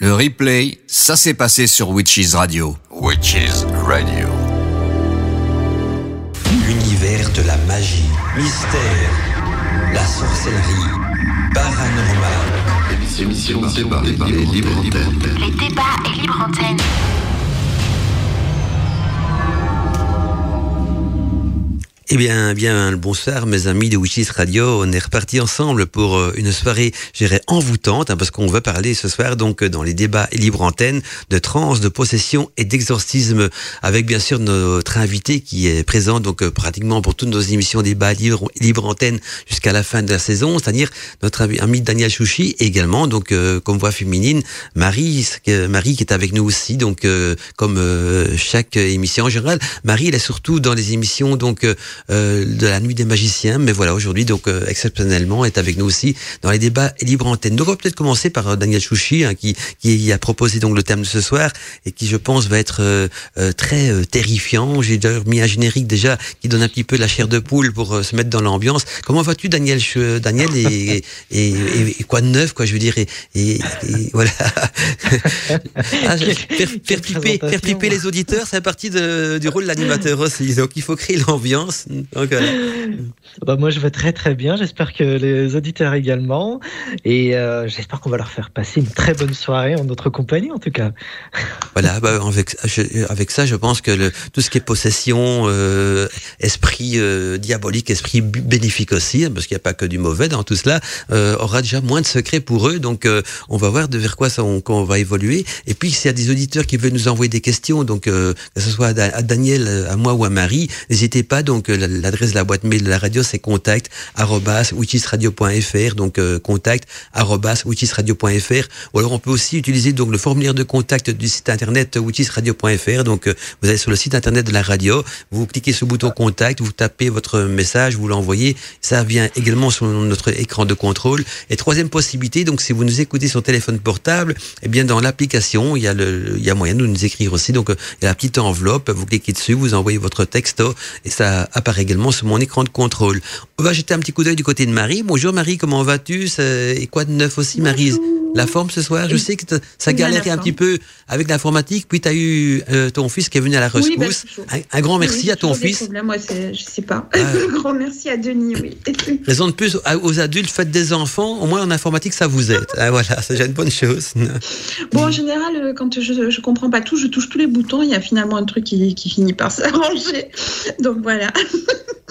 Le replay, ça s'est passé sur Witches Radio. Witches Radio. L'univers de la magie, mystère, la sorcellerie, paranormal. Émission débat et libre antenne. Les débats et libre antenne. Eh bien, bien le bonsoir, mes amis de Witches Radio. On est reparti ensemble pour euh, une soirée, j'irais envoûtante, hein, parce qu'on va parler ce soir, donc, euh, dans les débats libre antenne, de trans, de possession et d'exorcisme, avec bien sûr notre invité qui est présent, donc, euh, pratiquement pour toutes nos émissions débats libre, libre antenne jusqu'à la fin de la saison, c'est-à-dire notre ami Daniel Chouchi, également, donc, comme voix féminine, Marie, Marie qui est avec nous aussi, donc, comme chaque émission en général. Marie, elle est surtout dans les émissions, donc, euh, de la nuit des magiciens. Mais voilà, aujourd'hui, donc euh, exceptionnellement, est avec nous aussi dans les débats et libre antenne. Donc on va peut-être commencer par euh, Daniel Chouchi, hein, qui, qui a proposé donc le thème de ce soir et qui, je pense, va être très terrifiant. J'ai d'ailleurs mis un générique déjà qui donne un petit peu la chair de poule pour se mettre dans l'ambiance. Comment vas-tu, Daniel Daniel et, et, et, quoi de neuf, quoi, je veux dire, et, et voilà. ah, faire, faire, les auditeurs, c'est partie de, du rôle de l'animateur aussi. Donc il faut créer l'ambiance. Bah, moi, je vais très très bien. J'espère que les auditeurs également. Et euh, j'espère qu'on va leur faire passer une très bonne soirée en notre compagnie, en tout cas. Voilà, bah, avec, avec ça, je pense que le, tout ce qui est possession, euh, esprit euh, diabolique, esprit bénéfique aussi, hein, parce qu'il n'y a pas que du mauvais dans tout cela, aura déjà moins de secrets pour eux. Donc, on va voir de vers quoi ça, on, on, va évoluer. Et puis, s'il y a des auditeurs qui veulent nous envoyer des questions, donc que ce soit à, Daniel, à moi ou à Marie, n'hésitez pas. Donc, l'adresse de la boîte mail de la radio, c'est contact donc euh, contact Ou alors on peut aussi utiliser donc le formulaire de contact du site internet witchisradio.fr. Donc euh, vous allez sur le site internet de la radio, vous cliquez sur le bouton contact, vous tapez votre message, vous l'envoyez. Ça vient également sur notre écran de contrôle. Et troisième possibilité, donc si vous nous écoutez sur téléphone portable, eh bien dans l'application, il y a le, il y a moyen de nous écrire aussi. Donc euh, il y a la petite enveloppe, vous cliquez dessus, vous envoyez votre texto et ça apparaît également sur mon écran de contrôle. On va jeter un petit coup d'œil du côté de Marie. Bonjour Marie, comment vas-tu? Et quoi de neuf aussi Marie? La forme ce soir, je sais que ça galérait un petit peu avec l'informatique, puis tu as eu euh, ton fils qui est venu à la bah, rescousse. un, grand merci à ton fils. moi, je sais pas. Ah. un grand merci à Denis, oui. Raison de plus, aux adultes, faites des enfants, au moins en informatique, ça vous aide. Ah, voilà, c'est déjà une bonne chose. Bon, en général, euh, quand je, ne comprends pas tout, je touche tous les boutons, il y a finalement un truc qui, qui finit par s'arranger. Donc voilà.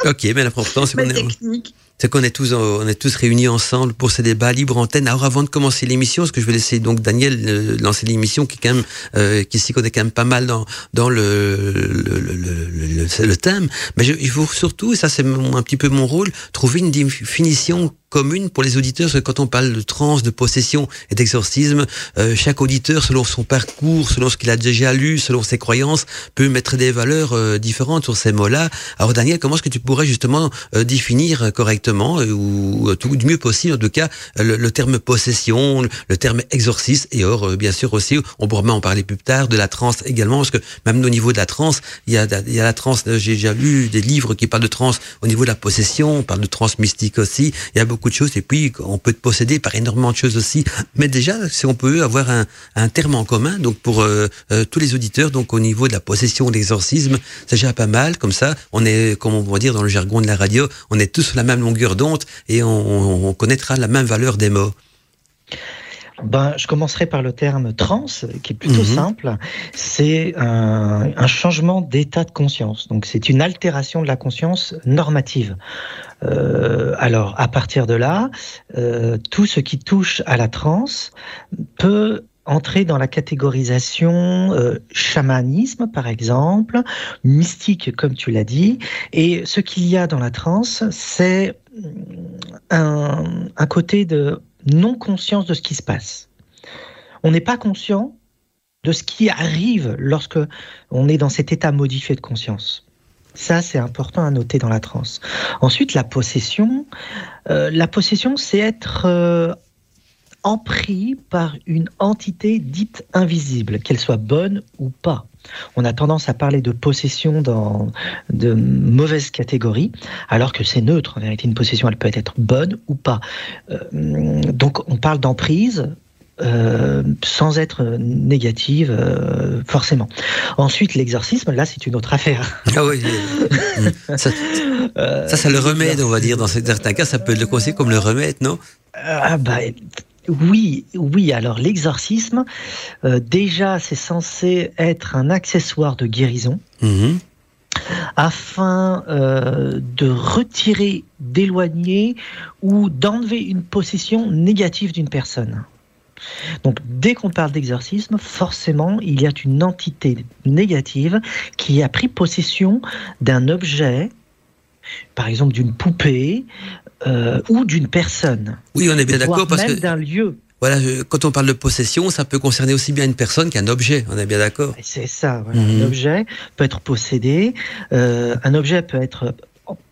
Ok, mais l'important, c'est qu'on est, c'est qu'on est tous, on est tous réunis ensemble pour ces débats libre antenne. Alors, avant de commencer l'émission, ce que je vais laisser donc Daniel euh, lancer l'émission, qui quand même, euh, qui s'y connaît quand même pas mal dans dans le le, le, le, le thème. Mais je, il faut surtout, et ça c'est un petit peu mon rôle, trouver une définition commune pour les auditeurs, parce que quand on parle de trans, de possession et d'exorcisme, euh, chaque auditeur, selon son parcours, selon ce qu'il a déjà lu, selon ses croyances, peut mettre des valeurs euh, différentes sur ces mots-là. Alors Daniel, comment est-ce que tu pourrais justement euh, définir correctement, ou tout du mieux possible en tout cas, le, terme possession, le terme exorcisme, et or, bien sûr aussi, on pourra en parler plus tard, de la trans également, parce que même au niveau de la trans, il y a, la trans, j'ai déjà lu des livres qui parlent de trans au niveau de la possession, on parle de trans mystique aussi, il y a beaucoup de choses et puis on peut te posséder par énormément de choses aussi. Mais déjà, si on peut avoir un, terme en commun, donc pour euh, euh, tous les auditeurs, donc au niveau de la possession, l'exorcisme, c'est déjà pas mal. Comme ça, on est, comme on va dire dans le jargon de la radio, on est tous sur la même longueur d'onde et on, on connaîtra la même valeur des mots. Ben, je commencerai par le terme trans, qui est plutôt mhm. simple. C'est un, un, changement d'état de conscience. Donc, c'est une altération de la conscience normative. Euh, alors, à partir de là, euh, tout ce qui touche à la transe peut entrer dans la catégorisation euh, chamanisme, par exemple, mystique, comme tu l'as dit. Et ce qu'il y a dans la transe, c'est un, côté de non-conscience de ce qui se passe. On n'est pas conscient de ce qui arrive lorsque on est dans cet état modifié de conscience. Ça, c'est important à noter dans la transe. Ensuite, la possession. Euh, la possession, c'est être euh, empris par une entité dite invisible, qu'elle soit bonne ou pas. On a tendance à parler de possession dans de mauvaises catégories, alors que c'est neutre. En vérité, une possession, elle peut être bonne ou pas. Euh, donc, on parle d'emprise euh, sans être négative euh, forcément. Ensuite, l'exorcisme, là, c'est une autre affaire. Ah oui. ça, ça, le remède, on va dire. Dans certains cas, ça peut être le conseil comme le remède, non? Ah bah. Oui, oui. Alors l'exorcisme, déjà, c'est censé être un accessoire de guérison. Mhm afin euh, de retirer, d'éloigner ou d'enlever une possession négative d'une personne. Donc dès qu'on parle d'exorcisme, forcément, il y a une entité négative qui a pris possession d'un objet, par exemple d'une poupée euh, ou d'une personne. Oui, on est bien d'accord parce que d'un lieu voilà, quand on parle de possession, ça peut concerner aussi bien une personne qu'un objet. On est bien d'accord. C'est ça. Voilà. Un mhm. objet peut être possédé. Euh, un objet peut être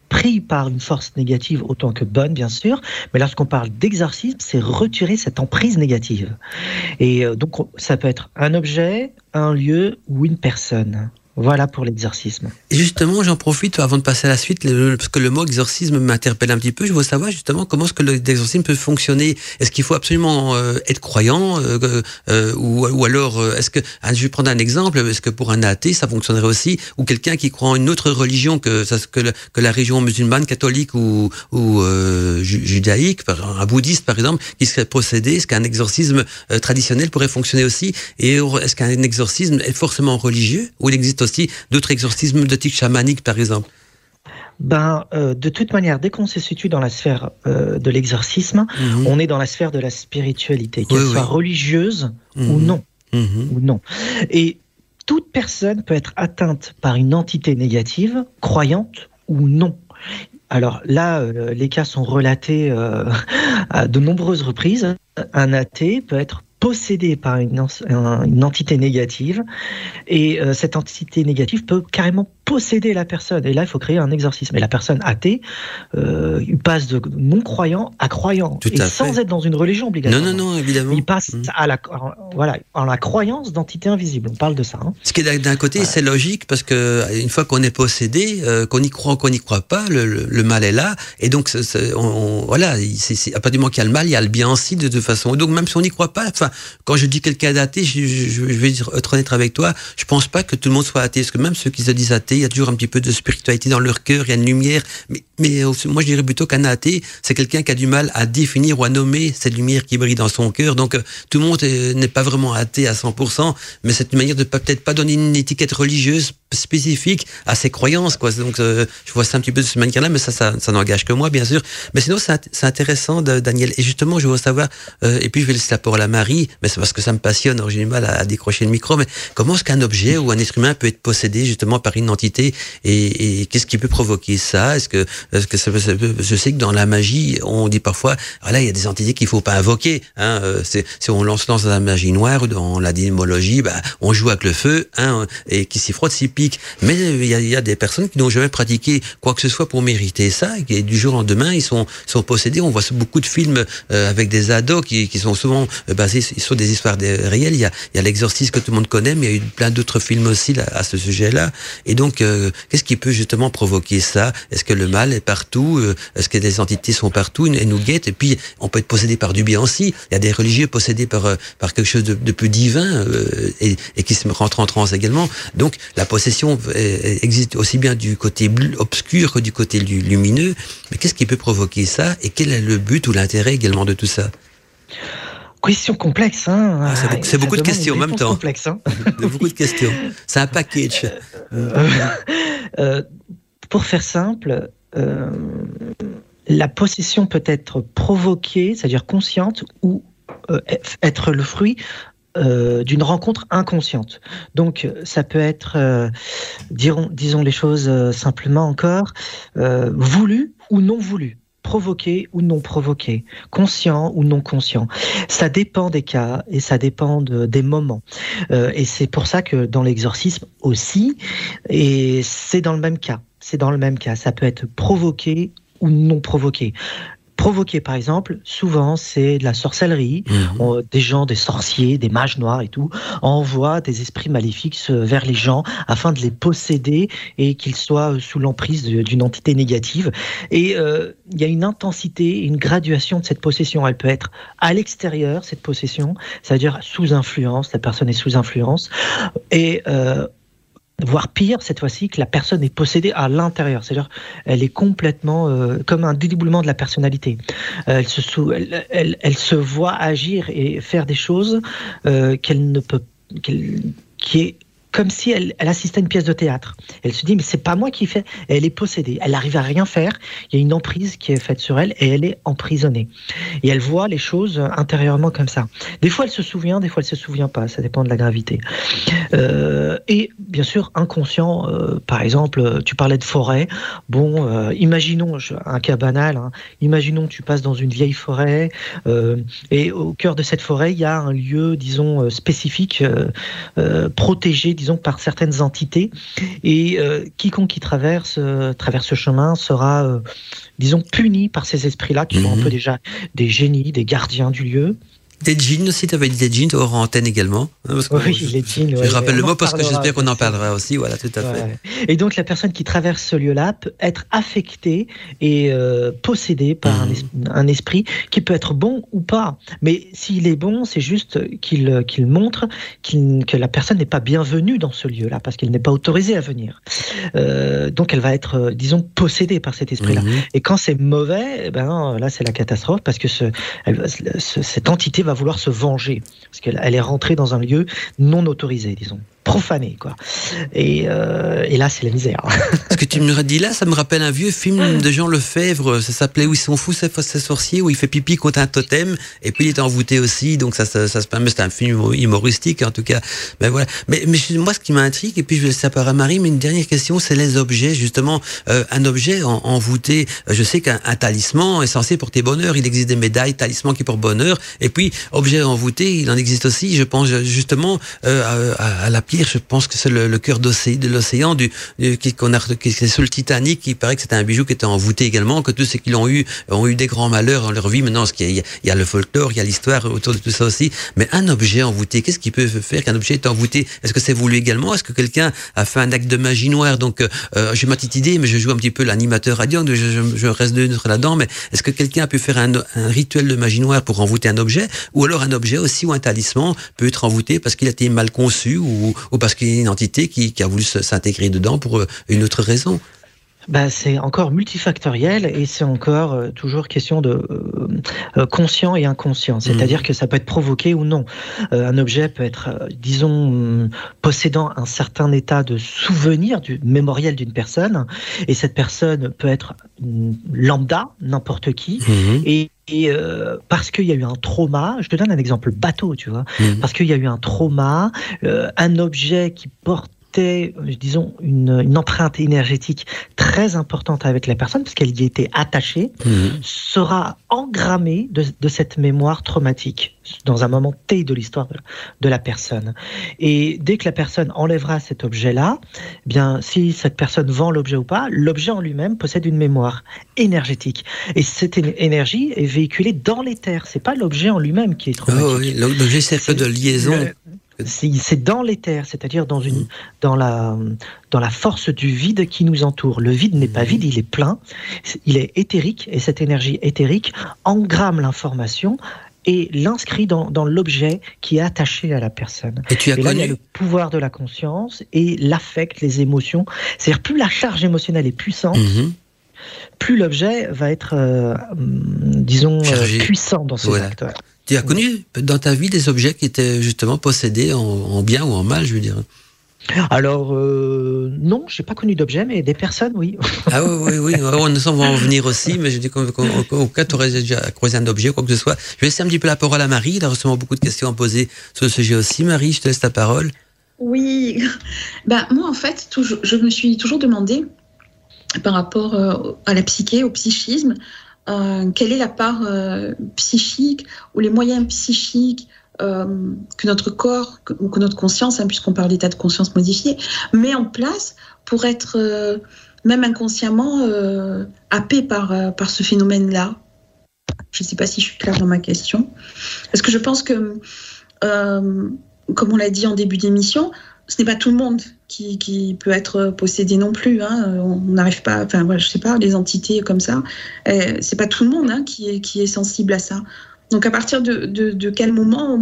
pris par une force négative autant que bonne, bien sûr. Mais lorsqu'on parle d'exorcisme, c'est retirer cette emprise négative. Et euh, donc, ça peut être un objet, un lieu ou une personne. Voilà pour l'exorcisme. Et justement, j'en profite avant de passer à la suite, parce que le mot exorcisme m'interpelle un petit peu. Je veux savoir justement comment est-ce que l'exorcisme peut fonctionner? Est-ce qu'il faut absolument euh, être croyant euh, euh, ou, alors est-ce que ah, je vais prendre un exemple. Est-ce que pour un athée ça fonctionnerait aussi? Ou quelqu'un qui croit en une autre religion que que, que la religion musulmane, catholique ou, ou judaïque, un bouddhiste par exemple, qui serait possédé Est-ce qu'un exorcisme traditionnel pourrait fonctionner aussi? Et est-ce qu'un exorcisme est forcément religieux ou il existe aussi d'autres exorcismes de type chamanique, par exemple ben, euh, de toute manière, dès qu'on se situe dans la sphère euh, de l'exorcisme, mhm. on est dans la sphère de la spiritualité, qu'elle soit religieuse ou mhm. non. Mhm. Ou non. Et toute personne peut être atteinte par une entité négative, croyante ou non. Alors là, euh, les cas sont relatés à de nombreuses reprises. Un athée peut être possédé par une, entité négative. Et euh, cette entité négative peut carrément posséder la personne. Et là, il faut créer un exorcisme. Et la personne athée, euh, il passe de non-croyant à croyant. et sans être dans une religion obligatoirement. Non, non, non, évidemment. Il passe mmh. à la, voilà, en la croyance d'entité invisible. On parle de ça. Hein. Ce qui est d'un côté, c'est logique parce que une fois qu'on est possédé, euh, qu'on y croit ou qu'on n'y croit pas, le, mal est là. Et donc, on, voilà, c'est, à partir du moment qu'il y a le mal, il y a le bien aussi de toute façon. Donc, même si on n'y croit pas, enfin, quand je dis quelqu'un d'athée, je, je, vais être honnête avec toi, je pense pas que tout le monde soit athée. Parce que même ceux qui se disent athées, il y a toujours un petit peu de spiritualité dans leur cœur, il y a une lumière. Mais, mais euh, moi, je dirais plutôt qu'un athée, c'est quelqu'un qui a du mal à définir ou à nommer cette lumière qui brille dans son cœur. Donc, euh, tout le monde n'est pas vraiment athée à 100%, mais c'est une manière de peut-être pas donner une étiquette religieuse spécifique à ses croyances. Quoi. Donc, euh, je vois ça un petit peu de cette manière-là, mais ça, ça, ça n'engage que moi, bien sûr. Mais sinon, c'est intéressant, Daniel. Et justement, je veux savoir, et puis je vais laisser la parole à Marie, mais c'est parce que ça me passionne, j'ai du mal à, à, décrocher le micro, mais comment est-ce qu'un objet ou un être humain peut être possédé justement par une entité? Et, et qu'est-ce qui peut provoquer ça? Est-ce que, est-ce que ça, je sais que dans la magie, on dit parfois, voilà, il y a des entités qu'il faut pas invoquer. Hein, euh, c'est, si on lance, dans la magie noire ou dans la démologie, bah, on joue avec le feu, hein, et qui s'y frotte, s'y pique. Mais il y a, y a des personnes qui n'ont jamais pratiqué quoi que ce soit pour mériter ça, et du jour au lendemain, ils sont, sont possédés. On voit beaucoup de films euh, avec des ados qui, qui sont souvent euh, basés sur des histoires réelles. Il y a, y a l'exorcisme que tout le monde connaît, mais il y a eu plein d'autres films aussi là, à ce sujet-là. Et donc, qu'est-ce qui peut justement provoquer ça? Est-ce que le mal est partout euh, Est-ce que des entités sont partout et nous guettent Et puis, on peut être possédé par du bien aussi. Il y a des religieux possédés par, euh, par quelque chose de, de plus divin euh, et, et, qui se rentrent en transe également. Donc, la possession existe aussi bien du côté obscur que du côté lumineux. Mais qu'est-ce qui peut provoquer ça Et quel est le but ou l'intérêt également de tout ça? Question complexe, hein. Ah, c'est beaucoup de questions en même temps. Complexe, hein. beaucoup de questions. C'est un package. Euh, euh, pour faire simple, la possession peut être provoquée, c'est-à-dire consciente, ou être le fruit d'une rencontre inconsciente. Donc, ça peut être, disons les choses simplement encore, voulu ou non voulu provoqué ou non provoqué, conscient ou non conscient. Ça dépend des cas et ça dépend des moments. Euh, et c'est pour ça que dans l'exorcisme aussi, et c'est dans le même cas. C'est dans le même cas. Ça peut être provoqué ou non provoqué provoquer, par exemple, souvent c'est de la sorcellerie. Mhm. des gens, des sorciers, des mages noirs et tout, envoient des esprits maléfiques vers les gens afin de les posséder et qu'ils soient sous l'emprise d'une entité négative. Et euh, il y a une intensité, une graduation de cette possession. Elle peut être à l'extérieur, cette possession, c'est-à-dire sous influence, la personne est sous influence, et euh, voire pire cette fois-ci que la personne est possédée à l'intérieur, c'est-à-dire elle est complètement euh, comme un dédoublement de la personnalité. elle, se elle, se voit agir et faire des choses euh, qu'elle ne peut, qui est comme si elle, assistait à une pièce de théâtre. Elle se dit, mais c'est pas moi qui fais. elle est possédée. Elle n'arrive à rien faire. Il y a une emprise qui est faite sur elle et elle est emprisonnée. Et elle voit les choses intérieurement comme ça. Des fois, elle se souvient, des fois, elle se souvient pas. Ça dépend de la gravité. Euh, et bien sûr, inconscient. Euh, par exemple, tu parlais de forêt. Bon, euh, imaginons un cas banal. Hein. Imaginons tu passes dans une vieille forêt et au cœur de cette forêt, il y a un lieu, disons, spécifique, protégé disons, par certaines entités. Et euh, quiconque qui traverse, euh, traverse ce chemin sera, euh, disons, puni par ces esprits-là, qui sont un mhm. peu déjà des génies, des gardiens du lieu. Des jeans aussi, tu avais dit des jeans hors antenne également. Hein, oui, les jeans. Je rappelle le mot parce que j'espère qu'on en parlera aussi. Voilà, tout à fait. Et donc la personne qui traverse ce lieu-là peut être affectée et euh, possédée par mhm. un, esprit qui peut être bon ou pas. Mais s'il est bon, c'est juste qu'il qu'il montre que la personne n'est pas bienvenue dans ce lieu-là parce qu'elle n'est pas autorisée à venir. Euh, donc elle va être, euh, disons, possédée par cet esprit-là. Mhm. Et quand c'est mauvais, eh ben là c'est la catastrophe parce que ce, cette entité va vouloir se venger, parce qu'elle est rentrée dans un lieu non autorisé, disons profané quoi. Et, euh, et là c'est la misère. Ce que tu me dis là, ça me rappelle un vieux film de Jean Lefebvre. Ça s'appelait où ils sont fous ces, sorciers où il fait pipi contre un totem et puis il est envoûté aussi. Donc ça, ça, ça se permet. C'est un film humoristique en tout cas. Mais voilà. Mais, mais moi ce qui m'intrigue et puis je vais laisser à Marie. Mais une dernière question, c'est les objets justement. Euh, un objet en, envoûté. Je sais qu'un talisman est censé porter bonheur. Il existe des médailles talisman qui portent bonheur. Et puis objet envoûté, il en existe aussi. Je pense justement euh, à, à la je pense que c'est le, cœur de l'océan du, qu'on a, qui est sur le Titanic. Il paraît que c'était un bijou qui était envoûté également, que tous ceux qui l'ont eu ont eu des grands malheurs dans leur vie. Maintenant, ce il, y a, il y a le folklore, il y a l'histoire autour de tout ça aussi. Mais un objet envoûté, qu'est-ce qui peut faire qu'un objet est envoûté? Est-ce que c'est voulu également? Est-ce que quelqu'un a fait un acte de magie noire? Donc, euh, j'ai ma petite idée, mais je joue un petit peu l'animateur radio, je, je, je reste neutre là-dedans. Mais est-ce que quelqu'un a pu faire un, un rituel de magie noire pour envoûter un objet? Ou alors un objet aussi ou un talisman peut être envoûté parce qu'il a été mal conçu ou, ou parce qu'il y a une entité qui, a voulu s'intégrer dedans pour euh, une autre raison. Bah, c'est encore multifactoriel et c'est encore euh, toujours question de euh, conscient et inconscient. C'est-à-dire mmh. que ça peut être provoqué ou non. un objet peut être, disons, possédant un certain état de souvenir du mémoriel d'une personne et cette personne peut être mm, lambda, n'importe qui, mmh. et et euh, parce qu'il y a eu un trauma, je te donne un exemple bateau, tu vois, mmh. parce qu'il y a eu un trauma, euh, un objet qui porte disons, une, empreinte énergétique très importante avec la personne, parce qu'elle y était attachée, mhm. sera engrammée de, cette mémoire traumatique dans un moment T de l'histoire de, la personne. Et dès que la personne enlèvera cet objet-là, eh bien, si cette personne vend l'objet ou pas, l'objet en lui-même possède une mémoire énergétique. Et cette énergie est véhiculée dans les terres. C'est pas l'objet en lui-même qui est traumatique. Oh oui, l'objet sert de liaison c'est dans l'éther, c'est-à-dire dans une, dans la, dans la force du vide qui nous entoure. Le vide n'est pas vide, il est plein, il est éthérique, et cette énergie éthérique engramme l'information et l'inscrit dans, dans l'objet qui est attaché à la personne. Et tu as là, il y a le pouvoir de la conscience et l'affect, les émotions. C'est-à-dire plus la charge émotionnelle est puissante, mhm. plus l'objet va être, euh, disons, euh, puissant dans ses actes. Tu as connu dans ta vie des objets qui étaient justement possédés en, bien ou en mal, je veux dire alors euh, non, j'ai pas connu d'objets, mais des personnes, oui. ah oui, oui, oui. On va en venir aussi, mais je dis qu'au cas tu aurais déjà croisé un objet, quoi que ce soit. Je vais laisser un petit peu la parole à Marie. Il a reçu beaucoup de questions à poser sur le sujet aussi. Marie, je te laisse ta parole. Oui, ben, moi en fait, je me suis toujours demandé par rapport euh, à la psyché, au psychisme, euh, quelle est la part euh, psychique ou les moyens psychiques euh, que notre corps ou que, notre conscience, hein, puisqu'on parle d'état de conscience modifié, met en place pour être même inconsciemment happé par, par ce phénomène-là? Je ne sais pas si je suis claire dans ma question. Parce que je pense que, comme on l'a dit en début d'émission, ce n'est pas tout le monde qui, peut être possédé non plus. Hein. On n'arrive pas, enfin, je sais pas, les entités comme ça, euh, c'est pas tout le monde hein, qui, est, sensible à ça. Donc, à partir de, quel moment,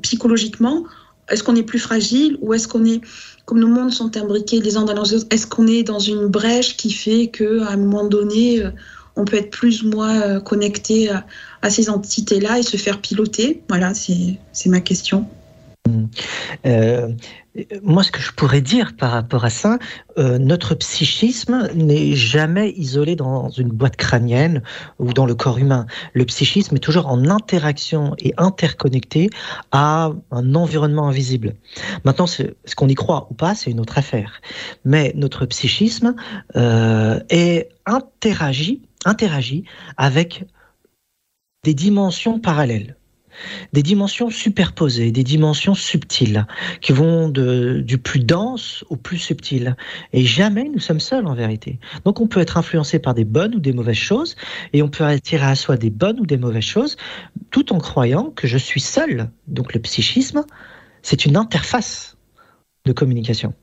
psychologiquement, est-ce qu'on est plus fragile ou est-ce qu'on est, comme nos mondes sont imbriqués les uns dans les autres, est-ce qu'on est dans une brèche qui fait qu'à un moment donné, euh, on peut être plus ou moins euh, connecté à, ces entités-là et se faire piloter? Voilà, c'est ma question. Euh, moi, ce que je pourrais dire par rapport à ça, euh, notre psychisme n'est jamais isolé dans une boîte crânienne ou dans le corps humain. Le psychisme est toujours en interaction et interconnecté à un environnement invisible. Maintenant, ce qu'on y croit ou pas, c'est une autre affaire. Mais notre psychisme euh, est interagi, interagit avec des dimensions parallèles des dimensions superposées, des dimensions subtiles, qui vont du plus dense au plus subtil. Et jamais nous sommes seuls en vérité. Donc on peut être influencé par des bonnes ou des mauvaises choses, et on peut attirer à soi des bonnes ou des mauvaises choses, tout en croyant que je suis seul. Donc le psychisme, c'est une interface de communication.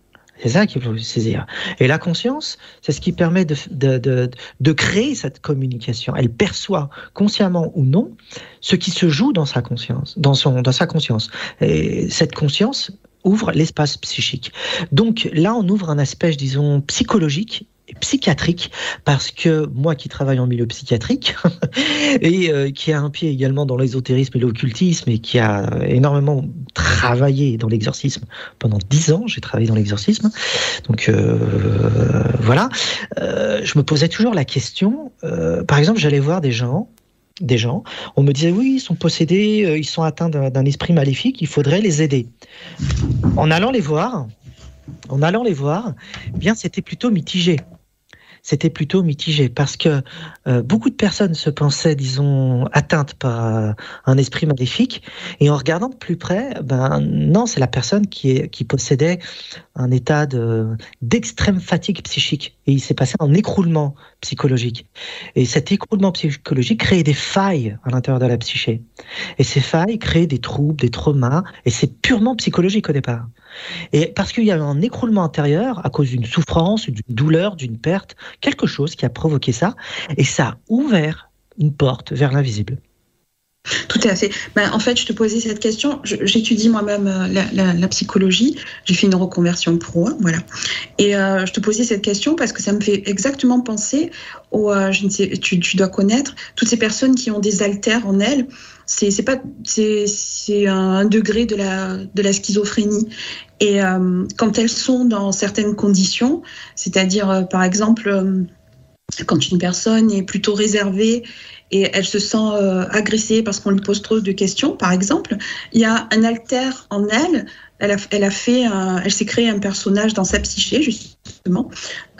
C'est ça qu'il faut saisir. Et la conscience, c'est ce qui permet de, de, de, créer cette communication. Elle perçoit, consciemment ou non, ce qui se joue dans sa conscience. Dans, son, dans sa conscience. Et cette conscience ouvre l'espace psychique. Donc là, on ouvre un aspect, disons, psychologique psychiatrique parce que moi qui travaille en milieu psychiatrique et euh, qui a un pied également dans l'ésotérisme et l'occultisme et qui a énormément travaillé dans l'exorcisme pendant dix ans, j'ai travaillé dans l'exorcisme. Donc euh, voilà, euh, je me posais toujours la question. par exemple, j'allais voir des gens des gens, on me disait oui, ils sont possédés, ils sont atteints d'un esprit maléfique, il faudrait les aider. En allant les voir, en allant les voir, eh bien c'était plutôt mitigé c'était plutôt mitigé parce que euh, beaucoup de personnes se pensaient, disons, atteintes par euh, un esprit maléfique, et en regardant de plus près, ben non, c'est la personne qui, possédait un état d'extrême fatigue psychique, et il s'est passé un écroulement psychologique. Et cet écroulement psychologique créait des failles à l'intérieur de la psyché, et ces failles créent des troubles, des traumas, et c'est purement psychologique au départ. Et parce qu'il y a un écroulement intérieur à cause d'une souffrance, d'une douleur, d'une perte, quelque chose qui a provoqué ça, et ça a ouvert une porte vers l'invisible. Tout à fait. Ben, en fait, je te posais cette question. J'étudie moi-même euh, la, psychologie. J'ai fait une reconversion pro, voilà. Et euh, je te posais cette question parce que ça me fait exactement penser au, euh, je ne sais, tu, tu, dois connaître toutes ces personnes qui ont des altères en elles. C'est pas, c'est un degré de la de la schizophrénie. Et quand elles sont dans certaines conditions, c'est-à-dire par exemple quand une personne est plutôt réservée et elle se sent euh, agressée parce qu'on lui pose trop de questions, par exemple, il y a un alter en elle. Elle a, elle a fait, elle s'est créé un personnage dans sa psyché justement,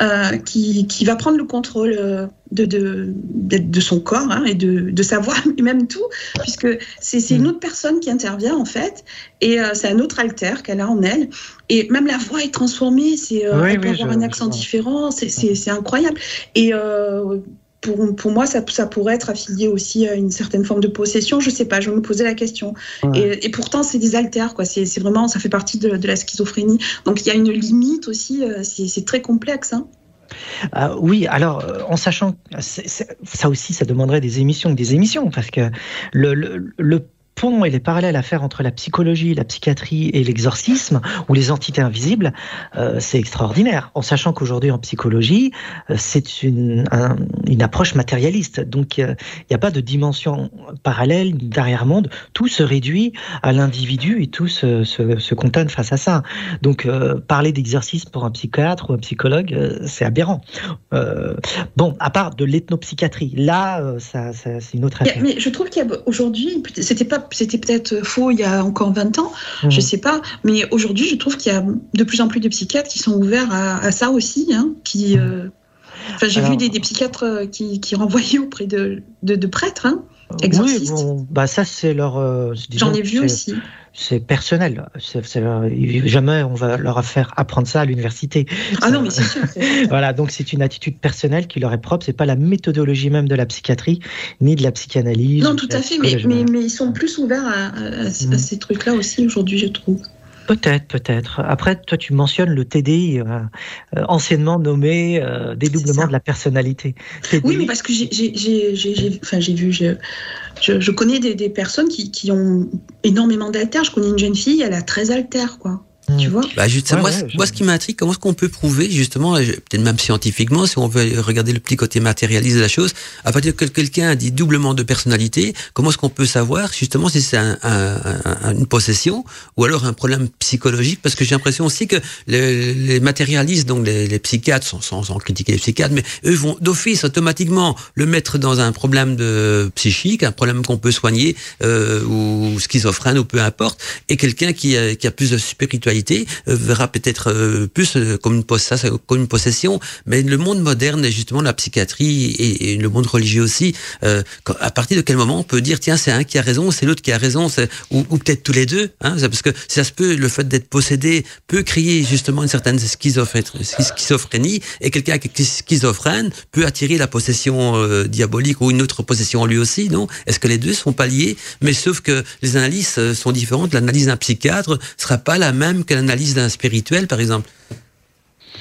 euh, qui, qui, va prendre le contrôle euh, de, de, de, son corps hein, et de, de sa voix, et même tout, puisque c'est une autre personne qui intervient en fait, et c'est un autre alter qu'elle a en elle, et même la voix est transformée, c'est peut avoir un accent différent, c'est incroyable. Et pour, moi, ça, pourrait être affilié aussi à une certaine forme de possession. Je sais pas, je me posais la question. Et, pourtant, c'est des altères, quoi. C'est vraiment, ça fait partie de, la schizophrénie. Donc, il y a une limite aussi. Euh, c'est très complexe. Hein. Euh, oui, alors euh, en sachant, ça aussi, ça demanderait des émissions, des émissions, parce que le, le, le pont et les parallèles à faire entre la psychologie, la psychiatrie et l'exorcisme, ou les entités invisibles, euh, c'est extraordinaire. En sachant qu'aujourd'hui, en psychologie, euh, c'est une, une approche matérialiste. Donc, il n'y a pas de dimension parallèle, d'arrière-monde. Tout se réduit à l'individu et tout se, se, se contonne face à ça. Donc, euh, parler d'exorcisme pour un psychiatre ou un psychologue, c'est aberrant. bon, à part de l'ethnopsychiatrie, là, ça, ça c'est une autre affaire. Mais je trouve qu'il y a aujourd'hui, c'était pas c'était peut-être faux il y a encore 20 ans, je je mhm. sais pas. Mais aujourd'hui, je trouve qu'il y a de plus en plus de psychiatres qui sont ouverts à, ça aussi, hein, qui. Mhm. Euh, enfin, j'ai vu des, psychiatres euh, qui, qui, renvoyaient auprès de, de, prêtres, hein, Oui, bon, bah ça c'est leur. Euh, J'en ai vu aussi. C'est personnel. jamais on va leur faire apprendre ça à l'université. Ah non, mais c'est sûr. voilà, donc c'est une attitude personnelle qui leur est propre. C'est pas la méthodologie même de la psychiatrie ni de la psychanalyse. Non, tout à fait. Mais, mais, ils sont plus ouverts à, à mm. ces trucs-là aussi aujourd'hui, je trouve. Peut-être, peut-être. Après, toi, tu mentionnes le TDI, euh, euh, anciennement nommé euh, dédoublement de la personnalité. Oui, mais parce que j'ai vu, je, je, connais des, des personnes qui, qui, ont énormément d'altères. Je connais une jeune fille, elle a très altères, quoi. Tu vois bah, moi, ce qui m'intrigue, comment est-ce qu'on peut prouver, justement, peut-être même scientifiquement, si on veut regarder le petit côté matérialiste de la chose, à partir que quelqu'un a dit doublement de personnalité, comment est-ce qu'on peut savoir, justement, si c'est un, une possession ou alors un problème psychologique? Parce que j'ai l'impression aussi que les, les matérialistes, donc les, les psychiatres, sans, sans, sans, critiquer les psychiatres, mais eux vont d'office automatiquement le mettre dans un problème de psychique, un problème qu'on peut soigner, euh, ou schizophrène, ou peu importe, et quelqu'un qui, qui a plus de spiritualité euh, verra peut-être euh, plus euh, comme une, possession, mais le monde moderne, justement la psychiatrie et, le monde religieux aussi, à partir de quel moment on peut dire tiens c'est un qui a raison, c'est l'autre qui a raison, ou, ou peut-être tous les deux, hein, parce que ça se peut, le fait d'être possédé peut créer justement une certaine schizophrénie, et quelqu'un qui est schizophrène peut attirer la possession diabolique ou une autre possession en lui aussi, non? Est-ce que les deux sont pas liés? Mais sauf que les analyses sont différentes. L'analyse d'un psychiatre sera pas la même que l'analyse d'un spirituel, par exemple.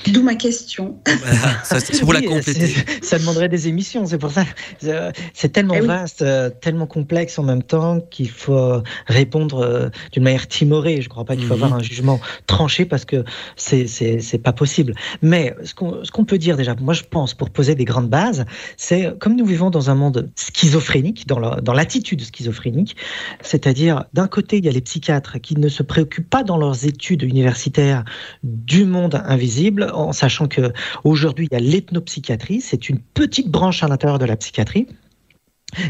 D'où ma question. c'est pour la compléter. Ça demanderait des émissions, c'est pour ça. Euh, c'est tellement eh vaste, euh, tellement complexe en même temps qu'il faut répondre euh, d'une manière timorée. Je ne crois pas qu'il faut avoir mhm. un jugement tranché parce que c'est c'est pas possible. Mais ce qu'on peut dire déjà, moi je pense pour poser des grandes bases, c'est comme nous vivons dans un monde schizophrénique, dans l'attitude schizophrénique, c'est-à-dire d'un côté il y a les psychiatres qui ne se préoccupent pas dans leurs études universitaires du monde invisible en sachant que aujourd'hui il y a l'ethnopsychiatrie, c'est une petite branche à l'intérieur de la psychiatrie.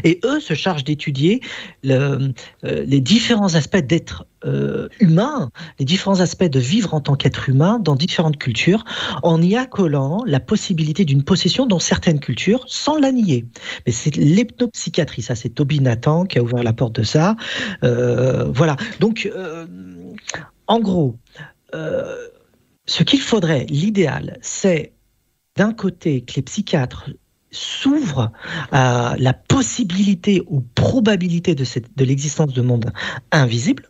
Et eux se chargent d'étudier euh, les différents aspects d'être euh, humain, les différents aspects de vivre en tant qu'être humain dans différentes cultures, en y accolant la possibilité d'une possession dans certaines cultures, sans la nier. Mais c'est l'hypnopsychiatrie, ça c'est Toby Nathan qui a ouvert la porte de ça. Euh, voilà. Donc, en gros, ce qu'il faudrait, l'idéal, c'est d'un côté que les psychiatres s'ouvrent à la possibilité ou probabilité de, de l'existence de monde invisible.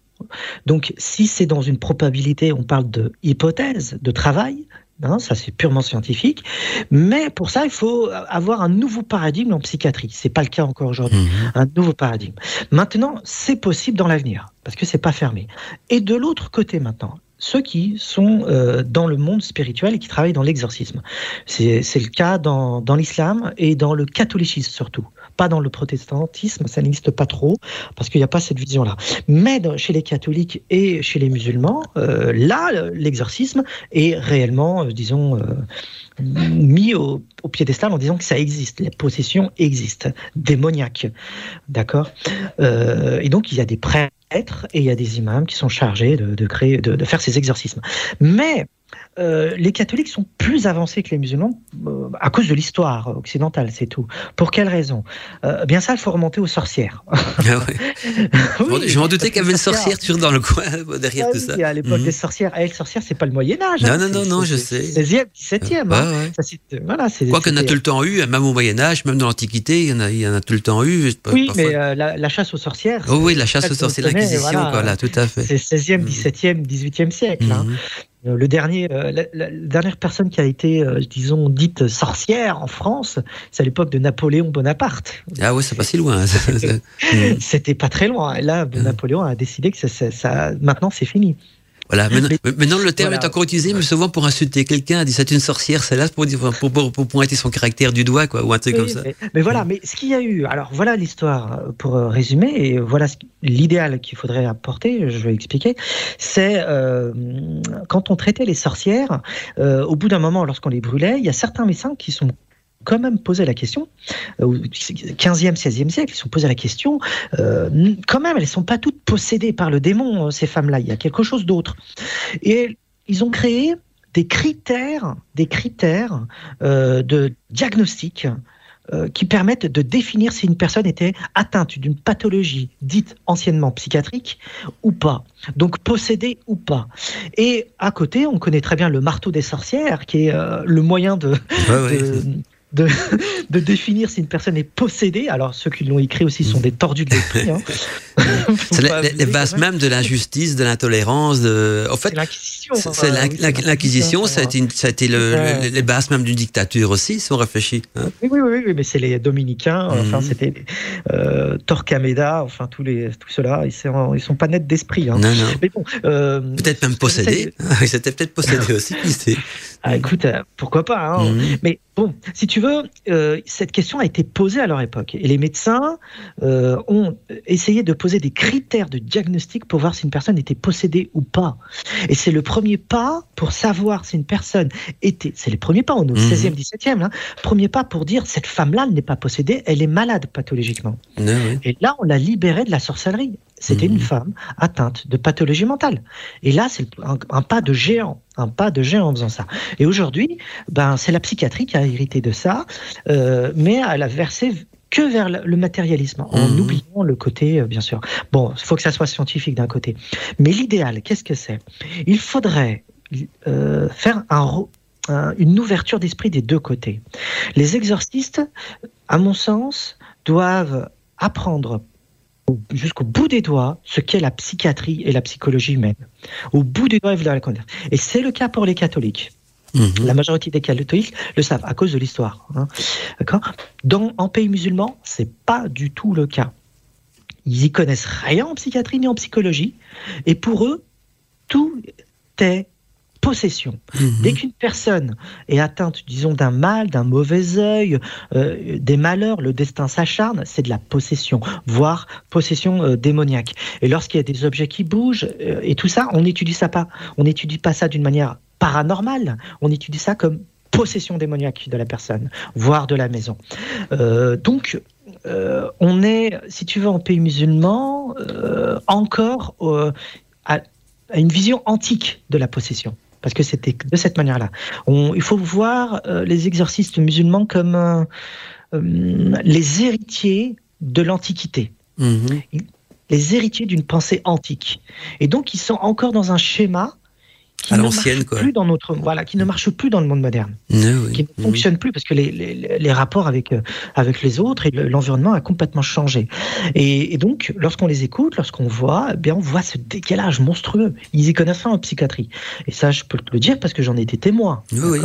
Donc, si c'est dans une probabilité, on parle de hypothèse, de travail, hein, ça c'est purement scientifique. Mais pour ça, il faut avoir un nouveau paradigme en psychiatrie. C'est pas le cas encore aujourd'hui. Mmh. Un nouveau paradigme. Maintenant, c'est possible dans l'avenir parce que c'est pas fermé. Et de l'autre côté maintenant, ceux qui sont euh, dans le monde spirituel et qui travaillent dans l'exorcisme. C'est le cas dans, l'islam et dans le catholicisme surtout. Pas dans le protestantisme, ça n'existe pas trop, parce qu'il n'y a pas cette vision-là. Mais chez les catholiques et chez les musulmans, euh, là, l'exorcisme est réellement, euh, disons, mis au, au, piédestal en disant que ça existe, les possessions existent, démoniaques. D'accord? Et donc, il y a des prêtres et il y a des imams qui sont chargés de, créer, de, faire ces exorcismes. Mais euh, les catholiques sont plus avancés que les musulmans euh, à cause de l'histoire occidentale, c'est tout. Pour quelle raison? Euh, Bien ça, il faut remonter aux sorcières. Ah je m'en doutais qu'il y avait une sorcière dans le coin derrière ah tout ça. À l'époque mhm. des sorcières, et les sorcières, c'est pas le Moyen Âge. Hein, non, non, non, non, je sais. 16e, 17e. Ah, hein. voilà, Quoi qu'on a tout le temps eu, même au Moyen Âge, même dans l'Antiquité, il y en a, il y en a tout le temps eu. Oui, mais la, chasse aux sorcières. Oh, oui, la chasse aux sorcières, l'Inquisition, voilà, tout à fait. C'est 16e, 17e, 18e siècle. Hein. Euh, le dernier, euh, la, dernière personne qui a été, euh, disons, dite sorcière en France, c'est à l'époque de Napoléon Bonaparte. Ah ouais, c'est pas si loin. C'était pas très loin. Là, Napoléon a décidé que ça, ça maintenant c'est fini. Voilà. Maintenant, le terme est encore utilisé, mais souvent pour insulter quelqu'un, dit c'est une sorcière, c'est là pour, pour, pour, pour, pointer son caractère du doigt, quoi, ou un truc comme ça. Mais, voilà, mais ce qu'il y a eu, alors voilà l'histoire euh, pour euh, résumer, et voilà l'idéal qu'il faudrait apporter, je vais expliquer, c'est euh, quand on traitait les sorcières, au bout d'un moment, lorsqu'on les brûlait, il y a certains médecins qui sont quand même posé la question, euh, au 15e, 16e siècle, ils sont posé la question, euh, quand même, elles ne sont pas toutes possédées par le démon, euh, ces femmes-là, il y a quelque chose d'autre. Et ils ont créé des critères, des critères de diagnostic euh, qui permettent de définir si une personne était atteinte d'une pathologie dite anciennement psychiatrique ou pas, donc possédée ou pas. Et à côté, on connaît très bien le marteau des sorcières, qui est euh, le moyen de, de, de, définir si une personne est possédée. Alors, ceux qui l'ont écrit aussi sont des tordus de l'esprit. Hein. c'est les, bases même de l'injustice, de l'intolérance. De... En fait, c'est l'Inquisition. Ça, a été, le, les bases même d'une dictature aussi, si on réfléchit. Hein. Oui, oui, oui, mais c'est les dominicains. Enfin, mhm. c'était euh, Torquemada. Enfin, tous les, tout cela, ils sont, ils sont pas nets d'esprit. Hein. Non, non. Mais bon, euh, peut-être même possédés. Ils étaient peut-être possédés aussi. Ah, écoute, euh, pourquoi pas. Hein. Mhm. Mais bon, si tu veux, euh, cette question a été posée à leur époque. Et les médecins euh, ont essayé de poser des critères de diagnostic pour voir si une personne était possédée ou pas. Et c'est le premier pas pour savoir si une personne était. C'est les premiers pas, on est au 16e, 17e. Hein, premier pas pour dire cette femme-là, elle n'est pas possédée, elle est malade pathologiquement. Et là, on l'a libérée de la sorcellerie. C'était une mhm. femme atteinte de pathologie mentale. Et là, c'est un, pas de géant, un pas de géant en faisant ça. Et aujourd'hui, ben, c'est la psychiatrie qui a hérité de ça, euh, mais elle a versé que vers le matérialisme, en mhm. oubliant le côté, euh, bien sûr. Bon, il faut que ça soit scientifique d'un côté. Mais l'idéal, qu'est-ce que c'est? Il faudrait euh, faire une ouverture d'esprit des deux côtés. Les exorcistes, à mon sens, doivent apprendre jusqu'au bout des doigts ce qu'est la psychiatrie et la psychologie humaine. Au bout des doigts, ils la connaître. Et c'est le cas pour les catholiques. Mhm. La majorité des catholiques le savent à cause de l'histoire. Hein. Dans en pays musulman, c'est pas du tout le cas. Ils y connaissent rien en psychiatrie ni en psychologie, et pour eux, tout est possession. Mhm. Dès qu'une personne est atteinte, disons, d'un mal, d'un mauvais œil, euh, des malheurs, le destin s'acharne, c'est de la possession, voire possession euh, démoniaque. Et lorsqu'il y a des objets qui bougent euh, et tout ça, on n'étudie ça pas. On n'étudie pas ça d'une manière paranormale. On étudie ça comme possession démoniaque de la personne, voire de la maison. donc, on est, si tu veux, en pays musulman, encore à, une vision antique de la possession parce que c'était de cette manière-là. Il faut voir euh, les exorcistes musulmans comme euh, euh, les héritiers de l'Antiquité. Mhm. Les héritiers d'une pensée antique. Et donc, ils sont encore dans un schéma qui à l'ancienne, quoi. Plus dans notre, voilà, qui ne marche plus dans le monde moderne, qui ne fonctionne plus parce que les, les, rapports avec, euh, avec les autres et l'environnement a complètement changé. Et, donc, lorsqu'on les écoute, lorsqu'on voit, eh bien, on voit ce décalage monstrueux. Ils y connaissent rien en psychiatrie. Et ça, je peux te le dire parce que j'en ai été témoin. Oui,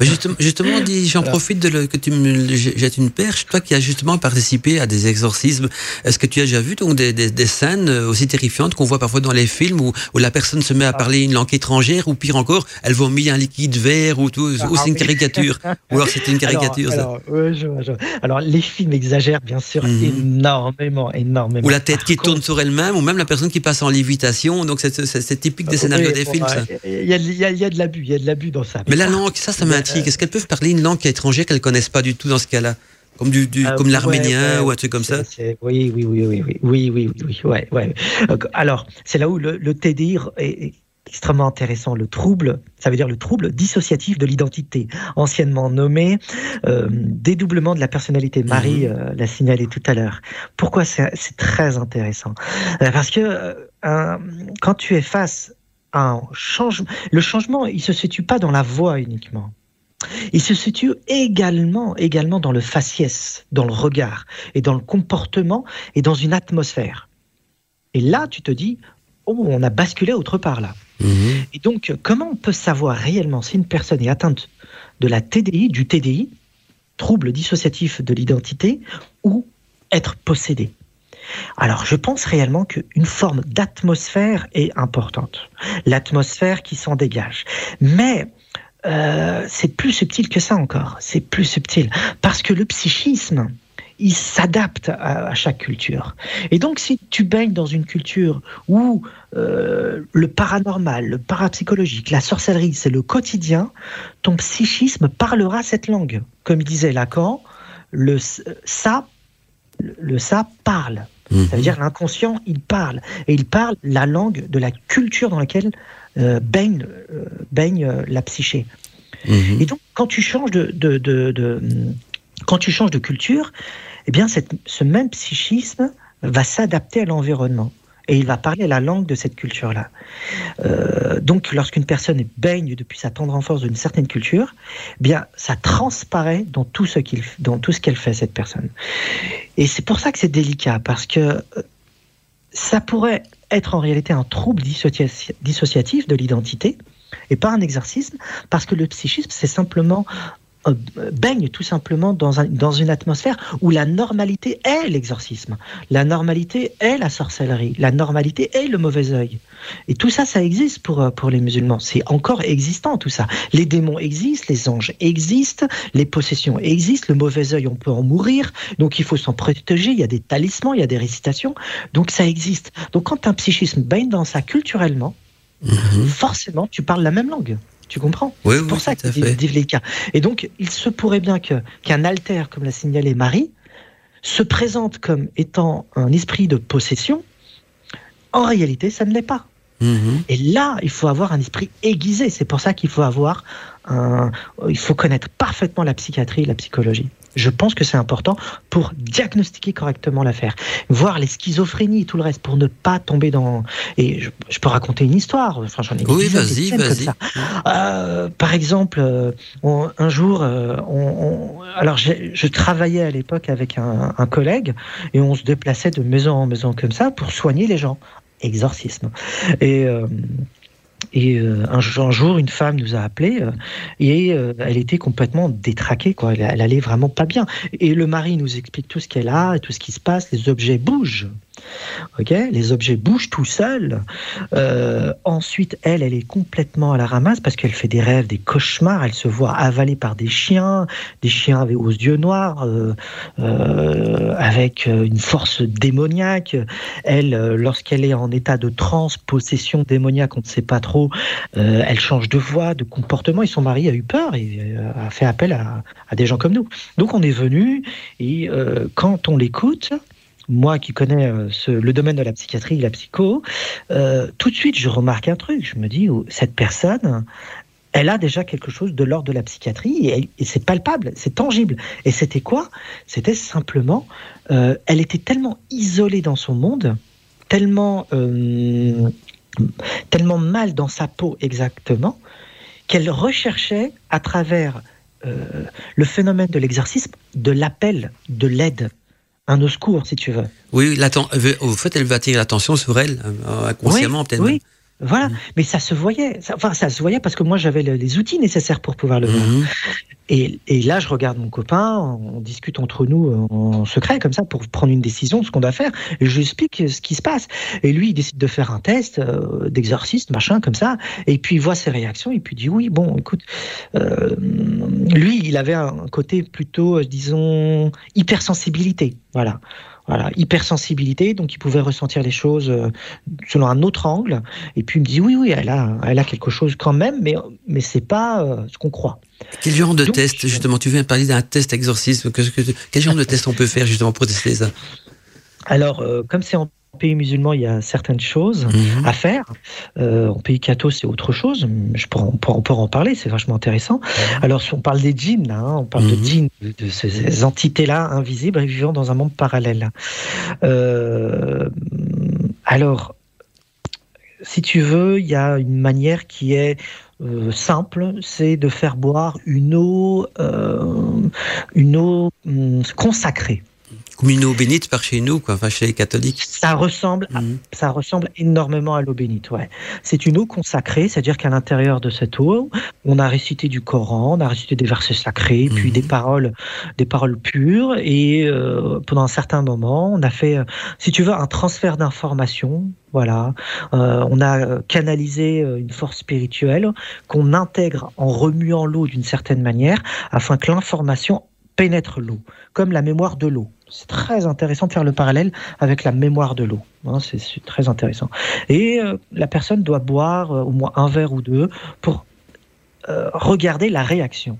Justement, justement j'en profite de que tu me jettes une perche. Toi qui as justement participé à des exorcismes, est-ce que tu as déjà vu donc des, des, des scènes euh, aussi terrifiantes qu'on voit parfois dans les films où, où, la personne se met à parler une langue étrangère ou pire encore, elle vomit un liquide vert ou tout, ou c'est une ah, caricature Ou alors c'était une caricature alors, ça alors, les films exagèrent bien sûr mhm. énormément, énormément. Ou la tête qui tourne sur elle-même, ou même la personne qui passe en lévitation. Donc c'est typique des scénarios des films. Il y, a, y, y, a de l'abus, il y a de l'abus dans ça. Mais la langue, ça, ça m'a est-ce qu'elles peuvent parler une langue étrangère qu'elles connaissent pas du tout dans ce cas-là? Comme du, euh, comme l'arménien ou un truc comme ça? oui, oui, oui, oui, oui, oui, oui, oui, ouais, ouais. Alors, c'est là où le, le TDI est extrêmement intéressant. Le trouble, ça veut dire le trouble dissociatif de l'identité, anciennement nommé euh, dédoublement de la personnalité. Marie mhm. euh, l'a signalé tout à l'heure. Pourquoi c'est très intéressant? Parce que quand tu es face à un changement, le changement, il se situe pas dans la voix uniquement. Il se situe également, également dans le faciès, dans le regard, et dans le comportement, et dans une atmosphère. Et là, tu te dis, oh, on a basculé autre part là. Mhm. Et donc, comment on peut savoir réellement si une personne est atteinte de la TDI, du TDI, trouble dissociatif de l'identité, ou être possédé alors, je pense réellement qu'une forme d'atmosphère est importante. L'atmosphère qui s'en dégage. Mais euh, c'est plus subtil que ça encore. C'est plus subtil. Parce que le psychisme, il s'adapte à, chaque culture. Et donc, si tu baignes dans une culture où euh, le paranormal, le parapsychologique, la sorcellerie, c'est le quotidien, ton psychisme parlera cette langue. Comme disait Lacan, le ça, le ça parle. Ça veut dire l'inconscient, il parle. Et il parle la langue de la culture dans laquelle baigne, euh, baigne euh, la psyché. Mhm. Et donc, quand tu changes de, de, de, quand tu changes de culture, eh bien, ce même psychisme va s'adapter à l'environnement et il va parler la langue de cette culture-là. Euh, donc, lorsqu'une personne baigne depuis sa tendre enfance d'une certaine culture, eh bien, ça transparaît dans tout ce qu'il, dans tout ce qu'elle fait cette personne. Et c'est pour ça que c'est délicat parce que euh, ça pourrait être en réalité un trouble dissociatif de l'identité et pas un exercice, parce que le psychisme, c'est simplement baigne tout simplement dans, un, dans une atmosphère où la normalité est l'exorcisme, la normalité est la sorcellerie, la normalité est le mauvais œil. Et tout ça, ça existe pour, euh, pour les musulmans. C'est encore existant tout ça. Les démons existent, les anges existent, les possessions existent, le mauvais œil, on peut en mourir, donc il faut s'en protéger, il y a des talismans, il y a des récitations, donc ça existe. Donc quand un psychisme baigne dans ça culturellement, mhm. forcément, tu parles la même langue. Tu comprends Oui, C'est pour ça que délicat. Et donc, il se pourrait bien que qu'un alter, comme l'a signalé Marie, se présente comme étant un esprit de possession. En réalité, ça ne l'est pas. Mhm. Et là, il faut avoir un esprit aiguisé. C'est pour ça qu'il faut avoir un, il faut connaître parfaitement la psychiatrie et la psychologie. Je pense que c'est important pour diagnostiquer correctement l'affaire, voir les schizophrénies et tout le reste pour ne pas tomber dans. Et je, peux raconter une histoire. Enfin, j'en ai. Oui, vas-y, vas-y. Euh, par exemple, euh, un jour, euh, on, alors je travaillais à l'époque avec un, un, collègue et on se déplaçait de maison en maison comme ça pour soigner les gens. Exorcisme. Et et euh, un, jour, une femme nous a appelé euh, et euh, elle était complètement détraquée, quoi. Elle, elle, allait vraiment pas bien. Et le mari nous explique tout ce qu'elle a tout ce qui se passe. Les objets bougent. Ok, les objets bougent tout seuls. Euh, ensuite, elle, elle est complètement à la ramasse parce qu'elle fait des rêves, des cauchemars. Elle se voit avalée par des chiens, des chiens avec aux yeux noirs, euh, euh, avec une force démoniaque. Elle, lorsqu'elle est en état de transe, possession démoniaque, on ne sait pas trop, elle change de voix, de comportement. Et son mari a eu peur et a fait appel à des gens comme nous. Donc, on est venu et quand on l'écoute, moi qui connais euh, le domaine de la psychiatrie la psycho, euh, tout de suite, je remarque un truc. Je me dis, oh, cette personne, elle a déjà quelque chose de l'ordre de la psychiatrie et, c'est palpable, c'est tangible. Et c'était quoi? C'était simplement, euh, elle était tellement isolée dans son monde, tellement, tellement mal dans sa peau exactement, qu'elle recherchait à travers le phénomène de l'exercice de l'appel, de l'aide un au secours, si tu veux. Oui, au fait, elle veut attirer l'attention sur elle, euh, inconsciemment peut-être. Oui, voilà. Mm. Mais ça se voyait. enfin, ça se voyait parce que moi, j'avais les outils nécessaires pour pouvoir le voir. Mm-hmm. Et, là, je regarde mon copain, on discute entre nous en secret, comme ça, pour prendre une décision de ce qu'on doit faire. Et je lui explique ce qui se passe. Et lui, il décide de faire un test euh, d'exorciste, machin, comme ça. Et puis, il voit ses réactions. Et puis, il dit Oui, bon, écoute, euh, lui, il avait un côté plutôt, euh, disons, hypersensibilité. Voilà. Voilà, hypersensibilité, donc il pouvait ressentir les choses euh, selon un autre angle. Et puis il me dit oui, oui, elle a, elle a quelque chose quand même, mais, mais c'est pas euh, ce qu'on croit. Quel genre de test, justement Tu viens de parler d'un test exorcisme. quel genre de test on peut faire justement pour tester ça? Alors, euh, comme c'est en pays musulman, il y a certaines choses mhm. à faire. Euh, en pays catho, c'est autre chose. Je pourrais, on, peut, en parler, c'est vachement intéressant. Alors, on parle des djinns, là, hein, on parle de mhm. djinns, de, ces entités-là invisibles et vivant dans un monde parallèle. Euh, alors, si tu veux, il y a une manière qui est euh, simple, c'est de faire boire une eau, une eau hum, consacrée comme une eau bénite par chez nous, quoi, enfin chez les catholiques. Ça ressemble, mhm. ça ressemble énormément à l'eau bénite, ouais. C'est une eau consacrée, c'est-à-dire qu'à l'intérieur de cette eau, on a récité du Coran, on a récité des versets sacrés, puis mhm. des paroles, des paroles pures, et euh, pendant un certain moment, on a fait, euh, si tu veux, un transfert d'informations. Voilà, euh, on a canalisé une force spirituelle qu'on intègre en remuant l'eau d'une certaine manière, afin que l'information pénètre l'eau, comme la mémoire de l'eau. C'est très intéressant de faire le parallèle avec la mémoire de l'eau. Hein, c'est très intéressant. Et euh, la personne doit boire euh, au moins un verre ou deux pour euh, regarder la réaction.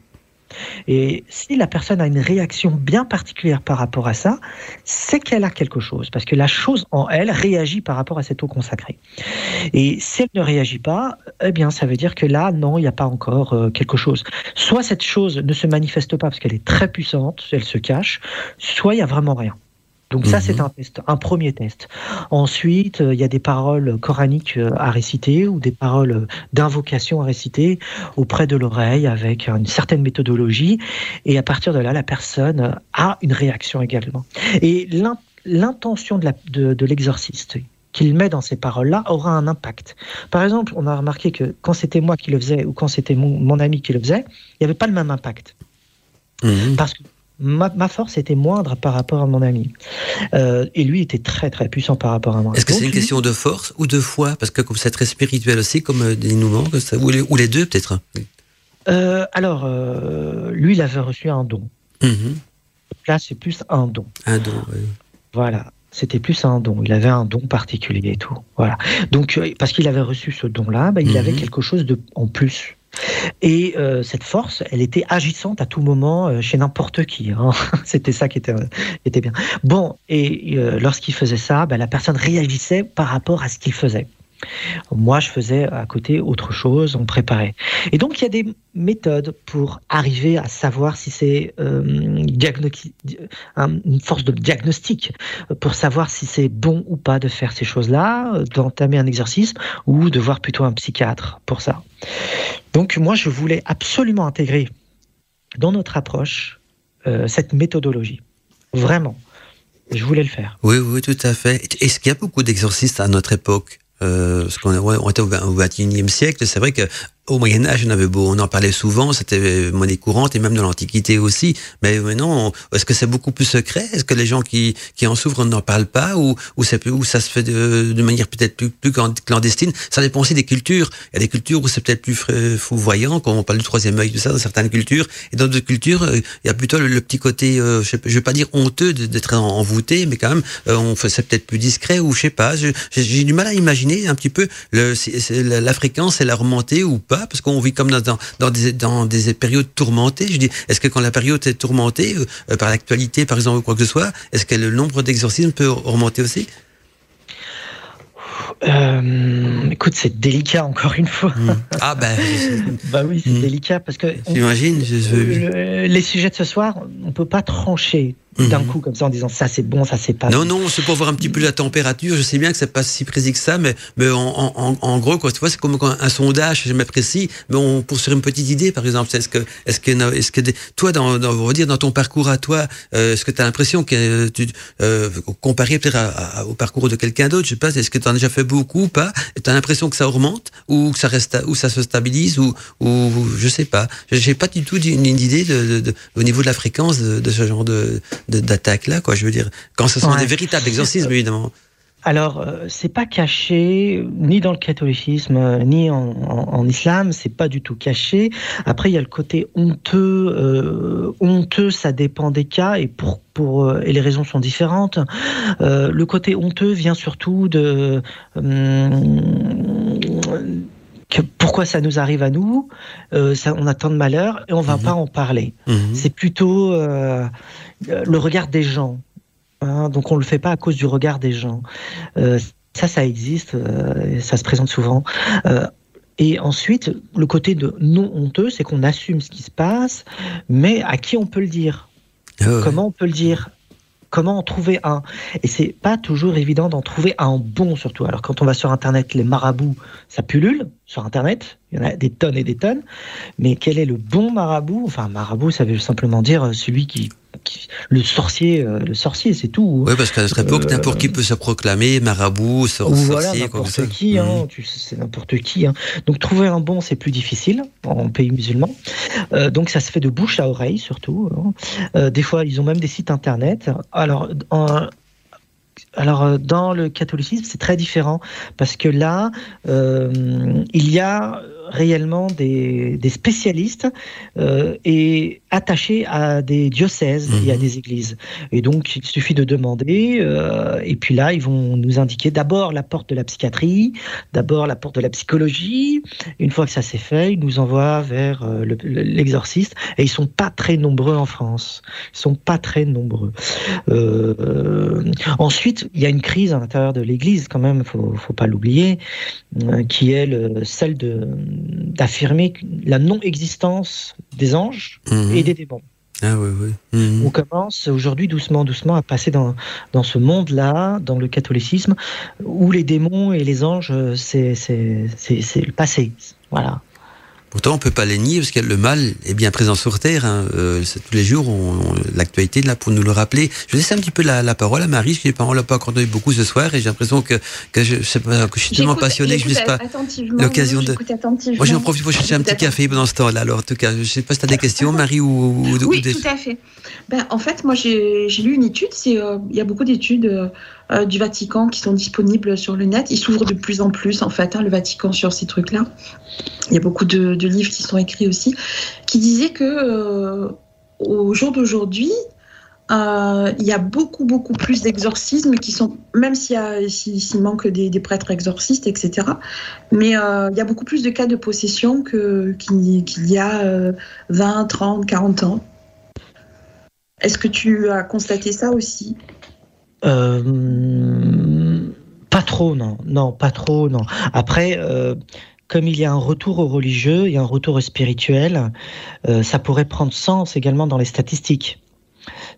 Et si la personne a une réaction bien particulière par rapport à ça, c'est qu'elle a quelque chose, parce que la chose en elle réagit par rapport à cette eau consacrée. Et si elle ne réagit pas, eh bien, ça veut dire que là, non, il n'y a pas encore euh, quelque chose. Soit cette chose ne se manifeste pas parce qu'elle est très puissante, elle se cache, soit il n'y a vraiment rien. Donc ça, c'est mhm. un test, un premier test. Ensuite, euh, il y a des paroles coraniques euh, à réciter ou des paroles d'invocation à réciter auprès de l'oreille avec une certaine méthodologie. Et à partir de là, la personne a une réaction également. Et l'intention de l'exorciste qu'il met dans ces paroles-là aura un impact. Par exemple, on a remarqué que quand c'était moi qui le faisais ou quand c'était mon, ami qui le faisait, il n'y avait pas le même impact. Mhm. Parce que ma, force était moindre par rapport à mon ami. Euh, et lui était très très puissant par rapport à moi. Est-ce que c'est une question de force ou de foi? Parce que comme c'est très spirituel aussi, comme euh, dénouement, ou, les, ou les deux peut-être? Euh, Alors, lui, il avait reçu un don. Mhm. Là, c'est plus un don. Un don, oui. Voilà. C'était plus un don. Il avait un don particulier et tout. Voilà. Donc, parce qu'il avait reçu ce don-là, bah, il avait mhm. quelque chose de, en plus. Et euh, cette force, elle était agissante à tout moment euh, chez n'importe qui. Hein. C'était ça qui était, était, bien. Bon, et euh, lorsqu'il faisait ça, ben, la personne réagissait par rapport à ce qu'il faisait. Moi, je faisais à côté autre chose, on préparait. Et donc, il y a des méthodes pour arriver à savoir si c'est euh, une force de diagnostic, pour savoir si c'est bon ou pas de faire ces choses-là, d'entamer un exercice ou de voir plutôt un psychiatre pour ça. Donc, moi, je voulais absolument intégrer dans notre approche euh, cette méthodologie. Vraiment. Je voulais le faire. Oui, oui, tout à fait. Est-ce qu'il y a beaucoup d'exorcistes à notre époque? Euh, on était au XXIe siècle, c'est vrai que au Moyen Âge, on avait beau, on en parlait souvent, c'était monnaie courante et même dans l'Antiquité aussi. Mais maintenant, est-ce que c'est beaucoup plus secret? Est-ce que les gens qui, qui en souffrent n'en parlent pas? Ou ou, ou ça se fait de, de manière peut-être plus, plus clandestine? Ça dépend aussi des cultures. Il y a des cultures où c'est peut-être plus voyant, quand on parle du troisième œil, tout ça, dans certaines cultures. Et dans d'autres cultures, euh, il y a plutôt le, petit côté, euh, je, ne vais pas dire honteux d'être envoûté, mais quand même, euh, c'est peut-être plus discret ou je sais pas. J'ai du mal à imaginer un petit peu le, la fréquence et la remontée ou pas parce qu'on vit comme dans, dans, des, dans des périodes tourmentées. Je dis, est-ce que quand la période est tourmentée euh, par l'actualité, par exemple, ou quoi que ce soit, est-ce que le nombre d'exorcismes peut remonter aussi? Euh, écoute, c'est délicat encore une fois. Hmm. Ah ben. bah oui, c'est hmm. délicat parce que. J'imagine. les sujets de ce soir, on peut pas trancher d'un mhm. coup comme ça en disant ça c'est bon, ça c'est pas. Non, non, c'est pour voir un petit peu la température. Je sais bien que c'est pas si précis que ça, mais, mais en, en, en gros, quoi, tu vois, c'est comme un sondage, jamais précis, mais on pour sur une petite idée, par exemple, est-ce que, est-ce que, est-ce que toi, dans, dans, on va dire, dans ton parcours à toi, euh, est-ce que tu as l'impression que tu, euh, comparé peut-être au parcours de quelqu'un d'autre, je sais pas, est-ce que tu en as déjà fait beaucoup ou pas, tu as l'impression que ça augmente ou que ça reste, ou ça se stabilise ou, ou je sais pas. J'ai pas du tout une, idée de, de, au niveau de la fréquence de, de ce genre de d'attaque-là, quoi. Je veux dire, quand ce sont des véritables exorcismes, évidemment. Alors, euh, c'est pas caché ni dans le catholicisme ni en, en, islam, c'est pas du tout caché. Après, il y a le côté honteux. Euh, honteux, ça dépend des cas et pour pour euh, et les raisons sont différentes. le côté honteux vient surtout de hum, que pourquoi ça nous arrive à nous, ça, on a tant de malheurs et on va mhm. pas en parler. Mhm. C'est plutôt euh, le regard des gens. Hein, donc on ne le fait pas à cause du regard des gens. Euh, ça, ça existe, euh, ça se présente souvent. et ensuite, le côté de non honteux, c'est qu'on assume ce qui se passe, mais à qui on peut le dire? Ah Comment on peut le dire? Comment en trouver un? Et c'est pas toujours évident d'en trouver un bon surtout. Alors quand on va sur internet, les marabouts, ça pullule sur internet, il y en a des tonnes et des tonnes, mais quel est le bon marabout? Enfin marabout, ça veut simplement dire celui qui le sorcier, euh, le sorcier, c'est tout. Oui, parce qu'à notre époque, euh, n'importe qui peut se proclamer marabout, sorcier, voilà, n'importe qui, hein, c'est n'importe qui. Hein. Donc trouver un bon, c'est plus difficile en pays musulman. Euh, donc ça se fait de bouche à oreille surtout. Hein. des fois, ils ont même des sites internet. Alors, alors dans le catholicisme, c'est très différent parce que là, il y a réellement des, spécialistes euh, et attachés à des diocèses et à mhm. des églises. Et donc, il suffit de demander, euh, et puis là, ils vont nous indiquer d'abord la porte de la psychiatrie, d'abord la porte de la psychologie. Une fois que ça s'est fait, ils nous envoient vers euh, l'exorciste, et ils sont pas très nombreux en France. Ils sont pas très nombreux. ensuite, il y a une crise à l'intérieur de l'Église, quand même, faut, faut pas l'oublier, qui est celle de d'affirmer la non-existence des anges mhm. et des démons. Ah oui, oui. Mhm. On commence aujourd'hui doucement, doucement à passer dans, dans ce monde-là, dans le catholicisme, où les démons et les anges, c'est le passé. Voilà. Pourtant, on peut pas les nier parce que le mal est bien présent sur Terre. Hein. Euh, tous les jours, l'actualité là pour nous le rappeler. Je laisse un petit peu la, parole à Marie, parce que on l'a pas entendu beaucoup ce soir et j'ai l'impression que, que, je, que je suis tellement passionné que je laisse pas l'occasion de. Moi, j'en profite pour chercher un petit café pendant ce temps-là. Alors, en tout cas, je sais pas si tu as des questions, Marie ou, ou Oui, tout à fait. Ben, en fait, moi, j'ai lu une étude. Euh, il y a beaucoup d'études. Euh, euh, du Vatican qui sont disponibles sur le net. Il s'ouvre de plus en plus, en fait, hein, le Vatican sur ces trucs-là. Il y a beaucoup de, livres qui sont écrits aussi, qui disaient que euh, au jour d'aujourd'hui, euh, il y a beaucoup, beaucoup plus d'exorcismes qui sont, même s'il manque des, prêtres exorcistes, etc. Mais il y a beaucoup plus de cas de possession qu'il y a 20, 30, 40 ans. Est-ce que tu as constaté ça aussi? euh, pas trop, non. Non, pas trop, non. Après, euh, comme il y a un retour au religieux et un retour au spirituel, euh, ça pourrait prendre sens également dans les statistiques.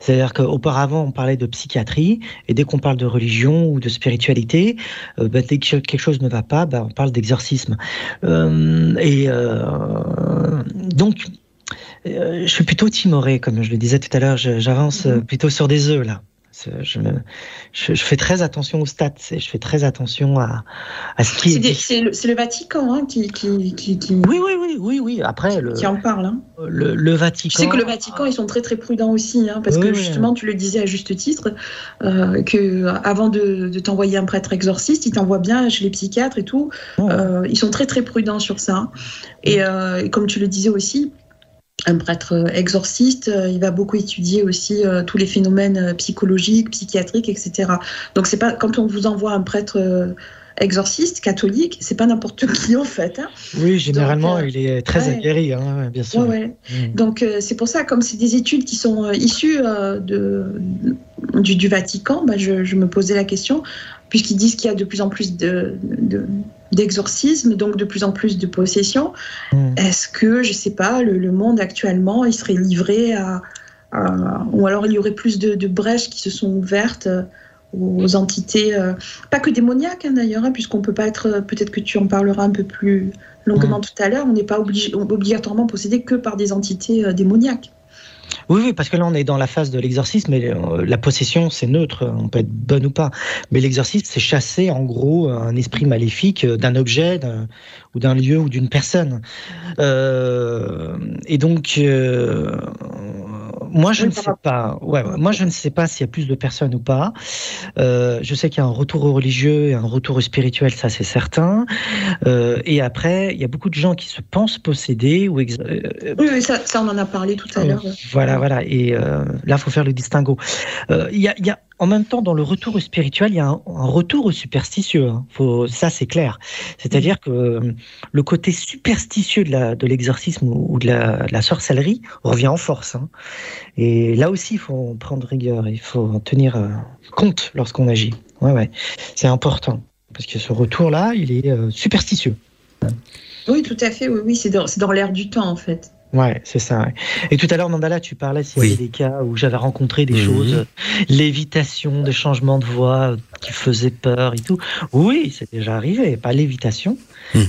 C'est-à-dire qu'auparavant, on parlait de psychiatrie, et dès qu'on parle de religion ou de spiritualité, bah, dès que quelque chose ne va pas, bah, on parle d'exorcisme. et donc, je suis plutôt timoré, comme je le disais tout à l'heure, j'avance mm-hmm. plutôt sur des œufs, là. Je, je, fais très attention aux stats, je fais très attention à, à ce qui est. C'est le, Vatican hein, qui, qui, qui, Oui, oui, oui, oui, oui. Après, le, qui en parle. Hein. Le, le, Vatican. Je sais que le Vatican, ils sont très très prudents aussi, hein, parce que justement, tu le disais à juste titre, euh, que avant de, de t'envoyer un prêtre exorciste, ils t'envoient bien chez les psychiatres et tout. Oh. Euh, ils sont très très prudents sur ça. Et, euh, et comme tu le disais aussi un prêtre exorciste, euh, il va beaucoup étudier aussi euh, tous les phénomènes euh, psychologiques, psychiatriques, etc. Donc c'est pas quand on vous envoie un prêtre exorciste catholique, c'est pas n'importe qui en fait. Hein. Oui, généralement il est très aguerri, hein, bien sûr. Ouais, mm. Donc c'est pour ça, comme c'est des études qui sont issues de, du, Vatican, bah, je, me posais la question, puisqu'ils disent qu'il y a de plus en plus de d'exorcisme, donc de plus en plus de possession. Hmm. Est-ce que, je sais pas, le, monde actuellement, il serait livré à, ou alors il y aurait plus de, brèches qui se sont ouvertes euh, aux entités, euh, pas que démoniaques hein, d'ailleurs, hein, puisqu'on peut pas être, peut-être que tu en parleras un peu plus longuement hmm. tout à l'heure, on n'est pas obligé, obligatoirement possédé que par des entités euh, démoniaques. Oui, parce que là, on est dans la phase de l'exorcisme, mais euh, la possession, c'est neutre, on peut être bonne ou pas. Mais l'exorcisme, c'est chasser, en gros, un esprit maléfique d'un objet ou d'un lieu ou d'une personne. Euh, et donc, euh, moi, je ne sais pas. Ouais, moi, je ne sais pas s'il y a plus de personnes ou pas. Euh, je sais qu'il y a un retour au religieux et un retour au spirituel, ça c'est certain. Euh, et après, il y a beaucoup de gens qui se pensent possédés ou. Euh, oui, ça, ça, on en a parlé tout à l'heure. Voilà, voilà. Et là, il faut faire le distinguo. Il y a, y a en même temps, dans le retour spirituel, il y a un, retour au superstitieux. Hein. Faut, ça, c'est clair. C'est-à-dire que euh, le côté superstitieux de l'exorcisme ou, de la, sorcellerie revient en force. Hein. Et là aussi, il faut prendre rigueur. Il faut en tenir euh, compte lorsqu'on agit. Ouais, ouais. C'est important. Parce que ce retour-là, il est euh, superstitieux. Oui, tout à fait. Oui, oui. C'est dans, dans l'air du temps, en fait. Ouais, c'est ça. Et tout à l'heure, Mandala, tu parlais s'il y avait des cas où j'avais rencontré des mhm. choses, lévitation, des changements de voix qui faisaient peur et tout. Oui, c'est déjà arrivé. Pas lévitation, Mhm.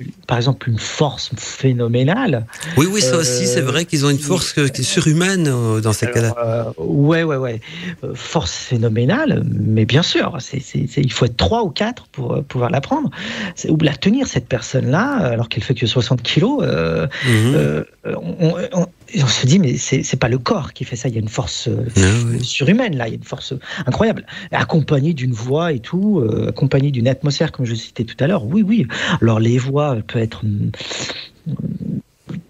mais par exemple une force phénoménale. Oui, oui, ça aussi, c'est vrai qu'ils ont une force surhumaine euh, dans ces cas-là. Euh, ouais, ouais, ouais. Euh, force phénoménale, mais bien sûr, c'est, il faut être trois ou quatre pour pouvoir la prendre. Ou la tenir, cette personne-là, alors qu'elle fait que 60 kilos. Mhm. On, se dit, mais c'est pas le corps qui fait ça. Il y a une force ah surhumaine là, il y a une force incroyable, accompagnée d'une voix et tout, accompagnée d'une atmosphère, comme je citais tout à l'heure. Oui, oui. Alors les voix peuvent être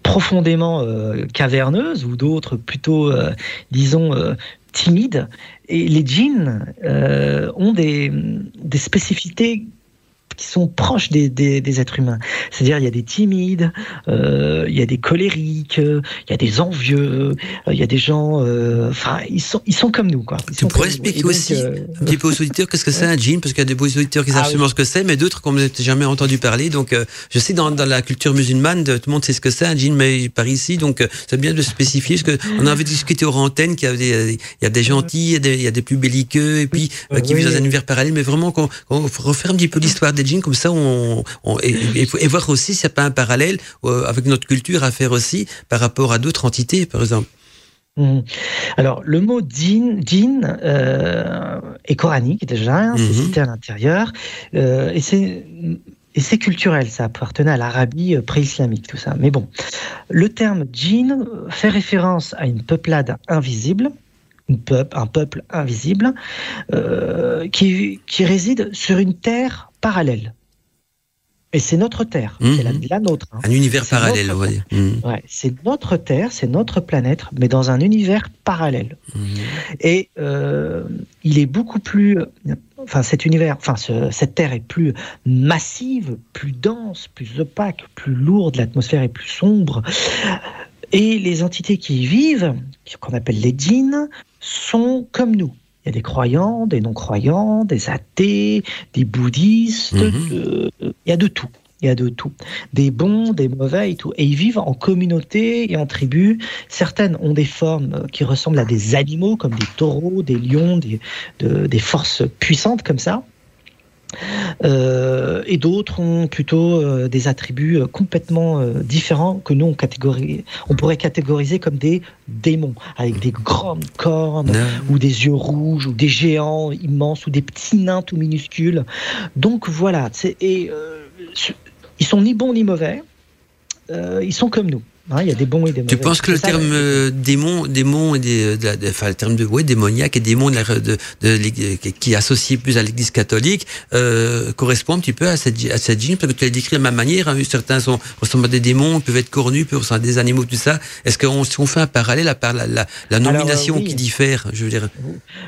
profondément caverneuses ou d'autres plutôt, disons, timides. Et les djinns ont des, des spécificités qui sont proches des, des, êtres humains. C'est-à-dire, il y a des timides, euh, il y a des colériques, il y a des envieux, euh, il y a des gens. Euh, enfin, ils sont, ils sont comme nous, quoi. tu pourrais expliquer aussi un petit peu aux auditeurs qu'est-ce que c'est un djinn, parce qu'il y a des beaux auditeurs qui savent ah absolument ce que c'est, mais d'autres qu'on n'a jamais entendu parler. Donc, je sais dans, dans la culture musulmane, tout le monde sait ce que c'est un djinn, mais par ici, donc c'est bien de spécifier, parce qu'on avait discuté aux antennes qu'il y, a des, il y a des gentils, il y a des, plus belliqueux, et puis qui vivent dans un univers parallèle, mais vraiment qu'on refaire un petit peu l'histoire des comme ça, on, et, voir aussi s'il n'y a pas un parallèle euh, avec notre culture à faire aussi par rapport à d'autres entités, par exemple. Mmh. Alors, le mot djinn, djinn euh, est coranique déjà, hein, c'est mmh. cité à l'intérieur, euh, et c'est et c'est culturel, ça appartenait à l'Arabie pré-islamique, tout ça. Mais bon, le terme djinn fait référence à une peuplade invisible, un peuple invisible, qui, qui réside sur une terre parallèle. Et c'est notre Terre, c'est mhm. la, nôtre. Hein. Un univers parallèle, on va dire. Mhm. c'est notre Terre, c'est notre planète, mais dans un univers parallèle. Et euh, il est beaucoup plus, enfin cet univers, enfin cette Terre est plus massive, plus dense, plus opaque, plus lourde, l'atmosphère est plus sombre. Et les entités qui y vivent, qu'on appelle les djinns, sont comme nous. Il y a des croyants, des non-croyants, des athées, des bouddhistes, mhm. il y a de tout. Il y a de tout. Des bons, des mauvais et tout. Et ils vivent en communauté et en tribu. Certaines ont des formes qui ressemblent à des animaux, comme des taureaux, des lions, des, des forces puissantes comme ça. Euh, et d'autres ont plutôt euh, des attributs euh, complètement différents que nous on, on pourrait catégoriser comme des démons, avec des grandes cornes ou des yeux rouges ou des géants immenses ou des petits nains tout minuscules. Donc voilà, et ils sont ni bons ni mauvais, ils sont comme nous. Hein, il y a des bons et des mauvais. Tu penses que le terme euh, démon, démon et des, de, enfin, le terme de ouais, démoniaque et démon de, de, qui est associé plus à l'Église catholique euh, correspond un petit peu à cette à cette parce que tu l'as décrit de la même manière. Hein, certains sont ressemblent à des démons, peuvent être cornus, peuvent ressembler à des animaux, tout ça. Est-ce qu'on si on fait un parallèle à part la, la, nomination qui diffère, je veux dire?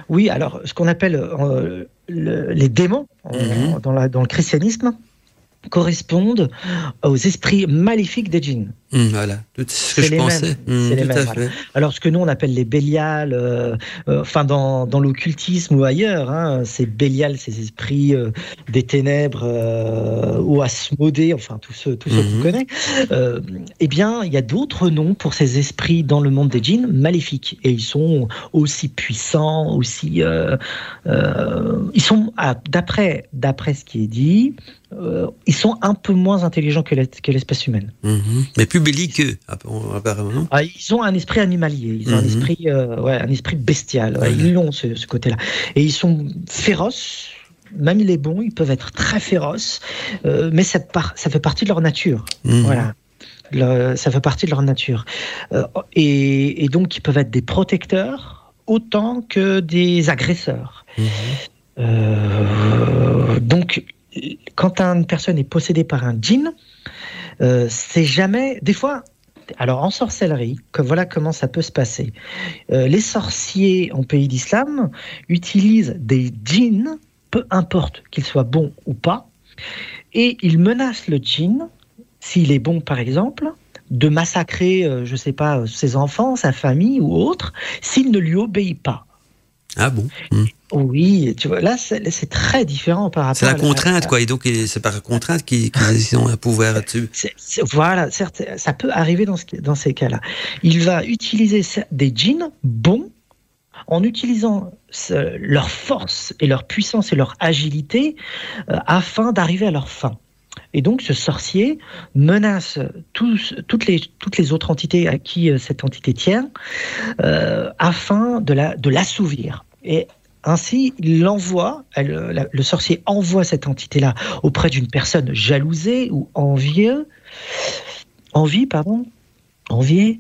Oui, alors ce qu'on appelle euh, les démons mhm. dans, la, dans le christianisme correspondent aux esprits maléfiques des djinns. Mmh, voilà, c'est ce que je pensais. Mmh, Alors, ce que nous on appelle les Bélial, euh, euh, enfin dans, dans l'occultisme ou ailleurs, hein, c'est Bélial, ces esprits euh, des ténèbres ou Asmodée, enfin tous ceux, tous ceux qu'on mmh. connaît. eh bien, il y a d'autres noms pour ces esprits dans le monde des djinns maléfiques, et ils sont aussi puissants, aussi, ils sont ah, d'après d'après ce qui est dit, ils sont un peu moins intelligents que l'espèce humaine. Mais plus belliqueux, apparemment. Ah, ils ont un esprit animalier, ils ont un, mhm. esprit, euh, ouais, un esprit bestial. Ils ont ce, côté-là. Et ils sont féroces. Même les bons, ils peuvent être très féroces, euh, mais ça, ça, fait partie de leur nature. Mhm. Voilà. ça fait partie de leur nature. Euh, et, donc, ils peuvent être des protecteurs autant que des agresseurs. Mhm. donc, quand une personne est possédée par un djinn, euh, c'est jamais. Des fois, alors en sorcellerie, que voilà comment ça peut se passer. Euh, les sorciers en pays d'islam utilisent des djinns, peu importe qu'ils soient bons ou pas, et ils menacent le djinn, s'il est bon par exemple, de massacrer, euh, je ne sais pas, ses enfants, sa famille ou autre, s'il ne lui obéit pas. Ah bon? Hmm. Oui, tu vois, là, c'est très différent par rapport. C'est la contrainte, quoi. Et donc, c'est par contrainte qu'ils ont un pouvoir là-dessus. Voilà, certes, ça peut arriver dans, ce, dans ces cas-là. Il va utiliser des djinns bons en utilisant leur force et leur puissance et leur agilité euh, afin d'arriver à leur fin. Et donc, ce sorcier menace tous, toutes, les, toutes les autres entités à qui euh, cette entité tient euh, afin de l'assouvir. La, et ainsi, il envoie, le sorcier envoie cette entité-là auprès d'une personne jalousée ou envieuse, envie, pardon, envier,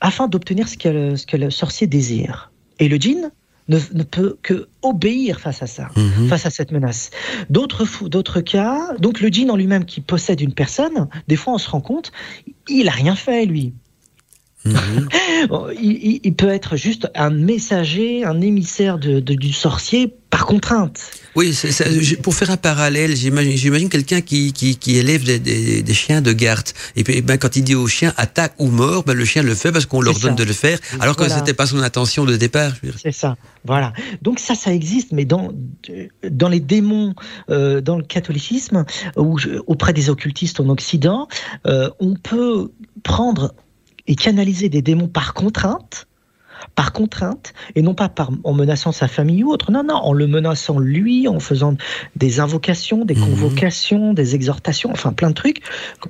afin d'obtenir ce que, ce que le sorcier désire. Et le djinn ne, peut que obéir face à ça, mhm. face à cette menace. D'autres, d'autres cas, donc le djinn en lui-même qui possède une personne, des fois on se rend compte, il n'a rien fait lui. Mhm. il, peut être juste un messager, un émissaire de, du sorcier par contrainte. Oui, pour faire un parallèle, j'imagine quelqu'un qui, qui, élève des, chiens de garde. Et puis, ben, quand il dit au chien attaque ou mort, ben, le chien le fait parce qu'on leur donne de le faire, alors que ce n'était pas son intention de départ. C'est ça, voilà. Donc ça, ça existe, mais dans, dans les démons, euh, dans le catholicisme, ou auprès des occultistes en Occident, euh, on peut prendre et canaliser des démons par contrainte, par contrainte, et non pas par, en menaçant sa famille ou autre, non, non, en le menaçant lui, en faisant des invocations, des mhm. convocations, des exhortations, enfin plein de trucs,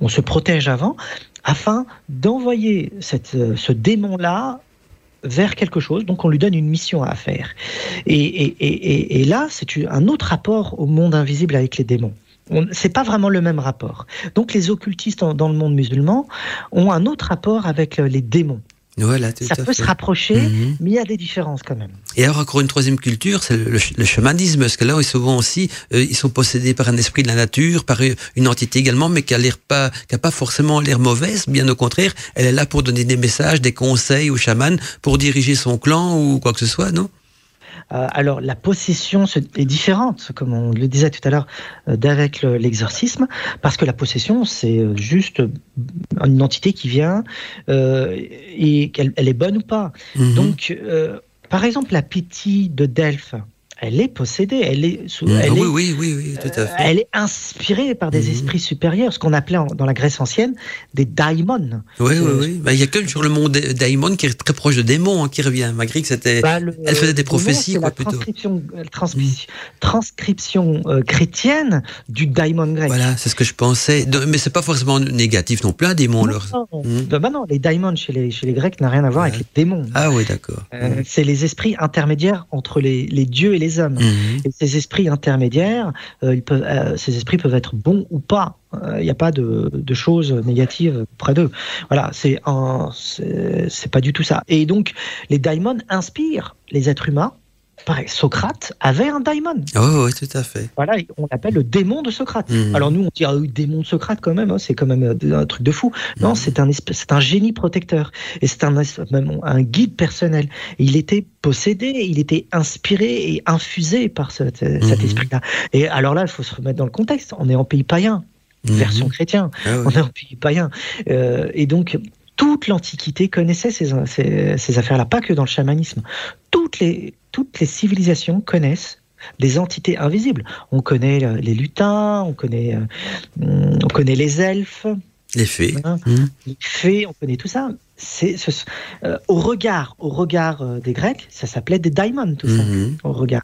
on se protège avant, afin d'envoyer euh, ce démon-là vers quelque chose, donc on lui donne une mission à faire. Et, et, et, et là, c'est un autre rapport au monde invisible avec les démons c'est pas vraiment le même rapport. Donc les occultistes dans le monde musulman ont un autre rapport avec euh, les démons. Voilà, ça peut se rapprocher, mhm. mais il y a des différences quand même. Et alors encore une troisième culture, c'est le, chamanisme, parce que là, souvent aussi, euh, ils sont possédés par un esprit de la nature, par une entité également, mais qui a l'air pas, qui a pas forcément l'air mauvaise, bien au contraire, elle est là pour donner des messages, des conseils au chaman, pour diriger son clan ou quoi que ce soit, non? Euh, alors la possession est différente, comme on le disait tout à l'heure, euh, d'avec l'exorcisme, parce que la possession, c'est euh, juste une entité qui vient et qu'elle elle est bonne ou pas. Mhm. Donc, par exemple, la pitié de Delphes, elle est possédée, elle est, mmh. elle oui, oui, oui, oui, tout à fait. elle est inspirée par des mmh. esprits supérieurs, ce qu'on appelait dans la Grèce ancienne des daimons. Oui, oui, oui. Bah, il y a que sur le monde daimon qui est très proche de démons hein, qui revient. Malgré que c'était, bah, elle faisait des prophéties, quoi, plutôt. Transcription, transcription euh, chrétienne du daimon grec. Voilà, c'est ce que je pensais. Mais c'est pas forcément négatif non plus, un démon. Non, mmh. bah, non, les daimons chez les, chez les Grecs n'a rien à voir avec les démons. Ah oui, d'accord. Euh, c'est les esprits intermédiaires entre les, les dieux et les hommes. Mhm. Et ces esprits intermédiaires, euh, ils peuvent, euh, ces esprits peuvent être bons ou pas. Il euh, n'y a pas de, choses négatives près d'eux. Voilà, c'est c'est pas du tout ça. Et donc, les daimons inspirent les êtres humains pareil, Socrate avait un daimon. Oh, oui, tout à fait. Voilà, on l'appelle le démon de Socrate. Mhm. Alors nous, on dit, ah oui, démon de Socrate quand même, hein, c'est quand même un, truc de fou. Non, mhm. c'est un, c'est un génie protecteur. Et c'est un, même un guide personnel. il était possédé, il était inspiré et infusé par cet mhm. esprit-là. Et alors là, il faut se remettre dans le contexte. On est en pays païen version chrétien. Ah on est en pays païen. Euh, et donc, toute l'Antiquité connaissait ces, ces, affaires-là, pas que dans le chamanisme. Toutes les, toutes les civilisations connaissent des entités invisibles. On connaît euh, les lutins, on connaît, euh, on connaît les elfes. Les fées. Hein, mmh. Les fées, on connaît tout ça. C'est, euh, au regard, au regard des Grecs, ça s'appelait des daimons, tout ça. Mmh. Au regard.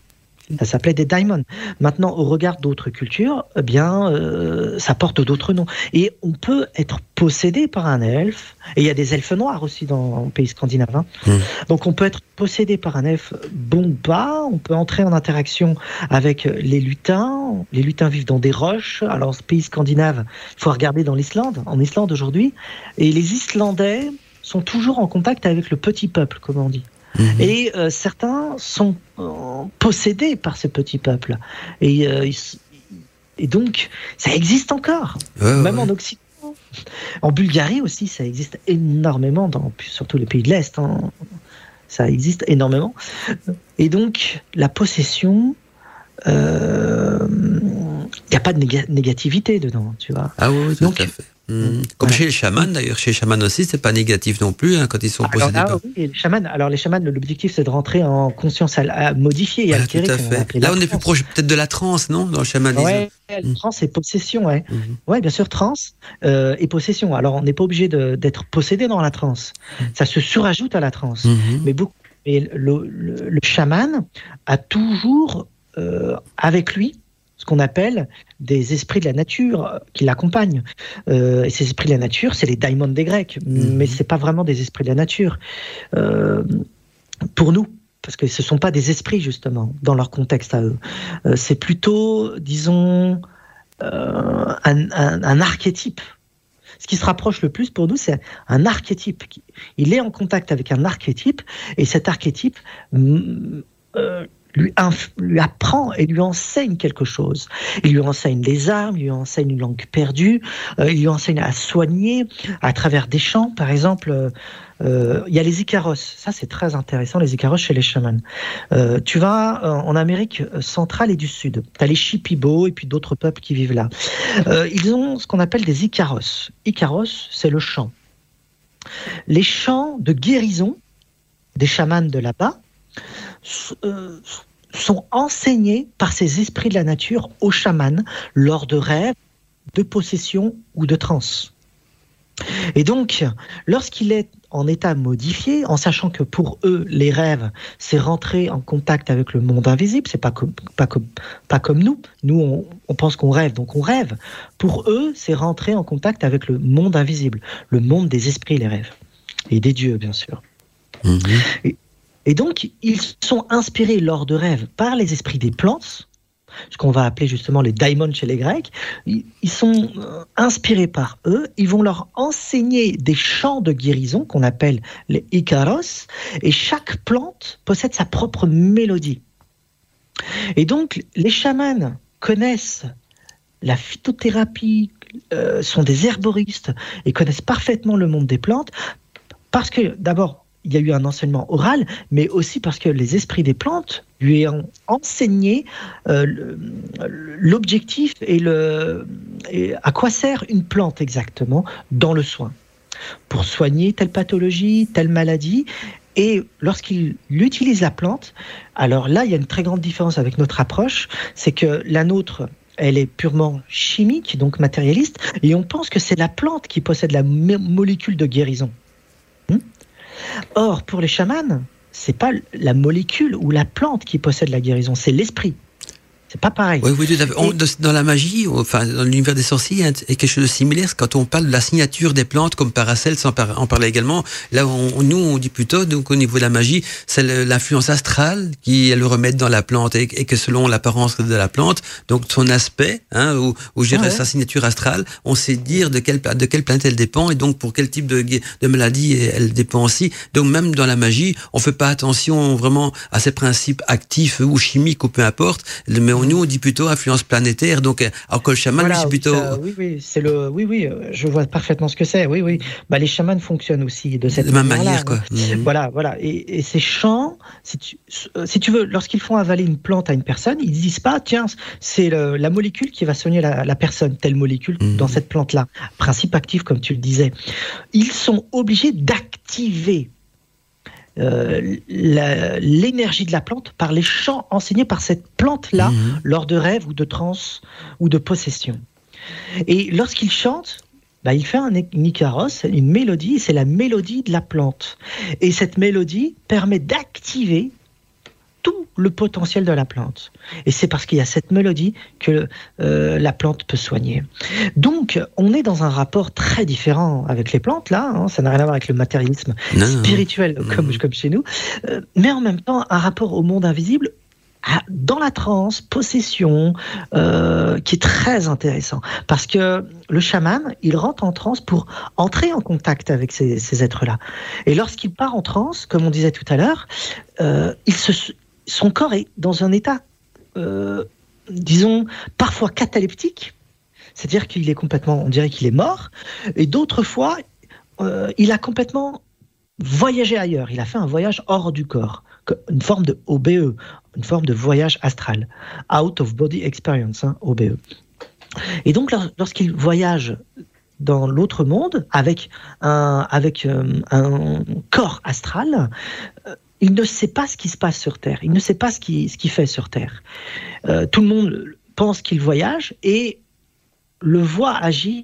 Ça s'appelait des diamonds. Maintenant, au regard d'autres cultures, eh bien, euh, ça porte d'autres noms. Et on peut être possédé par un elfe. Et il y a des elfes noirs aussi dans le pays scandinave. Hein. Hmm. Donc, on peut être possédé par un elfe bon ou pas. On peut entrer en interaction avec les lutins. Les lutins vivent dans des roches. Alors, ce pays scandinave, il faut regarder dans l'Islande. En Islande aujourd'hui, et les Islandais sont toujours en contact avec le petit peuple, comme on dit. Mhm. Et euh, certains sont euh, possédés par ce petit peuple. Et, euh, et donc, ça existe encore, même en Occident. En Bulgarie aussi, ça existe énormément, dans surtout les pays de l'Est. Hein. Ça existe énormément. Et donc, la possession, il n'y a pas de négativité dedans, tu vois. Ah oui, tout à fait. Hmm. Comme chez les chamans d'ailleurs, chez les chamans aussi, c'est pas négatif non plus hein, quand ils sont possédés. Alors, oui, les chamans, alors les chamans, l'objectif c'est de rentrer en conscience à, modifier et Tout à fait. Là, on est plus proche peut-être de la transe, non, dans le chamanisme. Ouais, hmm. transe et possession, ouais. Hmm. Ouais, bien sûr, transe euh, et possession. Alors, on n'est pas obligé d'être possédé dans la transe. Ça se surajoute à la transe. Mais beaucoup. Et le, le, chaman a toujours euh, avec lui ce qu'on appelle des esprits de la nature euh, qui l'accompagnent. Euh, et ces esprits de la nature, c'est les daimons des Grecs, mhm. mais ce n'est pas vraiment des esprits de la nature. Euh, pour nous, parce que ce ne sont pas des esprits, justement, dans leur contexte à eux. c'est plutôt, disons, un, archétype. ce qui se rapproche le plus pour nous, c'est un archétype. Il est en contact avec un archétype, et cet archétype mm, euh, lui, apprend et lui enseigne quelque chose. Il lui enseigne les armes, il lui enseigne une langue perdue, euh, il lui enseigne à soigner à travers des chants. Par exemple, euh, euh, il y a les Icaros. Ça, c'est très intéressant, les Icaros chez les chamans. tu vas en Amérique centrale et du Sud. Tu as les Shipibo et puis d'autres peuples qui vivent là. ils ont ce qu'on appelle des Icaros. Icaros, c'est le chant. Les chants de guérison des chamans de là-bas sont enseignés par ces esprits de la nature aux chamans lors de rêves, de possession ou de transe. Et donc, lorsqu'il est en état modifié, en sachant que pour eux, les rêves, c'est rentrer en contact avec le monde invisible, c'est pas comme, pas comme, pas comme nous. Nous, on, on pense qu'on rêve, donc on rêve. Pour eux, c'est rentrer en contact avec le monde invisible, le monde des esprits, les rêves. Et des dieux, bien sûr. Mhm. Et donc, ils sont inspirés lors de rêves par les esprits des plantes, ce qu'on va appeler justement les daimons chez les Grecs. Ils sont euh, inspirés par eux. Ils vont leur enseigner des chants de guérison qu'on appelle les Icaros. Et chaque plante possède sa propre mélodie. Et donc, les chamans connaissent la phytothérapie, euh, sont des herboristes et connaissent parfaitement le monde des plantes parce que d'abord, il y a eu un enseignement oral, mais aussi parce que les esprits des plantes lui ont enseigné euh, l'objectif et, à quoi sert une plante exactement dans le soin. Pour soigner telle pathologie, telle maladie. Et lorsqu'il utilise la plante, alors là, il y a une très grande différence avec notre approche, c'est que la nôtre, elle est purement chimique, donc matérialiste, et on pense que c'est la plante qui possède la molécule de guérison. Or, pour les chamans, c'est pas la molécule ou la plante qui possède la guérison, c'est l'esprit pas pareil. Oui, oui, dans la magie, enfin, dans l'univers des sorciers, il y a quelque chose de similaire. Quand on parle de la signature des plantes, comme Paracel, sans en parler également, là, on, nous, on dit plutôt, donc, au niveau de la magie, c'est l'influence astrale qui est le remède dans la plante et, que selon l'apparence de la plante, donc son aspect, hein, ou, ou ah sa signature astrale, on sait dire de quelle, de quelle planète elle dépend et donc pour quel type de, de maladie elle dépend aussi. Donc, même dans la magie, on fait pas attention vraiment à ces principes actifs ou chimiques ou peu importe, mais on nous, on dit plutôt influence planétaire. Donc, alors que le chaman, c'est plutôt. oui, oui, c'est le. Oui, oui, euh, je vois parfaitement ce que c'est. Oui, oui. Bah, les chamans fonctionnent aussi de cette même manière, quoi. Mhm. Voilà, voilà. Et, ces chants, si tu, euh, si tu veux, lorsqu'ils font avaler une plante à une personne, ils disent pas, tiens, c'est la molécule qui va soigner la, personne, telle molécule mhm. dans cette plante-là. Principe actif, comme tu le disais. Ils sont obligés d'activer euh, l'énergie de la plante par les chants enseignés par cette plante-là mhm. lors de rêves ou de transe ou de possession. Et lorsqu'il chante, bah, il fait un Nicaros, une mélodie, c'est la mélodie de la plante. Et cette mélodie permet d'activer tout le potentiel de la plante. Et c'est parce qu'il y a cette mélodie que euh, la plante peut soigner. Donc, on est dans un rapport très différent avec les plantes, là. Hein. ça n'a rien à voir avec le matérialisme spirituel Comme, comme chez nous. Euh, mais en même temps, un rapport au monde invisible dans la transe, possession, euh, qui est très intéressant. Parce que le chaman, il rentre en transe pour entrer en contact avec ces, ces êtres-là. Et lorsqu'il part en transe, comme on disait tout à l'heure, euh, il se, son corps est dans un état, euh, disons, parfois cataleptique, c'est-à-dire qu'il est complètement, on dirait qu'il est mort, et d'autres fois, euh, il a complètement voyagé ailleurs, il a fait un voyage hors du corps, une forme de OBE, une forme de voyage astral, out of body experience, hein, OBE. Et donc, lorsqu'il voyage dans l'autre monde avec un, euh, un corps astral, il ne sait pas ce qui se passe sur Terre, il ne sait pas ce qu'il ce fait sur Terre. Euh, tout le monde pense qu'il voyage et le voit agir,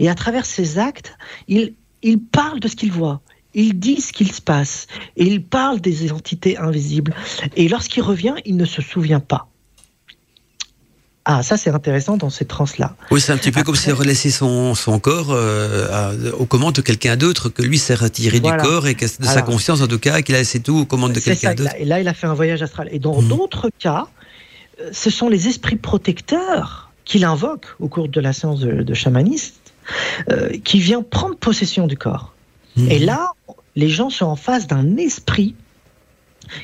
et à travers ses actes, il, il parle de ce qu'il voit. Il dit ce qu'il se passe et il parle des entités invisibles. Et lorsqu'il revient, il ne se souvient pas. Ah, ça c'est intéressant dans ces trans-là. Oui, c'est un petit peu comme s'il relaissait son, son corps euh, aux commandes de quelqu'un d'autre, que lui s'est retiré du corps et que de sa conscience en tout cas, qu'il a laissé tout aux commandes de quelqu'un d'autre. Et là, il a fait un voyage astral. Et dans mhm. d'autres cas, euh, ce sont les esprits protecteurs qu'il invoque au cours de la séance de, de chamanisme qui vient prendre possession du corps. Mhm. Et là, les gens sont en face d'un esprit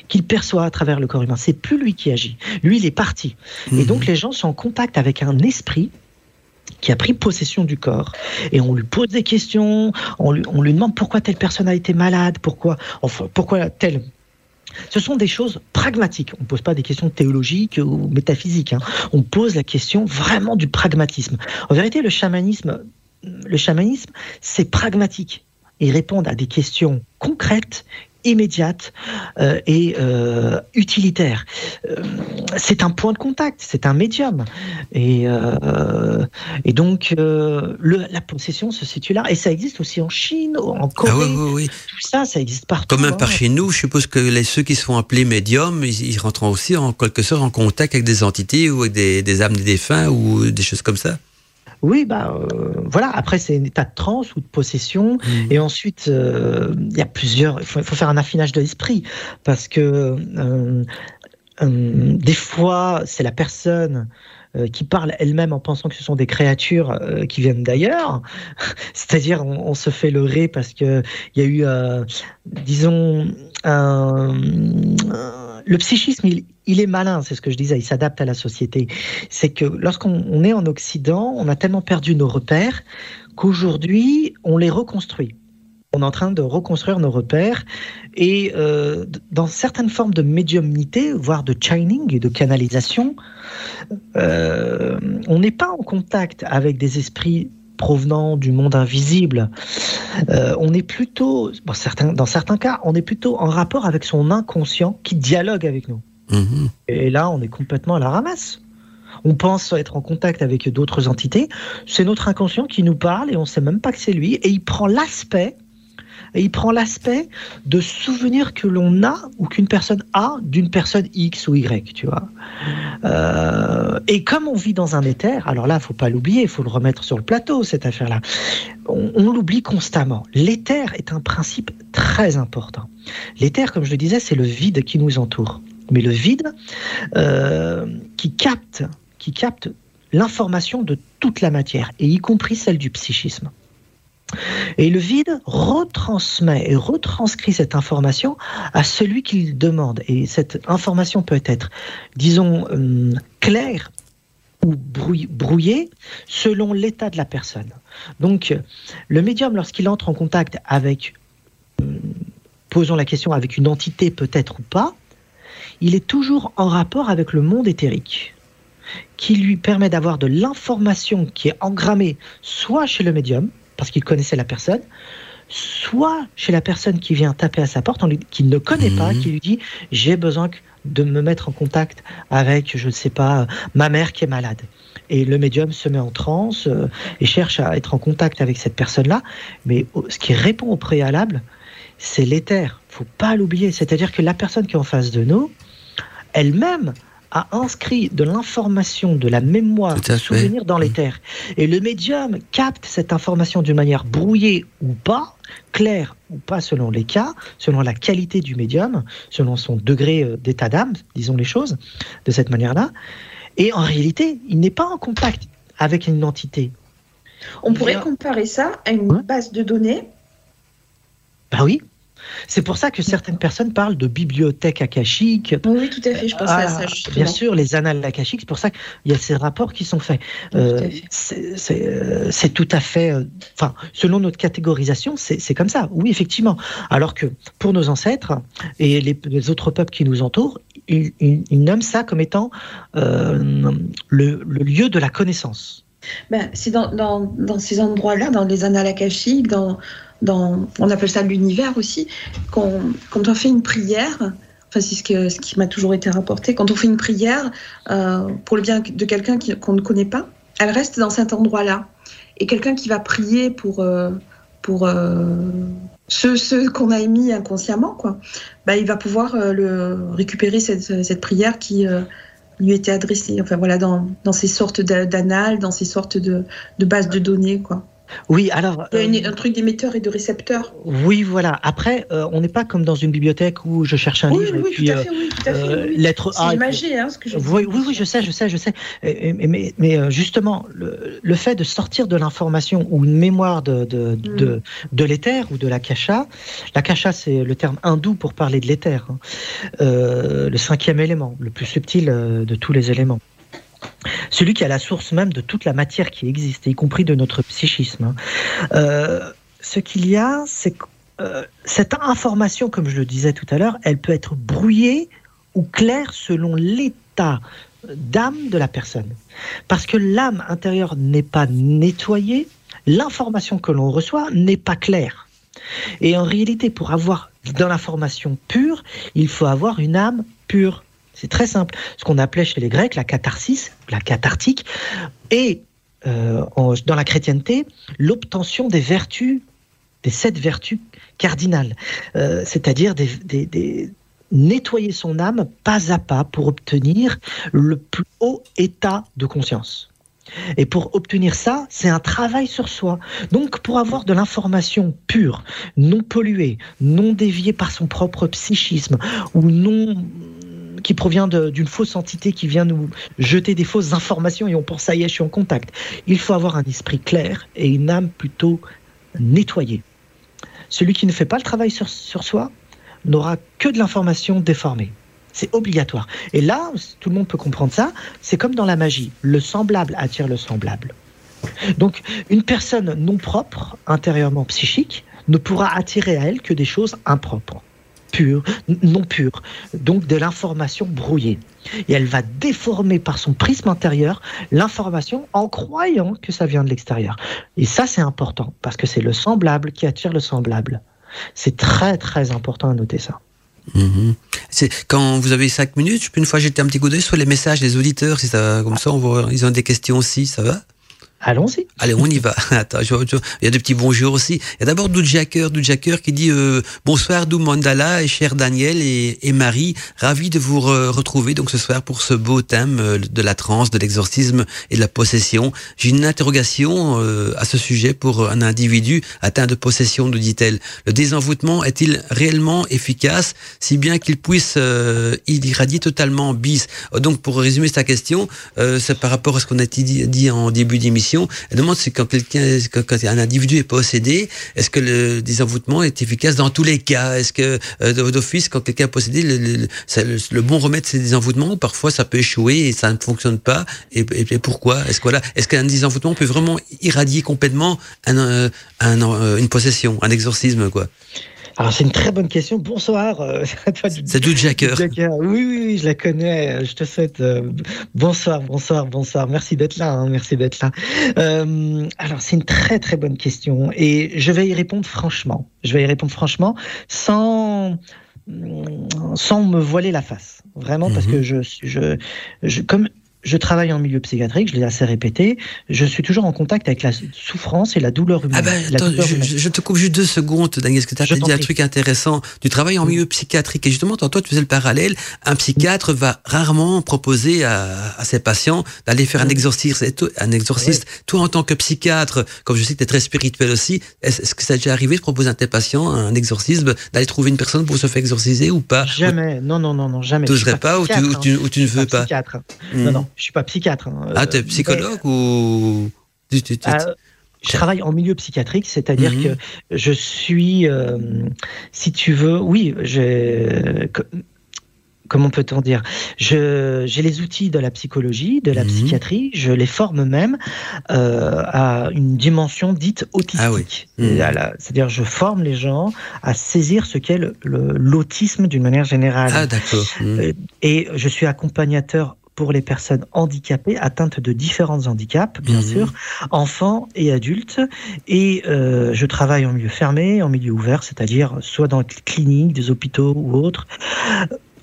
qu'il perçoit à travers le corps humain. C'est plus lui qui agit. Lui, il est parti. Et mhm. donc, les gens sont en contact avec un esprit qui a pris possession du corps. Et on lui pose des questions, on lui, on lui demande pourquoi telle personne a été malade, pourquoi, enfin, pourquoi telle ce sont des choses pragmatiques. On ne pose pas des questions théologiques ou métaphysiques. Hein. On pose la question vraiment du pragmatisme. En vérité, le chamanisme, le chamanisme, c'est pragmatique. Ils répondent à des questions concrètes immédiate euh, et euh, utilitaire. Euh, c'est un point de contact, c'est un médium. Et, et donc, le, la possession se situe là. Et ça existe aussi en Chine, en Corée. Ah oui, oui, Tout ça, ça existe partout. Comme même par chez nous, je suppose que les, ceux qui se font appeler médiums, ils, rentrent aussi en quelque sorte en contact avec des entités ou avec des, des âmes des défunts ou des choses comme ça oui, bah euh, voilà. Après, c'est un état de transe ou de possession, mmh. et ensuite euh, il y a plusieurs. Il faut, faire un affinage de l'esprit parce que euh, des fois, c'est la personne qui parle elle-même en pensant que ce sont des créatures qui viennent d'ailleurs. C'est-à-dire, on, se fait leurrer parce que il y a eu, disons, un le psychisme, il, est malin, c'est ce que je disais, il s'adapte à la société. C'est que lorsqu'on est en Occident, on a tellement perdu nos repères qu'aujourd'hui, on les reconstruit. On est en train de reconstruire nos repères et euh, dans certaines formes de médiumnité, voire de channing et de canalisation, euh, on n'est pas en contact avec des esprits provenant du monde invisible. Euh, on est plutôt, certains, dans certains cas, on est plutôt en rapport avec son inconscient qui dialogue avec nous. Mhm. Et là, on est complètement à la ramasse. On pense être en contact avec d'autres entités. C'est notre inconscient qui nous parle et on ne sait même pas que c'est lui. Et il prend l'aspect et il prend l'aspect de souvenirs que l'on a ou qu'une personne a d'une personne X ou Y, tu vois. Euh, et comme on vit dans un éther, alors là, faut pas l'oublier, il faut le remettre sur le plateau, cette affaire-là. On, l'oublie constamment. L'éther est un principe très important. L'éther, comme je le disais, c'est le vide qui nous entoure. Mais le vide euh, qui capte, qui capte l'information de toute la matière, et y compris celle du psychisme. Et le vide retransmet et retranscrit cette information à celui qui le demande. Et cette information peut être, disons, euh, claire ou brouillée selon l'état de la personne. Donc, le médium, lorsqu'il entre en contact avec, euh, posons la question, avec une entité peut-être ou pas, il est toujours en rapport avec le monde éthérique qui lui permet d'avoir de l'information qui est engrammée soit chez le médium, parce qu'il connaissait la personne, soit chez la personne qui vient taper à sa porte, qu'il ne connaît pas, mhm. qui lui dit j'ai besoin de me mettre en contact avec, je ne sais pas, ma mère qui est malade. Et le médium se met en transe euh, et cherche à être en contact avec cette personne-là. Mais ce qui répond au préalable, c'est l'éther. faut pas l'oublier. C'est-à-dire que la personne qui est en face de nous, elle-même a inscrit de l'information, de la mémoire, de souvenir dans les terres. Et le médium capte cette information d'une manière brouillée ou pas, claire ou pas selon les cas, selon la qualité du médium, selon son degré euh, d'état d'âme, disons les choses de cette manière-là. Et en réalité, il n'est pas en contact avec une entité. On pourrait comparer ça à une base de données Ben oui, c'est pour ça que certaines personnes parlent de bibliothèque akashique. Oui, tout à fait, je pense à ça. Justement. Bien sûr, les annales akashiques, c'est pour ça qu'il y a ces rapports qui sont faits. Euh, c'est tout à fait. Euh, enfin, selon notre catégorisation, c'est comme ça. Oui, effectivement. Alors que pour nos ancêtres et les, autres peuples qui nous entourent, ils, nomment ça comme étant euh, le, lieu de la connaissance. Ben, c'est dans, dans, ces endroits-là, dans les annales akashiques, dans on appelle ça l'univers aussi, quand, on fait une prière, enfin c'est ce, qui m'a toujours été rapporté, quand on fait une prière euh, pour le bien de quelqu'un qu'on ne connaît pas, elle reste dans cet endroit-là. Et quelqu'un qui va prier pour, euh, euh, ceux, qu'on a émis inconsciemment, quoi, bah, il va pouvoir le, récupérer cette, prière qui lui était adressée, enfin voilà, dans, ces sortes d'annales, dans ces sortes de, de bases de données, quoi Oui, alors. Il y a un truc d'émetteur et de récepteur. Oui, voilà. Après, on n'est pas comme dans une bibliothèque où je cherche un livre et puis tout à fait, oui, tout à fait, lettre A. C'est imagé, hein, ce que je oui, oui, oui, je sais, je sais, je sais. mais, mais, justement, le, le, fait de sortir de l'information ou une mémoire de, de, mm. de, de l'éther ou de la kasha, la kasha, c'est le terme hindou pour parler de l'éther, hein. le cinquième élément, le plus subtil de tous les éléments celui qui a la source même de toute la matière qui existe, y compris de notre psychisme. Hein. Euh, ce qu'il y a, c'est que euh, cette information, comme je le disais tout à l'heure, elle peut être brouillée ou claire selon l'état d'âme de la personne. Parce que l'âme intérieure n'est pas nettoyée, l'information que l'on reçoit n'est pas claire. Et en réalité, pour avoir dans l'information pure, il faut avoir une âme pure. C'est très simple. Ce qu'on appelait chez les Grecs la catharsis, la cathartique, et euh, dans la chrétienté, l'obtention des vertus, des sept vertus cardinales, euh, c'est-à-dire nettoyer son âme pas à pas pour obtenir le plus haut état de conscience. Et pour obtenir ça, c'est un travail sur soi. Donc pour avoir de l'information pure, non polluée, non déviée par son propre psychisme, ou non qui provient d'une fausse entité qui vient nous jeter des fausses informations et on pense ça y est, je suis en contact. Il faut avoir un esprit clair et une âme plutôt nettoyée. Celui qui ne fait pas le travail sur, soi n'aura que de l'information déformée. C'est obligatoire. Et là, tout le monde peut comprendre ça, c'est comme dans la magie. Le semblable attire le semblable. Donc, une personne non propre, intérieurement psychique, ne pourra attirer à elle que des choses impropres pure, non pure, donc de l'information brouillée. Et elle va déformer par son prisme intérieur l'information en croyant que ça vient de l'extérieur. Et ça, c'est important, parce que c'est le semblable qui attire le semblable. C'est très, très important à noter ça. Mhm. C'est quand vous avez cinq minutes, une fois jeter un petit coup d'œil sur les messages des auditeurs, si ça, comme ça, ils ont des questions aussi, ça va? Allons-y. Allez, on y va. Attends, il y a des petits bonjours aussi. Il y a d'abord Doudjaker, Doudjaker qui dit euh, bonsoir Dou Mandala et cher Daniel et, Marie, ravi de vous retrouver donc ce soir pour ce beau thème euh, de la transe, de l'exorcisme et de la possession. J'ai une interrogation euh, à ce sujet pour un individu atteint de possession, nous dit-elle. Le désenvoûtement est-il réellement efficace, si bien qu'il puisse il irradier totalement bis Donc pour résumer sa question, c'est par rapport à ce qu'on a dit en début d'émission elle demande si quand un individu est possédé, est-ce que le désenvoûtement est efficace dans tous les cas? Est-ce que euh, d'office, quand quelqu'un est possédé, le, bon remède c'est le désenvoûtement parfois ça peut échouer et ça ne fonctionne pas. Et, pourquoi? Est-ce qu'un désenvoûtement peut vraiment irradier complètement euh, euh, une possession, un exorcisme alors c'est une très bonne question. Bonsoir. Euh, c'est tout Jacker. Oui, oui, oui, je la connais. Je te souhaite euh, bonsoir, bonsoir, bonsoir. Merci d'être là. Hein, merci d'être là. Euh, alors c'est une très très bonne question et je vais y répondre franchement. Je vais y répondre franchement sans sans me voiler la face. Vraiment parce mhm. que je, je, je comme je travaille en milieu psychiatrique, je l'ai assez répété, je suis toujours en contact avec la souffrance et la douleur humaine. Ah ben, attends, je, te coupe juste deux secondes, Daniel, parce que tu as dit un truc intéressant. Tu travailles en milieu psychiatrique et justement, toi, tu faisais le parallèle. Un psychiatre va rarement proposer à, à ses patients d'aller faire un exorcisme. Un exorciste. Toi, en tant que psychiatre, comme je sais que tu es très spirituel aussi, est-ce que ça déjà arrivé de proposer à tes patients un exorcisme, d'aller trouver une personne pour se faire exorciser ou pas? Jamais. Non, non, non, non, jamais. Tu n'oserais pas, ou, tu, ou, tu, ou tu, ne veux pas, psychiatre. Hmm. Non, non. Je suis pas psychiatre. Hein. Ah, tu es psychologue ou euh, je travaille en milieu psychiatrique, c'est-à-dire mhm. que je suis, euh, si tu veux, oui, je, comment peut-on dire? J'ai les outils de la psychologie, de la mhm. psychiatrie, je les forme même euh, à une dimension dite autistique. Ah mhm. C'est-à-dire je forme les gens à saisir ce qu'est l'autisme d'une manière générale. Ah d'accord. Et je suis accompagnateur pour les personnes handicapées, atteintes de différents handicaps, bien mhm. sûr, enfants et adultes. Et euh, je travaille en milieu fermé, en milieu ouvert, c'est-à-dire soit dans les cliniques, des hôpitaux ou autres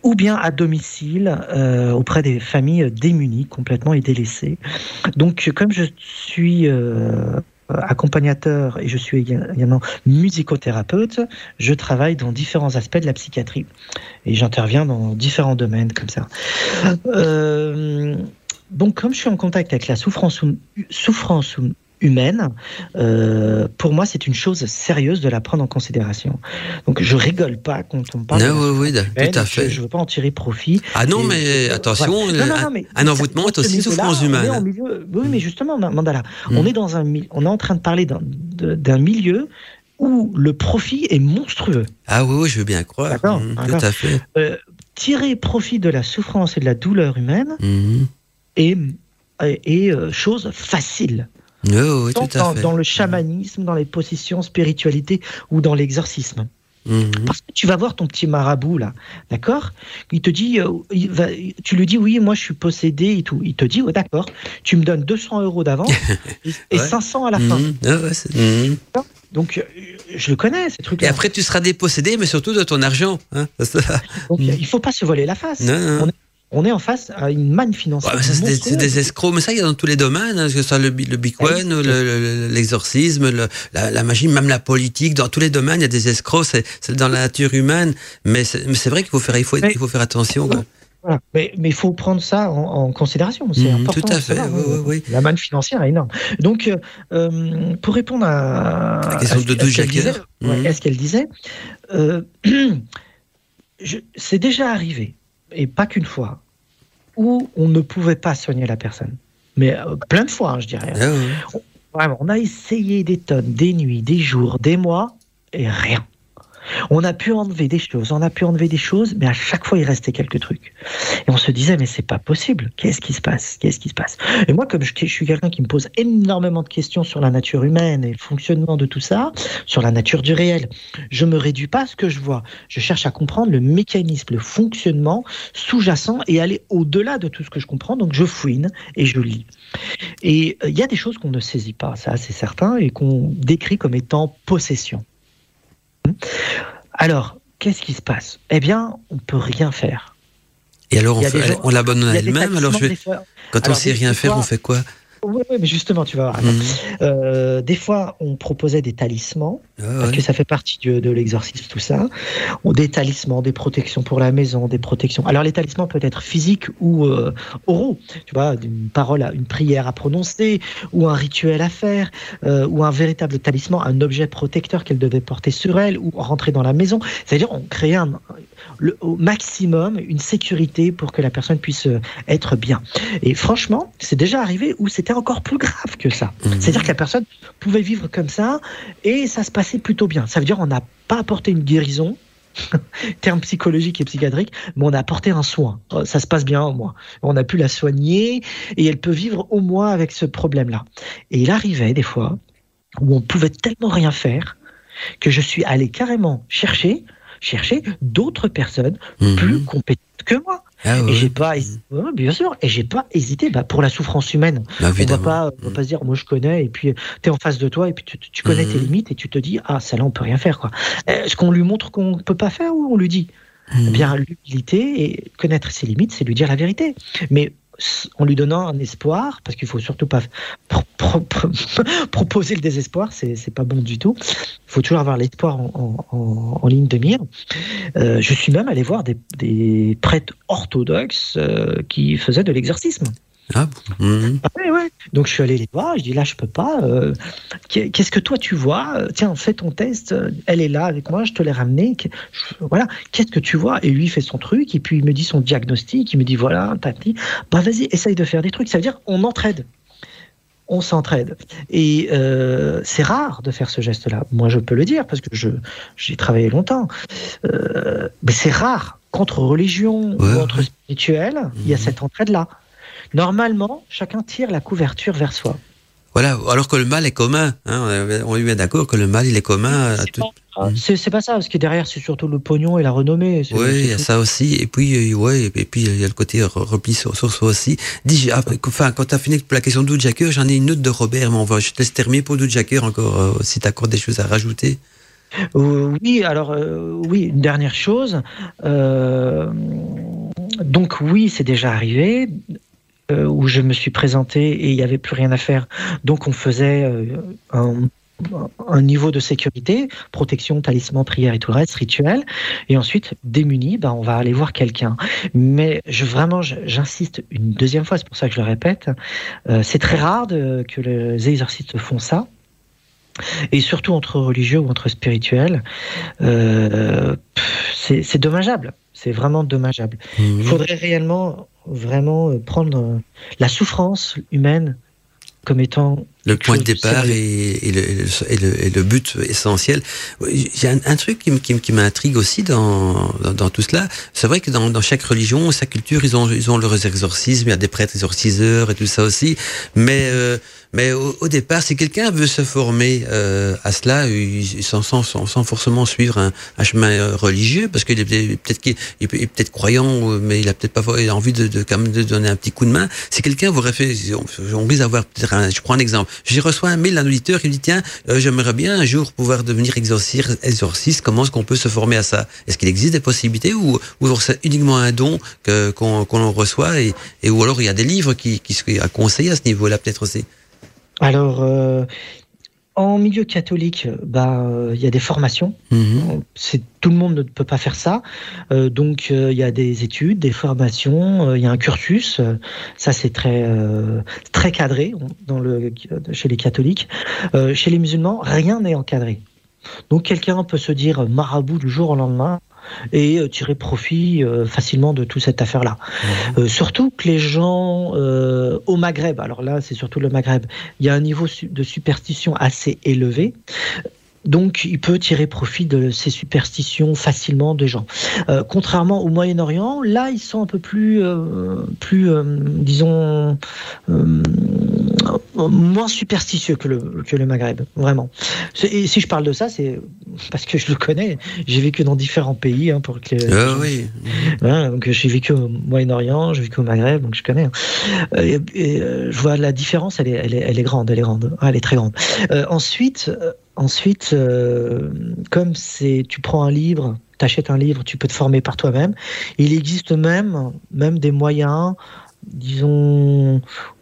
ou bien à domicile euh, auprès des familles démunies, complètement et délaissées. Donc, comme je suis euh, euh, accompagnateur et je suis également musicothérapeute, je travaille dans différents aspects de la psychiatrie et j'interviens dans différents domaines comme ça. Euh, donc, comme je suis en contact avec la souffrance, souffrance humaine, euh, pour moi, c'est une chose sérieuse de la prendre en considération. Donc, je rigole pas quand on parle. Non, oui, oui, tout à fait. Je, ne veux pas en tirer profit. Ah non, mais attention, un, envoûtement est aussi une souffrance humaine. oui, mais justement, Mandala, on mm. est dans un, on est en train de parler d'un milieu où le profit est monstrueux. Ah oui, oui je veux bien croire. D'accord. Mm, tout à fait. Euh, tirer profit de la souffrance et de la douleur humaine mm. est, est, euh, chose facile. Oui, tout à dans, fait. dans, le chamanisme, dans les possessions, spiritualité ou dans l'exorcisme. Mhm. Parce que tu vas voir ton petit marabout là, d'accord? Il te dit, euh, tu lui dis oui, moi je suis possédé et tout. Il te dit, oh, d'accord, tu me donnes 200 euros d'avance et, 500 à la fin. Mhm. Mhm. Donc, euh, je le connais, ces trucs-là. Et après, tu seras dépossédé, mais surtout de ton argent. Hein Donc, il ne faut pas se voiler la face. Non, on est en face à une manne financière. c'est des, escrocs, mais ça, il y a dans tous les domaines, hein, que ce soit le, le bitcoin, l'exorcisme, la, magie, même la politique, dans tous les domaines, il y a des escrocs, c'est dans la nature humaine, mais c'est vrai qu'il faut faire, il faut, il faut faire attention. Mais il faut prendre ça en, considération, c'est mhm, important. Tout à fait, oui, oui, La manne financière est énorme. Donc, euh, euh, pour répondre à, la question de ce qu'elle disait, mhm. ce qu'elle disait euh, c'est déjà arrivé et pas qu'une fois, où on ne pouvait pas soigner la personne. Mais euh, plein de fois, hein, je dirais. Ah on a essayé des tonnes, des nuits, des jours, des mois, et rien. On a pu enlever des choses, on a pu enlever des choses, mais à chaque fois il restait quelques trucs. Et on se disait mais c'est pas possible. Qu'est-ce qui se passe? Qu'est-ce qui se passe? Et moi, comme je, suis quelqu'un qui me pose énormément de questions sur la nature humaine et le fonctionnement de tout ça, sur la nature du réel, je me réduis pas à ce que je vois. Je cherche à comprendre le mécanisme, le fonctionnement sous-jacent et aller au-delà de tout ce que je comprends. Donc je fouine et je lis. Et euh, il y a des choses qu'on ne saisit pas, ça c'est certain, et qu'on décrit comme étant possession. Alors, qu'est-ce qui se passe? Eh bien, on peut rien faire. Et alors, on, l'abandonne à elle-même Alors, quand on sait rien faire, on fait quoi? Oui, mais justement, tu vas voir. Mhm. Euh, des fois, on proposait des talismans, ah parce que ça fait partie de l'exorcisme, tout ça. Des talismans, des protections pour la maison, des protections. Alors, les talismans peuvent être physiques ou euh, oraux. Tu vois, une parole, une prière à prononcer, ou un rituel à faire, euh, ou un véritable talisman, un objet protecteur qu'elle devait porter sur elle, ou rentrer dans la maison. C'est-à-dire, on crée un, le, au maximum une sécurité pour que la personne puisse euh, être bien. Et franchement, c'est déjà arrivé où c'était encore plus grave que ça. Mhm. C'est-à-dire que la personne pouvait vivre comme ça et ça se passait plutôt bien. Ça veut dire qu'on n'a pas apporté une guérison, terme psychologique et psychiatrique, mais on a apporté un soin. Euh, ça se passe bien au moins. On a pu la soigner et elle peut vivre au moins avec ce problème-là. Et il arrivait des fois où on pouvait tellement rien faire que je suis allé carrément chercher chercher d'autres personnes mhm. plus compétentes que moi. Ah et j'ai pas, bien sûr, et j'ai pas hésité. Bah, pour la souffrance humaine, bah, on va pas, va pas se dire, moi je connais, et puis tu es en face de toi, et puis tu, connais tes mhm. limites, et tu te dis, ah, ça là on peut rien faire, quoi. Est-ce qu'on lui montre qu'on peut pas faire ou on lui dit? Eh Bien, l'humilité et connaître ses limites, c'est lui dire la vérité. Mais en lui donnant un espoir, parce qu'il faut surtout pas proposer le désespoir, c'est pas bon du tout. Il faut toujours avoir l'espoir en, ligne de mire. Euh, je suis même allé voir des, prêtres orthodoxes euh, qui faisaient de l'exorcisme. Ah, mhm. Donc je suis allé les voir, je dis là je peux pas. Euh, qu'est-ce que toi tu vois? Tiens, fais ton test. Elle est là avec moi, je te l'ai ramenée. Voilà. Qu'est-ce que tu vois? Et lui il fait son truc et puis il me dit son diagnostic. Il me dit voilà, dit Bah vas-y, essaye de faire des trucs. Ça veut dire on entraide. On s'entraide. Et euh, c'est rare de faire ce geste-là. Moi, je peux le dire parce que j'ai travaillé longtemps. Euh, mais c'est rare. Contre religion ou contre spirituel, il y a mhm. cette entraide-là. Normalement, chacun tire la couverture vers soi. Voilà, alors que le mal est commun. Hein, on est bien d'accord que le mal, il est commun à tout. C'est pas ça, ce qui est derrière, c'est surtout le pognon et la renommée. Oui, il y a ça aussi. Et puis, euh, ouais, et puis il y a le côté repli sur, soi aussi. Dis, ah, enfin, quand tu as fini pour la question d'Oudjaker, j'en ai une autre de Robert, mais on va, je te laisse terminer pour Doudjaker encore, euh, si tu accordes des choses à rajouter. Euh, oui, alors, oui, une dernière chose. donc, oui, c'est déjà arrivé. Euh, où je me suis présenté et il n'y avait plus rien à faire. Donc on faisait euh, un un niveau de sécurité, protection, talisman, prière et tout le reste, rituel. Et ensuite, démuni, ben, on va aller voir quelqu'un. Mais je, vraiment, j'insiste une deuxième fois, c'est pour ça que je le répète, euh, c'est très rare que les exorcistes font ça. Et surtout entre religieux ou entre spirituels, c'est dommageable. C'est vraiment dommageable. Mmh. Il faudrait réellement, vraiment prendre la souffrance humaine comme étant le point de départ et, le, but essentiel. Il y a un, truc qui, m'intrigue aussi dans, dans, tout cela. C'est vrai que dans, chaque religion, sa culture, ils ont, ils ont leurs exorcismes, il y a des prêtres exorciseurs et tout ça aussi. Mais euh, mais au, départ, si quelqu'un veut se former euh, à cela, il, sans, sans, sans, forcément suivre un, un chemin euh, religieux, parce qu'il est peut-être qu'il est peut-être croyant, mais il a peut-être pas envie de, de, quand même de donner un petit coup de main. Si quelqu'un vous fait, on, envie d'avoir peut-être un, je prends un exemple. J'y reçois un mail d'un auditeur qui me dit tiens, euh, j'aimerais bien un jour pouvoir devenir exorciste. comment est-ce qu'on peut se former à ça? Est-ce qu'il existe des possibilités ou, ou c'est uniquement un don que qu'on qu'on reçoit et, et ou alors il y a des livres qui qui à conseiller à ce niveau-là peut-être aussi? Alors, euh, en milieu catholique, bah, euh, il y a des formations. Mhm. C'est tout le monde ne peut pas faire ça. Euh, donc, il y a des études, des formations, il y a un cursus. ça, c'est très très cadré dans le chez les catholiques. chez les musulmans, rien n'est encadré. Donc, quelqu'un peut se dire marabout du jour au lendemain et euh, tirer profit euh, facilement de toute cette affaire-là. Mmh. Euh, surtout que les gens au Maghreb, alors là c'est surtout le Maghreb, il y a un niveau de superstition assez élevé. Donc, il peut tirer profit de ces superstitions facilement des gens. contrairement au Moyen-Orient, là, ils sont un peu plus, plus disons, moins superstitieux que le, que le Maghreb, vraiment. Et si je parle de ça, c'est parce que je le connais. J'ai vécu dans différents pays. Hein, pour que, ah oui. donc j'ai vécu au Moyen-Orient, j'ai vécu au Maghreb, donc je connais. Hein. Et, euh, je vois la différence, elle est, elle est, elle est grande, elle est grande, elle est très grande. Euh, ensuite, euh, ensuite comme c'est, tu prends un livre, tu achètes un livre, tu peux te former par toi-même. Il existe même, même des moyens, disons,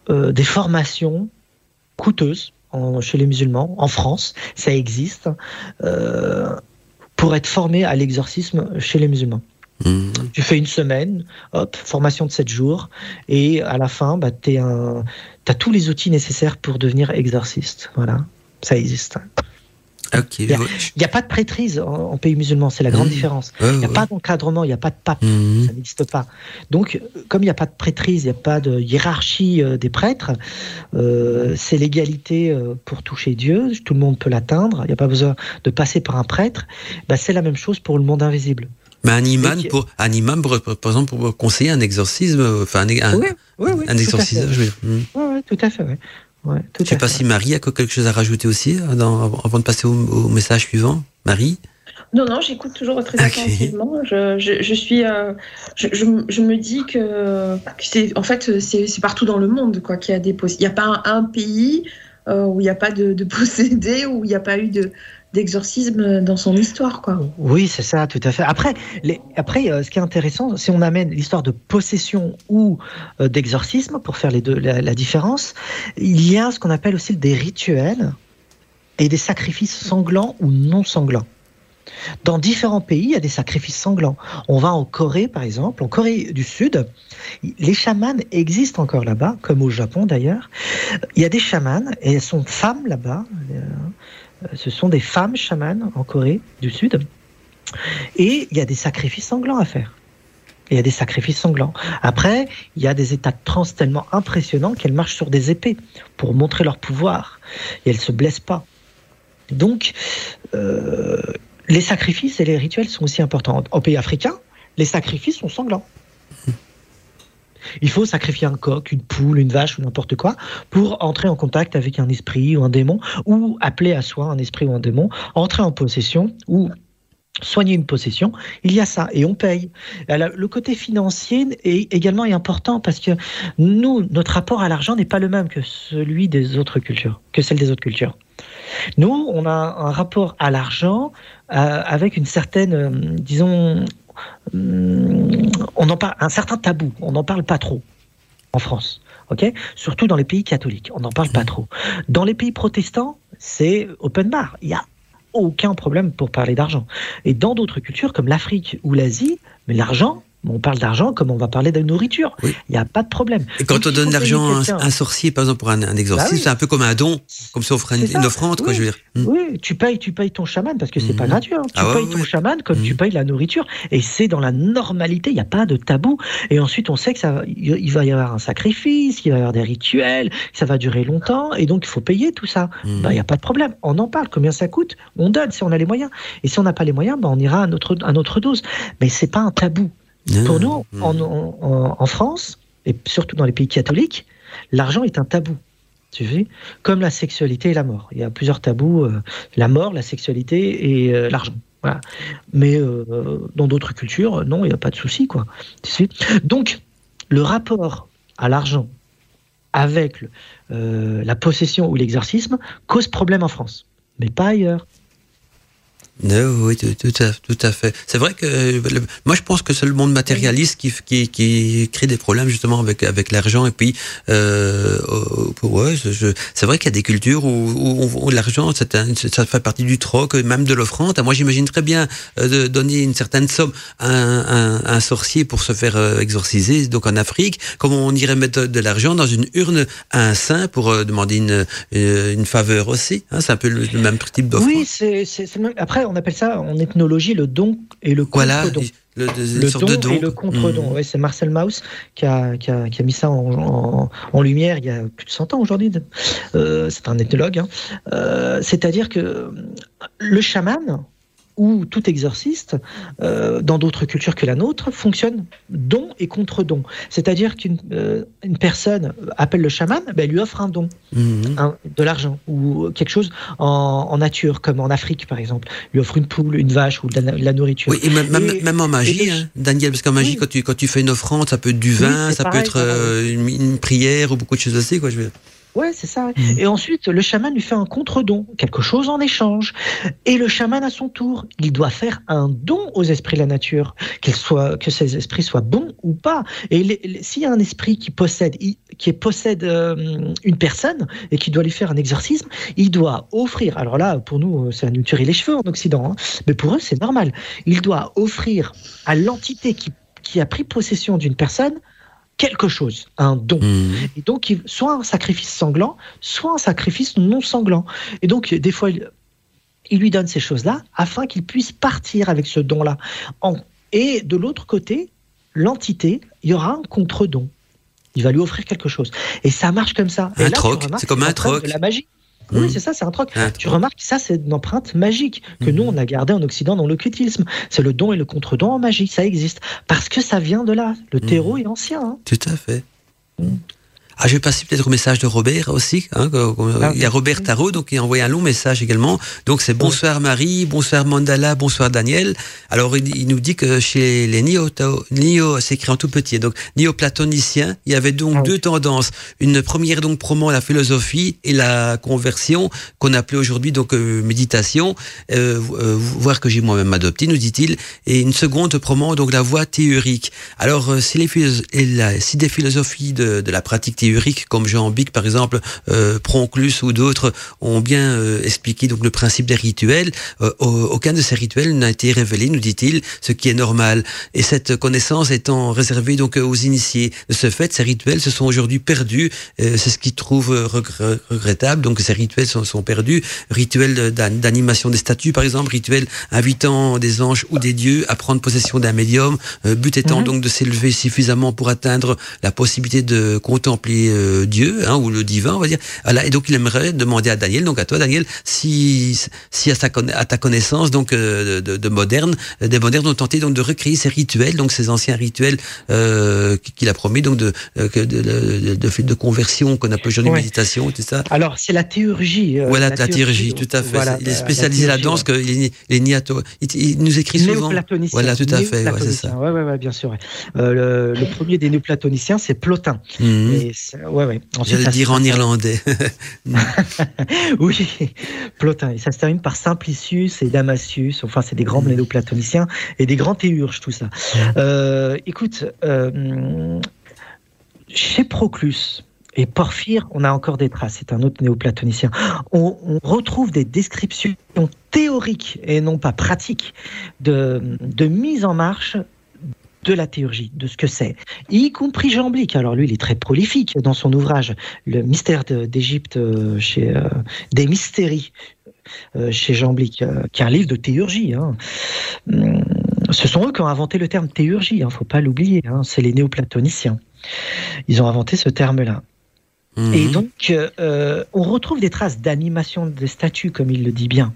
des formations coûteuses chez les musulmans, en France, ça existe, euh, pour être formé à l'exorcisme chez les musulmans. Mmh. Tu fais une semaine, hop, formation de 7 jours, et à la fin, bah, tu as tous les outils nécessaires pour devenir exorciste. Voilà, ça existe. Il n'y a, pas de prêtrise en, pays musulman, c'est la grande mmh. différence. Il n'y a pas d'encadrement, il n'y a pas de pape, mmh. ça n'existe pas. Donc, comme il n'y a pas de prêtrise, il n'y a pas de hiérarchie euh, des prêtres, euh, c'est l'égalité euh, pour toucher Dieu, tout le monde peut l'atteindre, il n'y a pas besoin de passer par un prêtre. Bah, c'est la même chose pour le monde invisible. Mais un imam, pour, un imam par exemple, pour conseiller un exorcisme, enfin un, un, exorcisme, je Oui, tout à fait. Ouais, Je ne sais pas si Marie a quelque chose à rajouter aussi euh, avant de passer au, message suivant. Marie non, non, j'écoute toujours très attentivement. Je, suis, euh, je, me dis que, c'est, en fait, c'est, partout dans le monde quoi qu'il y a des Il n'y a pas un, pays euh, où il n'y a pas de, de possédés, où il n'y a pas eu de, d'exorcisme dans son histoire, quoi. Oui, c'est ça, tout à fait. Après, après, euh, ce qui est intéressant, si on amène l'histoire de possession ou euh, d'exorcisme pour faire les deux, la, différence, il y a ce qu'on appelle aussi des rituels et des sacrifices sanglants ou non sanglants. Dans différents pays, il y a des sacrifices sanglants. On va en Corée, par exemple, en Corée du Sud, les chamans existent encore là-bas, comme au Japon d'ailleurs. Il y a des chamans, et elles sont femmes là-bas. Euh, ce sont des femmes chamanes en Corée du Sud. Et il y a des sacrifices sanglants à faire. Il y a des sacrifices sanglants. Après, il y a des états de transe tellement impressionnants qu'elles marchent sur des épées pour montrer leur pouvoir. Et elles ne se blessent pas. Donc, euh, les sacrifices et les rituels sont aussi importants. En pays africain, les sacrifices sont sanglants. Il faut sacrifier un coq, une poule, une vache ou n'importe quoi pour entrer en contact avec un esprit ou un démon, ou appeler à soi un esprit ou un démon, entrer en possession ou soigner une possession, il y a ça et on paye. le côté financier est également important parce que nous, notre rapport à l'argent n'est pas le même que celui des autres cultures, que celle des autres cultures. Nous, on a un rapport à l'argent euh, avec une certaine, euh, disons, on en parle, un certain tabou. On n'en parle pas trop en France. ok? Surtout dans les pays catholiques, on n'en parle pas mmh. trop. Dans les pays protestants, c'est open bar. Il y a aucun problème pour parler d'argent. Et dans d'autres cultures comme l'Afrique ou l'Asie, mais l'argent, on parle d'argent comme on va parler de nourriture. Il n'y a pas de problème. Et quand on donne l'argent à un, sorcier, par exemple, pour un, un exorcisme, bah c'est un peu comme un don, comme si on ferait une, offrande, quoi, je veux dire. Hmm. Oui, tu payes, tu payes ton chaman parce que c'est pas hmm. gratuit. Hein. Tu ah payes ton chaman comme tu hmm. payes la nourriture. Et c'est dans la normalité, il n'y a pas de tabou. Et ensuite, on sait que ça, il va y avoir un sacrifice, qu'il va y avoir des rituels, que ça va durer longtemps. Et donc, il faut payer tout ça. Bah, il n'y a pas de problème. On en parle. Combien ça coûte? On donne si on a les moyens. Et si on n'a pas les moyens, bah, on ira à notre, à notre dose. Mais c'est pas un tabou. Pour nous, hmm. en, France, et surtout dans les pays catholiques, l'argent est un tabou. Tu sais Comme la sexualité et la mort. Il y a plusieurs tabous euh, la mort, la sexualité et euh, l'argent. Mais euh, dans d'autres cultures, non, il n'y a pas de souci. Quoi. Donc, le rapport à l'argent avec la possession ou l'exorcisme cause problème en France, mais pas ailleurs. Oui, tout, à, tout à fait. C'est vrai que moi je pense que c'est le monde matérialiste qui, qui, crée des problèmes justement avec avec l'argent et puis euh, ouais, c'est vrai qu'il y a des cultures où, l'argent ça fait partie du troc, même de l'offrande. Moi j'imagine très bien euh, de donner une certaine somme à un, un, sorcier pour se faire euh, exorciser. Donc en Afrique, comme on irait mettre de l'argent dans une urne à un saint pour euh, demander une, une faveur aussi. Hein, c'est un peu le, même type d'offrande. Oui, c'est après on appelle ça en ethnologie le don et le contre-don. le, don, et le contre-don. Mmh. c'est Marcel Mauss qui a, qui, a, qui a, mis ça en, en, lumière il y a plus de 100 ans aujourd'hui. Euh, c'est un ethnologue. Hein. Euh, c'est-à-dire que le chaman, ou tout exorciste, euh, dans d'autres cultures que la nôtre, fonctionne don et contre-don. C'est-à-dire qu'une euh, une personne appelle le chaman, ben, elle lui offre un don, mhm. de l'argent, ou quelque chose en, nature, comme en Afrique par exemple. lui offre une poule, une vache ou de la, nourriture. Oui, et même, en magie, hein, Daniel, parce qu'en magie, quand, tu, quand tu fais une offrande, ça peut être du vin, ça peut être euh, une, une, prière ou beaucoup de choses assez. Quoi, je veux Ouais, c'est ça. Mm. Et ensuite, le chaman lui fait un contre-don, quelque chose en échange. Et le chaman, à son tour, il doit faire un don aux esprits de la nature, que ces esprits soient bons ou pas. Et s'il y a un esprit qui possède, qui possède euh, une personne et qui doit lui faire un exorcisme, il doit offrir. Alors là, pour nous, c'est à nous tuer les cheveux en Occident, hein, mais pour eux, c'est normal. Il doit offrir à l'entité qui, qui a pris possession d'une personne quelque chose, un don. Mmh. Et donc, soit un sacrifice sanglant, soit un sacrifice non sanglant. Et donc, des fois, il, lui donne ces choses-là afin qu'il puisse partir avec ce don-là. Et de l'autre côté, l'entité, il y aura un contre-don. Il va lui offrir quelque chose. Et ça marche comme ça. Un troc, c'est comme un troc. la magie. Oui, mmh. c'est ça, c'est un troc. tu remarques, ça, c'est une empreinte magique que nous, mmh. on a gardé en Occident dans l'occultisme. C'est le don et le contre-don en magie, ça existe. Parce que ça vient de là. Le mmh. terreau est ancien. Hein. Tout à fait. Ah, je vais passer peut-être au message de Robert aussi. Hein, ah, il y a Robert Tarot, donc il a envoyé un long message également. Donc c'est bonsoir Marie, bonsoir Mandala, bonsoir Daniel. Alors il, nous dit que chez les Nio c'est écrit en tout petit, donc néo-platoniciens, il y avait donc ah deux tendances. Une première donc promo la philosophie et la conversion qu'on appelait aujourd'hui donc euh, méditation, euh, euh, voir que j'ai moi-même adopté, nous dit-il. Et une seconde promo donc la voie théorique. Alors euh, si, les si des philosophies de, de la pratique théoriques comme Jean Bic par exemple, euh, Pronclus ou d'autres ont bien euh, expliqué donc le principe des rituels. Euh, aucun de ces rituels n'a été révélé, nous dit-il, ce qui est normal. Et cette connaissance étant réservée donc aux initiés, de ce fait, ces rituels se sont aujourd'hui perdus. c'est ce qu'ils trouvent regrettable. Donc ces rituels sont, sont perdus. Rituels d'animation des statues, par exemple, rituels invitant des anges ou des dieux à prendre possession d'un médium. but étant mhm. donc de s'élever suffisamment pour atteindre la possibilité de contempler euh, Dieu hein, ou le divin, on va dire. Voilà, et donc il aimerait demander à Daniel, donc à toi Daniel, si, si à, à ta connaissance donc euh, de, de, modernes, des modernes ont tenté donc de recréer ces rituels, donc ces anciens rituels euh, qu'il a promis donc de de, de, de, de conversion qu'on appelle aujourd'hui méditation, tout ça. Alors c'est la théurgie. voilà la, théurgie, tout à fait. il est spécialisé là-dedans, que il, il, nous écrit souvent. Voilà, tout à fait, ouais, c'est ça. Ouais, ouais, bien sûr. le, le, premier des néoplatoniciens, c'est Plotin. Mmh ouais, ouais. J'allais dire en irlandais. oui, Plotin. Et ça se termine par Simplicius et Damasius. Enfin, c'est des grands mm. néoplatoniciens et des grands théurges, tout ça. Euh, écoute, euh, chez Proclus Et Porphyre, on a encore des traces, c'est un autre néoplatonicien. On, on retrouve des descriptions théoriques et non pas pratiques de, de mise en marche de la théurgie, de ce que c'est, y compris Jean Blic. Alors lui, il est très prolifique dans son ouvrage Le mystère d'Égypte euh, chez euh, des mystéries euh, chez Jean Blic, qui est un livre de théurgie. Hein. Hum, ce sont eux qui ont inventé le terme théurgie, il hein, ne faut pas l'oublier. Hein. c'est les néoplatoniciens. Ils ont inventé ce terme-là. Et mhm. donc, euh, on retrouve des traces d'animation des statues, comme il le dit bien,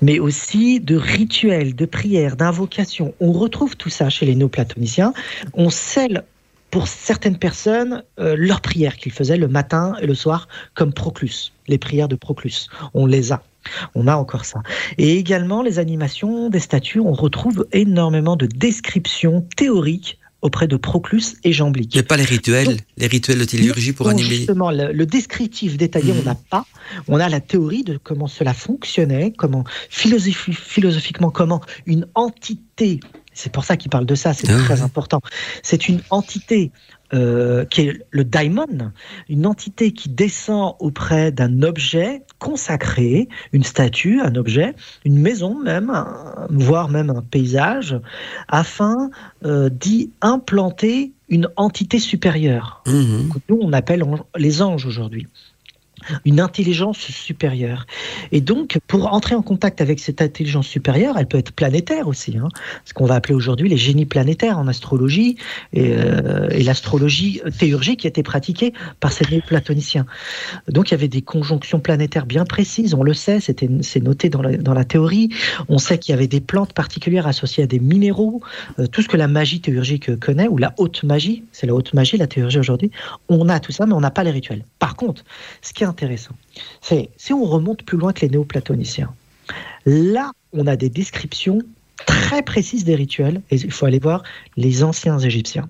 mais aussi de rituels, de prières, d'invocations. On retrouve tout ça chez les néoplatoniciens. On scelle pour certaines personnes euh, leurs prières qu'ils faisaient le matin et le soir, comme Proclus, les prières de Proclus. On les a. On a encore ça. Et également les animations des statues, on retrouve énormément de descriptions théoriques auprès de Proclus et Jamblique. Mais pas les rituels, les rituels de théurgie pour animer. Justement, le, descriptif détaillé, on mhm. n'a pas. On a la théorie de comment cela fonctionnait, comment philosophiquement, comment une entité c'est pour ça qu'il parle de ça, c'est ah très important. C'est une entité euh, qui est le daimon, une entité qui descend auprès d'un objet consacré, une statue, un objet, une maison même, voire même un paysage, afin euh, d'y implanter une entité supérieure. Mmh. Nous, on appelle les anges aujourd'hui une intelligence supérieure. Et donc, pour entrer en contact avec cette intelligence supérieure, elle peut être planétaire aussi, hein, ce qu'on va appeler aujourd'hui les génies planétaires en astrologie et, euh, l'astrologie théurgique qui été pratiquée par ces platoniciens. Donc, il y avait des conjonctions planétaires bien précises, on le sait, c'est noté dans la, dans la, théorie. On sait qu'il y avait des plantes particulières associées à des minéraux, euh, tout ce que la magie théurgique connaît, ou la haute magie, c'est la haute magie, la théurgie aujourd'hui. On a tout ça, mais on n'a pas les rituels. Par contre, ce qui est intéressant, c'est si on remonte plus loin que les néoplatoniciens, là, on a des descriptions très précises des rituels, et il faut aller voir les anciens Égyptiens.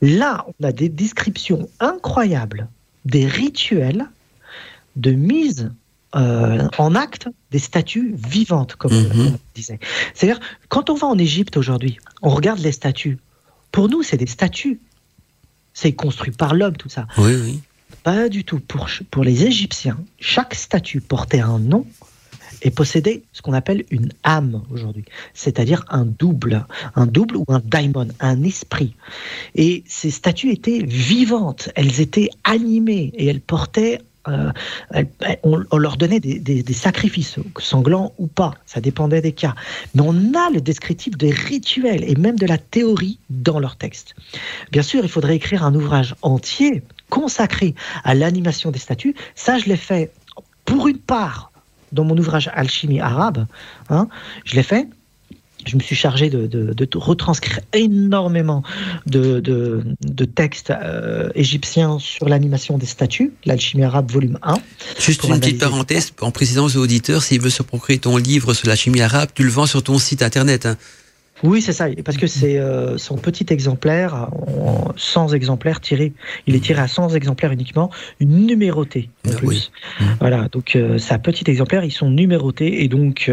Là, on a des descriptions incroyables des rituels de mise euh, en acte des statues vivantes, comme, on, mhm. disait. C'est-à-dire, quand on va en Égypte aujourd'hui, on regarde les statues. Pour nous, c'est des statues. C'est construit par l'homme, tout ça. Oui, oui. Pas du tout. Pour, pour les Égyptiens, chaque statue portait un nom et possédait ce qu'on appelle une âme aujourd'hui, c'est-à-dire un double, un double ou un daimon, un esprit. Et ces statues étaient vivantes, elles étaient animées et elles portaient euh, on, leur donnait des, des, sacrifices, sanglants ou pas, ça dépendait des cas. Mais on a le descriptif des rituels et même de la théorie dans leur texte. Bien sûr, il faudrait écrire un ouvrage entier consacré à l'animation des statues. Ça, je l'ai fait pour une part dans mon ouvrage Alchimie arabe. Hein, je l'ai fait je me suis chargé de, retranscrire énormément de, textes euh, égyptiens sur l'animation des statues, l'alchimie arabe volume 1. Juste une petite parenthèse, en précisant aux auditeurs, s'ils veulent se procurer ton livre sur l'alchimie arabe, tu le vends sur ton site internet. Hein. Oui, c'est ça, parce que c'est euh, son petit exemplaire, 100 exemplaires tirés. Il est tiré à 100 exemplaires uniquement, numéroté en ah plus. Mmh. Voilà, donc euh, c'est un petit exemplaire, ils sont numérotés et donc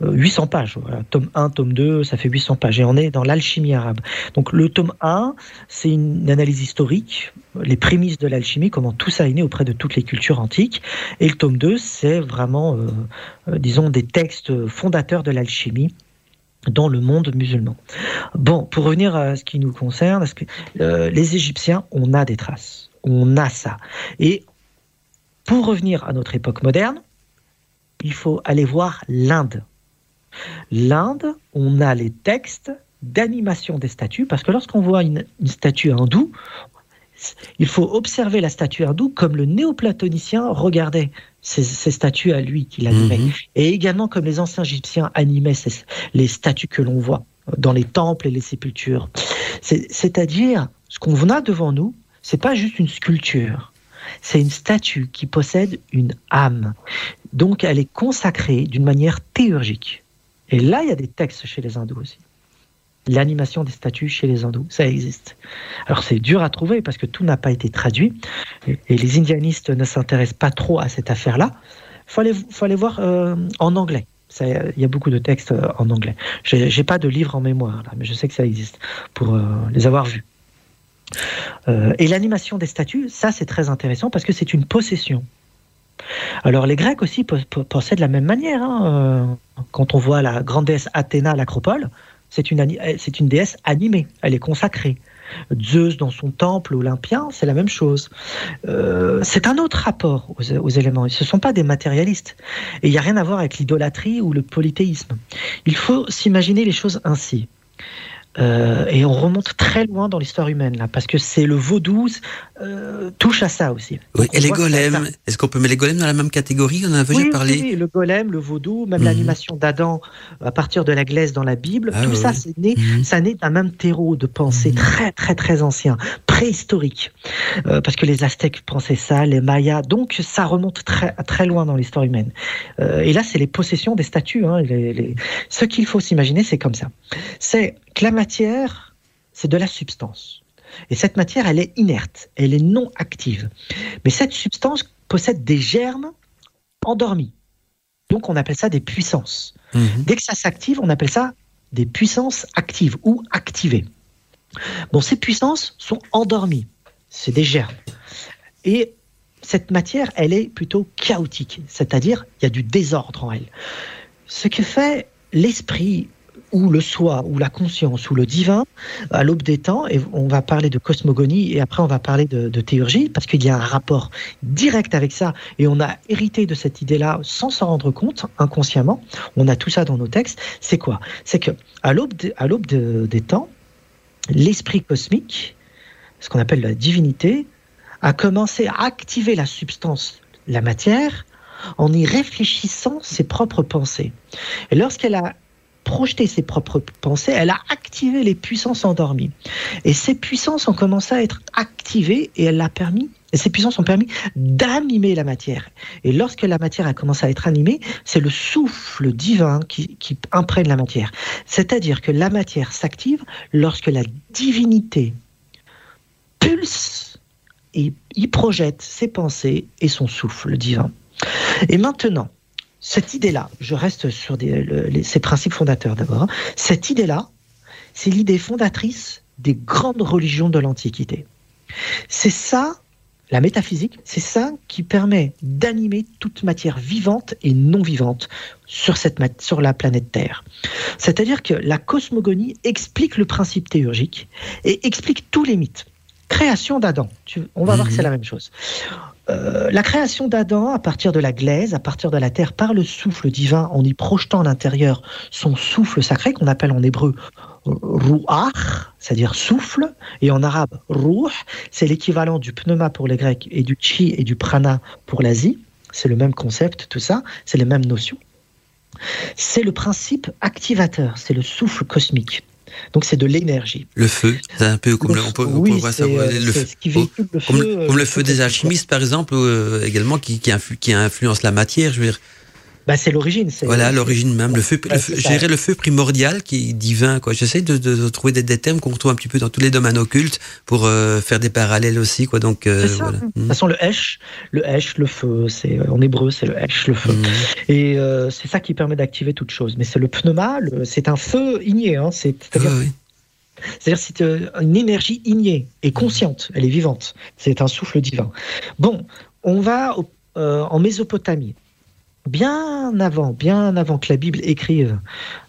800 euh, pages. Voilà. Tome 1, tome 2, ça fait 800 pages. Et on est dans l'alchimie arabe. Donc le tome 1, c'est une analyse historique, les prémices de l'alchimie, comment tout ça est né auprès de toutes les cultures antiques. Et le tome 2, c'est vraiment, disons, des textes fondateurs de l'alchimie dans le monde musulman. Bon, pour revenir à ce qui nous concerne, euh, les Égyptiens, on a des traces, on a ça. Et pour revenir à notre époque moderne, il faut aller voir l'Inde. L'Inde, on a les textes d'animation des statues, parce que lorsqu'on voit une statue hindoue, il faut observer la statue hindoue comme le néoplatonicien regardait ces, statues à lui qu'il animait. Mhm. Et également comme les anciens Égyptiens animaient les statues que l'on voit dans les temples et les sépultures. C'est-à-dire, ce qu'on a devant nous, c'est pas juste une sculpture, c'est une statue qui possède une âme. Donc elle est consacrée d'une manière théurgique. Et là, il y a des textes chez les hindous aussi l'animation des statues chez les hindous. Ça existe. Alors c'est dur à trouver parce que tout n'a pas été traduit et, les indianistes ne s'intéressent pas trop à cette affaire-là. Il faut aller, voir euh, en anglais. Il y a beaucoup de textes euh, en anglais. J'ai pas de livre en mémoire, mais je sais que ça existe pour euh, les avoir vus. et l'animation des statues, ça c'est très intéressant parce que c'est une possession. Alors les Grecs aussi pensaient de la même manière. Hein. Quand on voit la grande déesse Athéna à l'Acropole, c'est une, déesse animée, elle est consacrée. Zeus dans son temple olympien, c'est la même chose. Euh, c'est un autre rapport aux, éléments. Ce ne sont pas des matérialistes. Et il n'y a rien à voir avec l'idolâtrie ou le polythéisme. Il faut s'imaginer les choses ainsi. Euh, et on remonte très loin dans l'histoire humaine, là, parce que c'est le vaudou euh, touche à ça aussi. Oui, et les golems, est-ce qu'on peut mettre les golems dans la même catégorie? On en a déjà parlé. Oui, le golem, le vaudou, même mhm. l'animation d'Adam à partir de la glaise dans la Bible, ah tout ça, c'est né, mhm. ça naît d'un même terreau de pensée mhm. très, très, très ancien, préhistorique. Euh, parce que les Aztèques pensaient ça, les Mayas, donc ça remonte très, très loin dans l'histoire humaine. et là, c'est les possessions des statues. Hein, les... Ce qu'il faut s'imaginer, c'est comme ça. C'est que la matière, c'est de la substance. Et cette matière, elle est inerte, elle est non active. Mais cette substance possède des germes endormis. Donc on appelle ça des puissances. Mhm. Dès que ça s'active, on appelle ça des puissances actives ou activées. Bon, ces puissances sont endormies. C'est des germes. Et cette matière, elle est plutôt chaotique, c'est-à-dire il y a du désordre en elle. Ce que fait l'esprit ou le soi, ou la conscience, ou le divin, à l'aube des temps, et on va parler de cosmogonie, et après on va parler de, théurgie, parce qu'il y a un rapport direct avec ça, et on a hérité de cette idée-là sans s'en rendre compte, inconsciemment, on a tout ça dans nos textes, c'est quoi? C'est que à l'aube des temps, l'esprit cosmique, ce qu'on appelle la divinité, a commencé à activer la substance, la matière, en y réfléchissant ses propres pensées. Et lorsqu'elle a projeté ses propres pensées, elle a activé les puissances endormies. Et ces puissances ont commencé à être activées et elle a permis ces puissances ont permis d'animer la matière. Et lorsque la matière a commencé à être animée, c'est le souffle divin qui, qui imprègne la matière. C'est-à-dire que la matière s'active lorsque la divinité pulse et y projette ses pensées et son souffle divin. Et maintenant, cette idée-là, je reste sur ces principes fondateurs d'abord, hein. cette idée-là, c'est l'idée fondatrice des grandes religions de l'Antiquité. C'est ça, la métaphysique, c'est ça qui permet d'animer toute matière vivante et non vivante sur, cette, sur la planète Terre. C'est-à-dire que la cosmogonie explique le principe théurgique et explique tous les mythes. Création d'Adam, on va voir que c'est mhm. la même chose. Euh, la création d'Adam à partir de la glaise, à partir de la terre, par le souffle divin, en y projetant à l'intérieur son souffle sacré, qu'on appelle en hébreu ruach, c'est-à-dire souffle, et en arabe ruh, c'est l'équivalent du pneuma pour les Grecs et du chi et du prana pour l'Asie. C'est le même concept, tout ça, c'est les mêmes notions. C'est le principe activateur, c'est le souffle cosmique. Donc c'est de l'énergie. Le feu, c'est un peu comme le, on peut, voir ça, le, feu, comme, le feu des alchimistes par exemple, euh, également qui, qui, qui influence la matière. Je veux dire, bah, c'est l'origine. Voilà, l'origine même. Le feu, le le feu primordial qui est divin. Quoi. J'essaie de, trouver des, thèmes qu'on retrouve un petit peu dans tous les domaines occultes pour euh, faire des parallèles aussi. Quoi. Donc, euh, voilà. De toute hmm. façon, le Hesh, le Hesh, le feu, c'est en hébreu, c'est le Hesh, le feu. Hmm. Et euh, c'est ça qui permet d'activer toute chose. Mais c'est le pneuma, c'est un feu igné. Hein. C'est, c'est-à-dire, c'est-à-dire c'est une énergie ignée et consciente, elle est vivante. C'est un souffle divin. Bon, on va en Mésopotamie bien avant, bien avant que la Bible écrive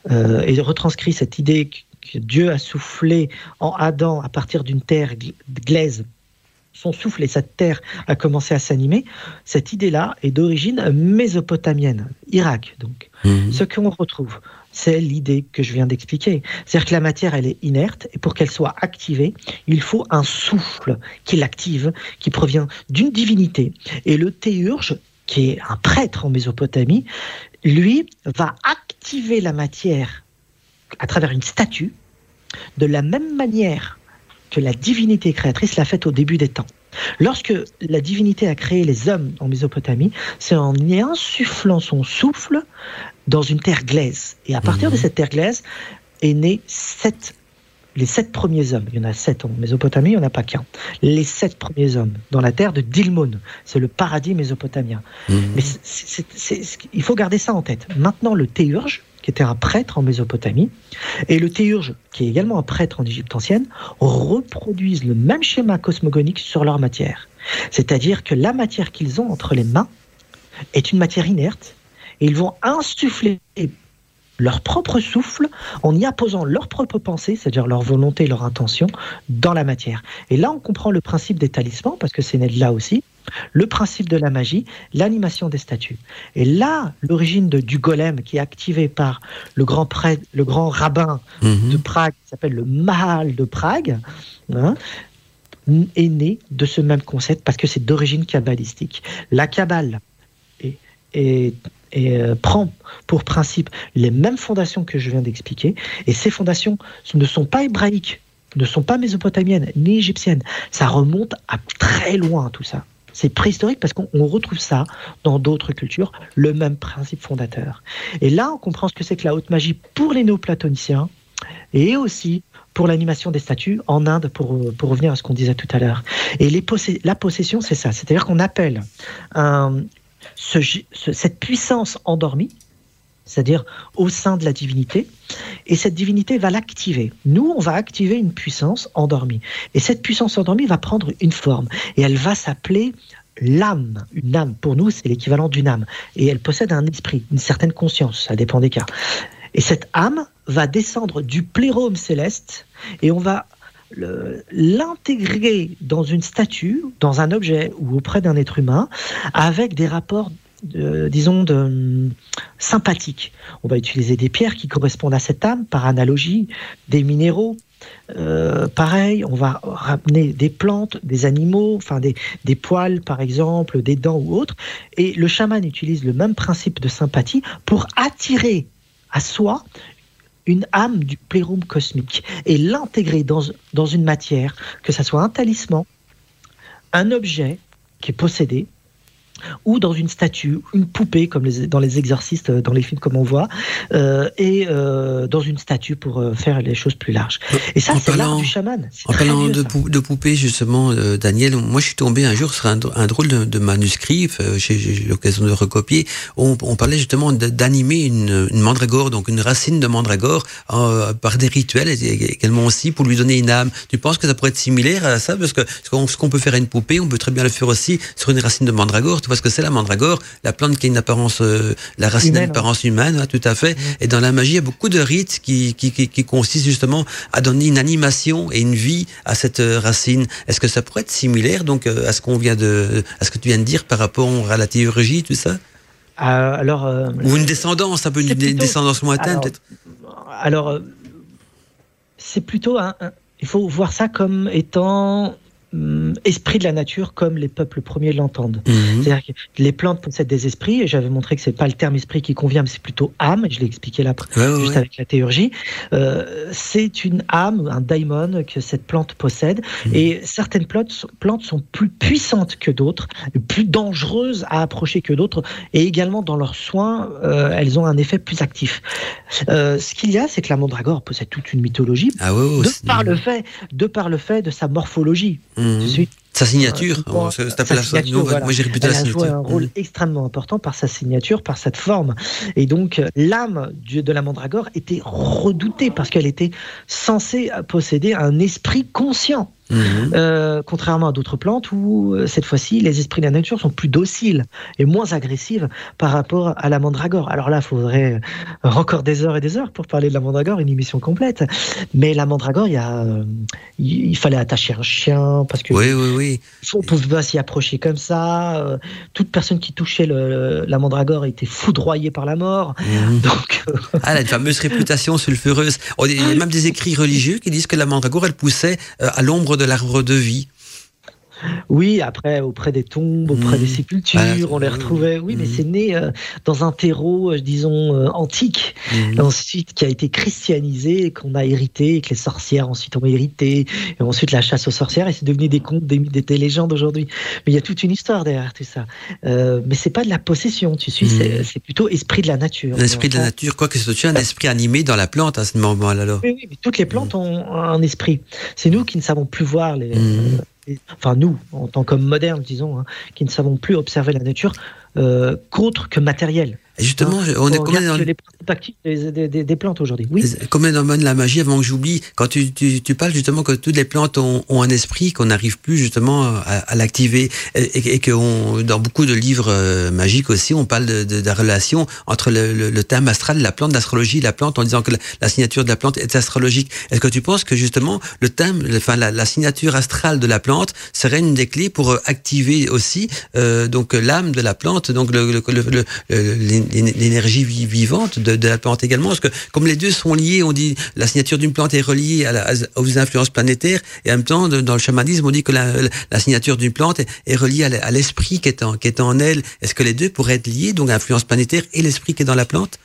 euh, et retranscrit cette idée que Dieu a soufflé en Adam à partir d'une terre glaise, son souffle et cette terre a commencé à s'animer, cette idée-là est d'origine mésopotamienne, Irak donc. Mhm. Ce qu'on retrouve, c'est l'idée que je viens d'expliquer. C'est-à-dire que la matière, elle est inerte, et pour qu'elle soit activée, il faut un souffle qui l'active, qui provient d'une divinité. Et le théurge qui est un prêtre en Mésopotamie, lui va activer la matière à travers une statue de la même manière que la divinité créatrice l'a fait au début des temps. Lorsque la divinité a créé les hommes en Mésopotamie, c'est en y insufflant son souffle dans une terre glaise. Et à partir de mhm. cette terre glaise est né sept les sept premiers hommes, il y en a sept en Mésopotamie, il n'y en a pas qu'un. Les sept premiers hommes dans la terre de Dilmun, c'est le paradis mésopotamien. Mhm. Mais il faut garder ça en tête. Maintenant, le théurge, qui était un prêtre en Mésopotamie, et le théurge, qui est également un prêtre en Égypte ancienne, reproduisent le même schéma cosmogonique sur leur matière. C'est-à-dire que la matière qu'ils ont entre les mains est une matière inerte, et ils vont insuffler leur propre souffle en y apposant leur propre pensée, c'est-à-dire leur volonté, leur intention, dans la matière. Et là, on comprend le principe des talismans, parce que c'est né de là aussi, le principe de la magie, l'animation des statues. Et là, l'origine du golem qui est activé par le grand, prêtre, le grand rabbin mhm. de Prague, qui s'appelle le Mahal de Prague, hein, est né de ce même concept parce que c'est d'origine kabbalistique. La kabbale est et euh, prend pour principe les mêmes fondations que je viens d'expliquer. Et ces fondations ne sont pas hébraïques, ne sont pas mésopotamiennes ni égyptiennes. Ça remonte à très loin tout ça. C'est préhistorique parce qu'on retrouve ça dans d'autres cultures, le même principe fondateur. Et là, on comprend ce que c'est que la haute magie pour les néoplatoniciens et aussi pour l'animation des statues en Inde, pour, pour revenir à ce qu'on disait tout à l'heure. Et les la possession, c'est ça. C'est-à-dire qu'on appelle un, cette puissance endormie, c'est-à-dire au sein de la divinité, et cette divinité va l'activer. Nous, on va activer une puissance endormie. Et cette puissance endormie va prendre une forme, et elle va s'appeler l'âme. Une âme, pour nous, c'est l'équivalent d'une âme. Et elle possède un esprit, une certaine conscience, ça dépend des cas. Et cette âme va descendre du plérome céleste, et on va l'intégrer dans une statue, dans un objet ou auprès d'un être humain, avec des rapports disons, de, sympathiques. On va utiliser des pierres qui correspondent à cette âme, par analogie, des minéraux. Euh, pareil, on va ramener des plantes, des animaux, enfin des, des poils par exemple, des dents ou autres. Et le chaman utilise le même principe de sympathie pour attirer à soi une âme du plérum cosmique et l'intégrer dans, une matière, que ce soit un talisman, un objet qui est possédé, ou dans une statue, une poupée, comme dans les exorcistes, euh, dans les films comme on voit, euh, et euh, dans une statue pour faire les choses plus larges. Et ça, c'est l'art du chaman. En parlant de, de, poupée, justement, Daniel, moi je suis tombé un jour sur un, drôle de, manuscrit, j'ai eu l'occasion de recopier, on, on parlait justement d'animer une, une, mandragore, donc une racine de mandragore, par des rituels, également aussi pour lui donner une âme. Tu penses que ça pourrait être similaire à ça? Parce que ce qu'on peut faire à une poupée, on peut très bien le faire aussi sur une racine de mandragore parce que c'est la mandragore, la plante qui a une apparence, euh, la racine a une apparence humaine, hein, tout à fait. Et dans la magie, il y a beaucoup de rites qui, qui, qui, consistent justement à donner une animation et une vie à cette euh, racine. Est-ce que ça pourrait être similaire donc euh, à ce qu'on vient de, à ce que tu viens de dire par rapport à la théurgie, tout ça? Alors, Ou une descendance, un peu une descendance lointaine peut-être? Alors, c'est plutôt un, il faut voir ça comme étant esprit de la nature comme les peuples premiers l'entendent. Mhm. C'est-à-dire que les plantes possèdent des esprits, et j'avais montré que c'est pas le terme esprit qui convient, mais c'est plutôt âme, je l'ai expliqué là, juste avec la théurgie. Euh, c'est une âme, un daimon que cette plante possède, mhm. et certaines plantes, plantes sont plus puissantes que d'autres, plus dangereuses à approcher que d'autres, et également dans leurs soins, euh, elles ont un effet plus actif. Euh, ce qu'il y a, c'est que la mandragore possède toute une mythologie, ah de, par le fait, de par le fait de sa morphologie. Mhm. Sa signature, euh, sa signature moi j'ai réputé Elle a joué un rôle mhm. extrêmement important par sa signature, par cette forme. Et donc l'âme de la mandragore était redoutée parce qu'elle était censée posséder un esprit conscient. Mhm. Euh, contrairement à d'autres plantes où, euh, cette fois-ci, les esprits de la nature sont plus dociles et moins agressifs par rapport à la mandragore. Alors là, il faudrait encore des heures et des heures pour parler de la mandragore, une émission complète. Mais la mandragore, il, y a, euh, il fallait attacher un chien parce que oui, oui, oui. on pouvait pas s'y approcher comme ça. toute personne qui touchait le, la mandragore était foudroyée par la mort. Mhm. Donc, ah, elle a une fameuse réputation sulfureuse. Il y a même des écrits religieux qui disent que la mandragore, elle poussait à l'ombre de l'arbre de vie. Oui, après, auprès des tombes, auprès des mmh. sépultures, on les retrouvait. Oui, mais mmh. c'est né euh, dans un terreau, euh, disons, euh, antique, mmh. ensuite qui a été christianisé, qu'on a hérité, et que les sorcières ensuite ont hérité, et ensuite la chasse aux sorcières, et c'est devenu des contes, des, des, légendes aujourd'hui. Mais il y a toute une histoire derrière tout ça. mais c'est pas de la possession, tu suis, c'est plutôt esprit de la nature. L'esprit de la nature, quoi que ce soit, un esprit animé dans la plante à ce moment-là. Oui, oui, mais toutes les plantes ont un esprit. C'est nous qui ne savons plus voir les, enfin nous, en tant qu'hommes modernes, disons, hein, qui ne savons plus observer la nature euh, qu'autre que matériel. Justement, hein, on est combien dans les principes actifs des, plantes aujourd'hui Oui. Combien la magie avant que j'oublie Quand tu, tu, tu, parles justement que toutes les plantes ont, ont un esprit, qu'on n'arrive plus justement à, à l'activer, et, et, que dans beaucoup de livres euh, magiques aussi, on parle de, de, la relation entre le, le, le, thème astral, la plante, l'astrologie, la plante, en disant que la, signature de la plante est astrologique. Est-ce que tu penses que justement le thème, enfin la, la, signature astrale de la plante serait une des clés pour euh, activer aussi euh, donc l'âme de la plante, donc le, le, l'énergie vivante de, la plante également. Parce que comme les deux sont liés, on dit la signature d'une plante est reliée aux influences planétaires, et en même temps, dans le chamanisme, on dit que la, signature d'une plante est, reliée à l'esprit qui est en, qui est en elle. Est-ce que les deux pourraient être liés, donc l'influence planétaire et l'esprit qui est dans la plante?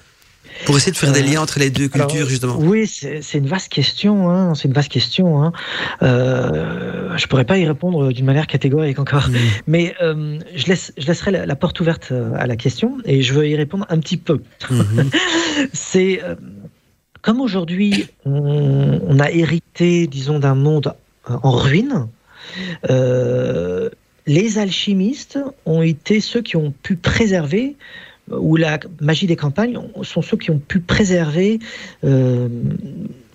Pour essayer de faire des euh, liens entre les deux cultures, justement. Oui, c'est une vaste question. Hein, c'est une vaste question. Hein. Euh, je pourrais pas y répondre d'une manière catégorique encore, mm. mais euh, je, laisse, je laisserai la, porte ouverte à la question et je veux y répondre un petit peu. Mm-hmm. c'est comme aujourd'hui, on, on, a hérité, disons, d'un monde en ruine. les alchimistes ont été ceux qui ont pu préserver ou la magie des campagnes sont ceux qui ont pu préserver euh,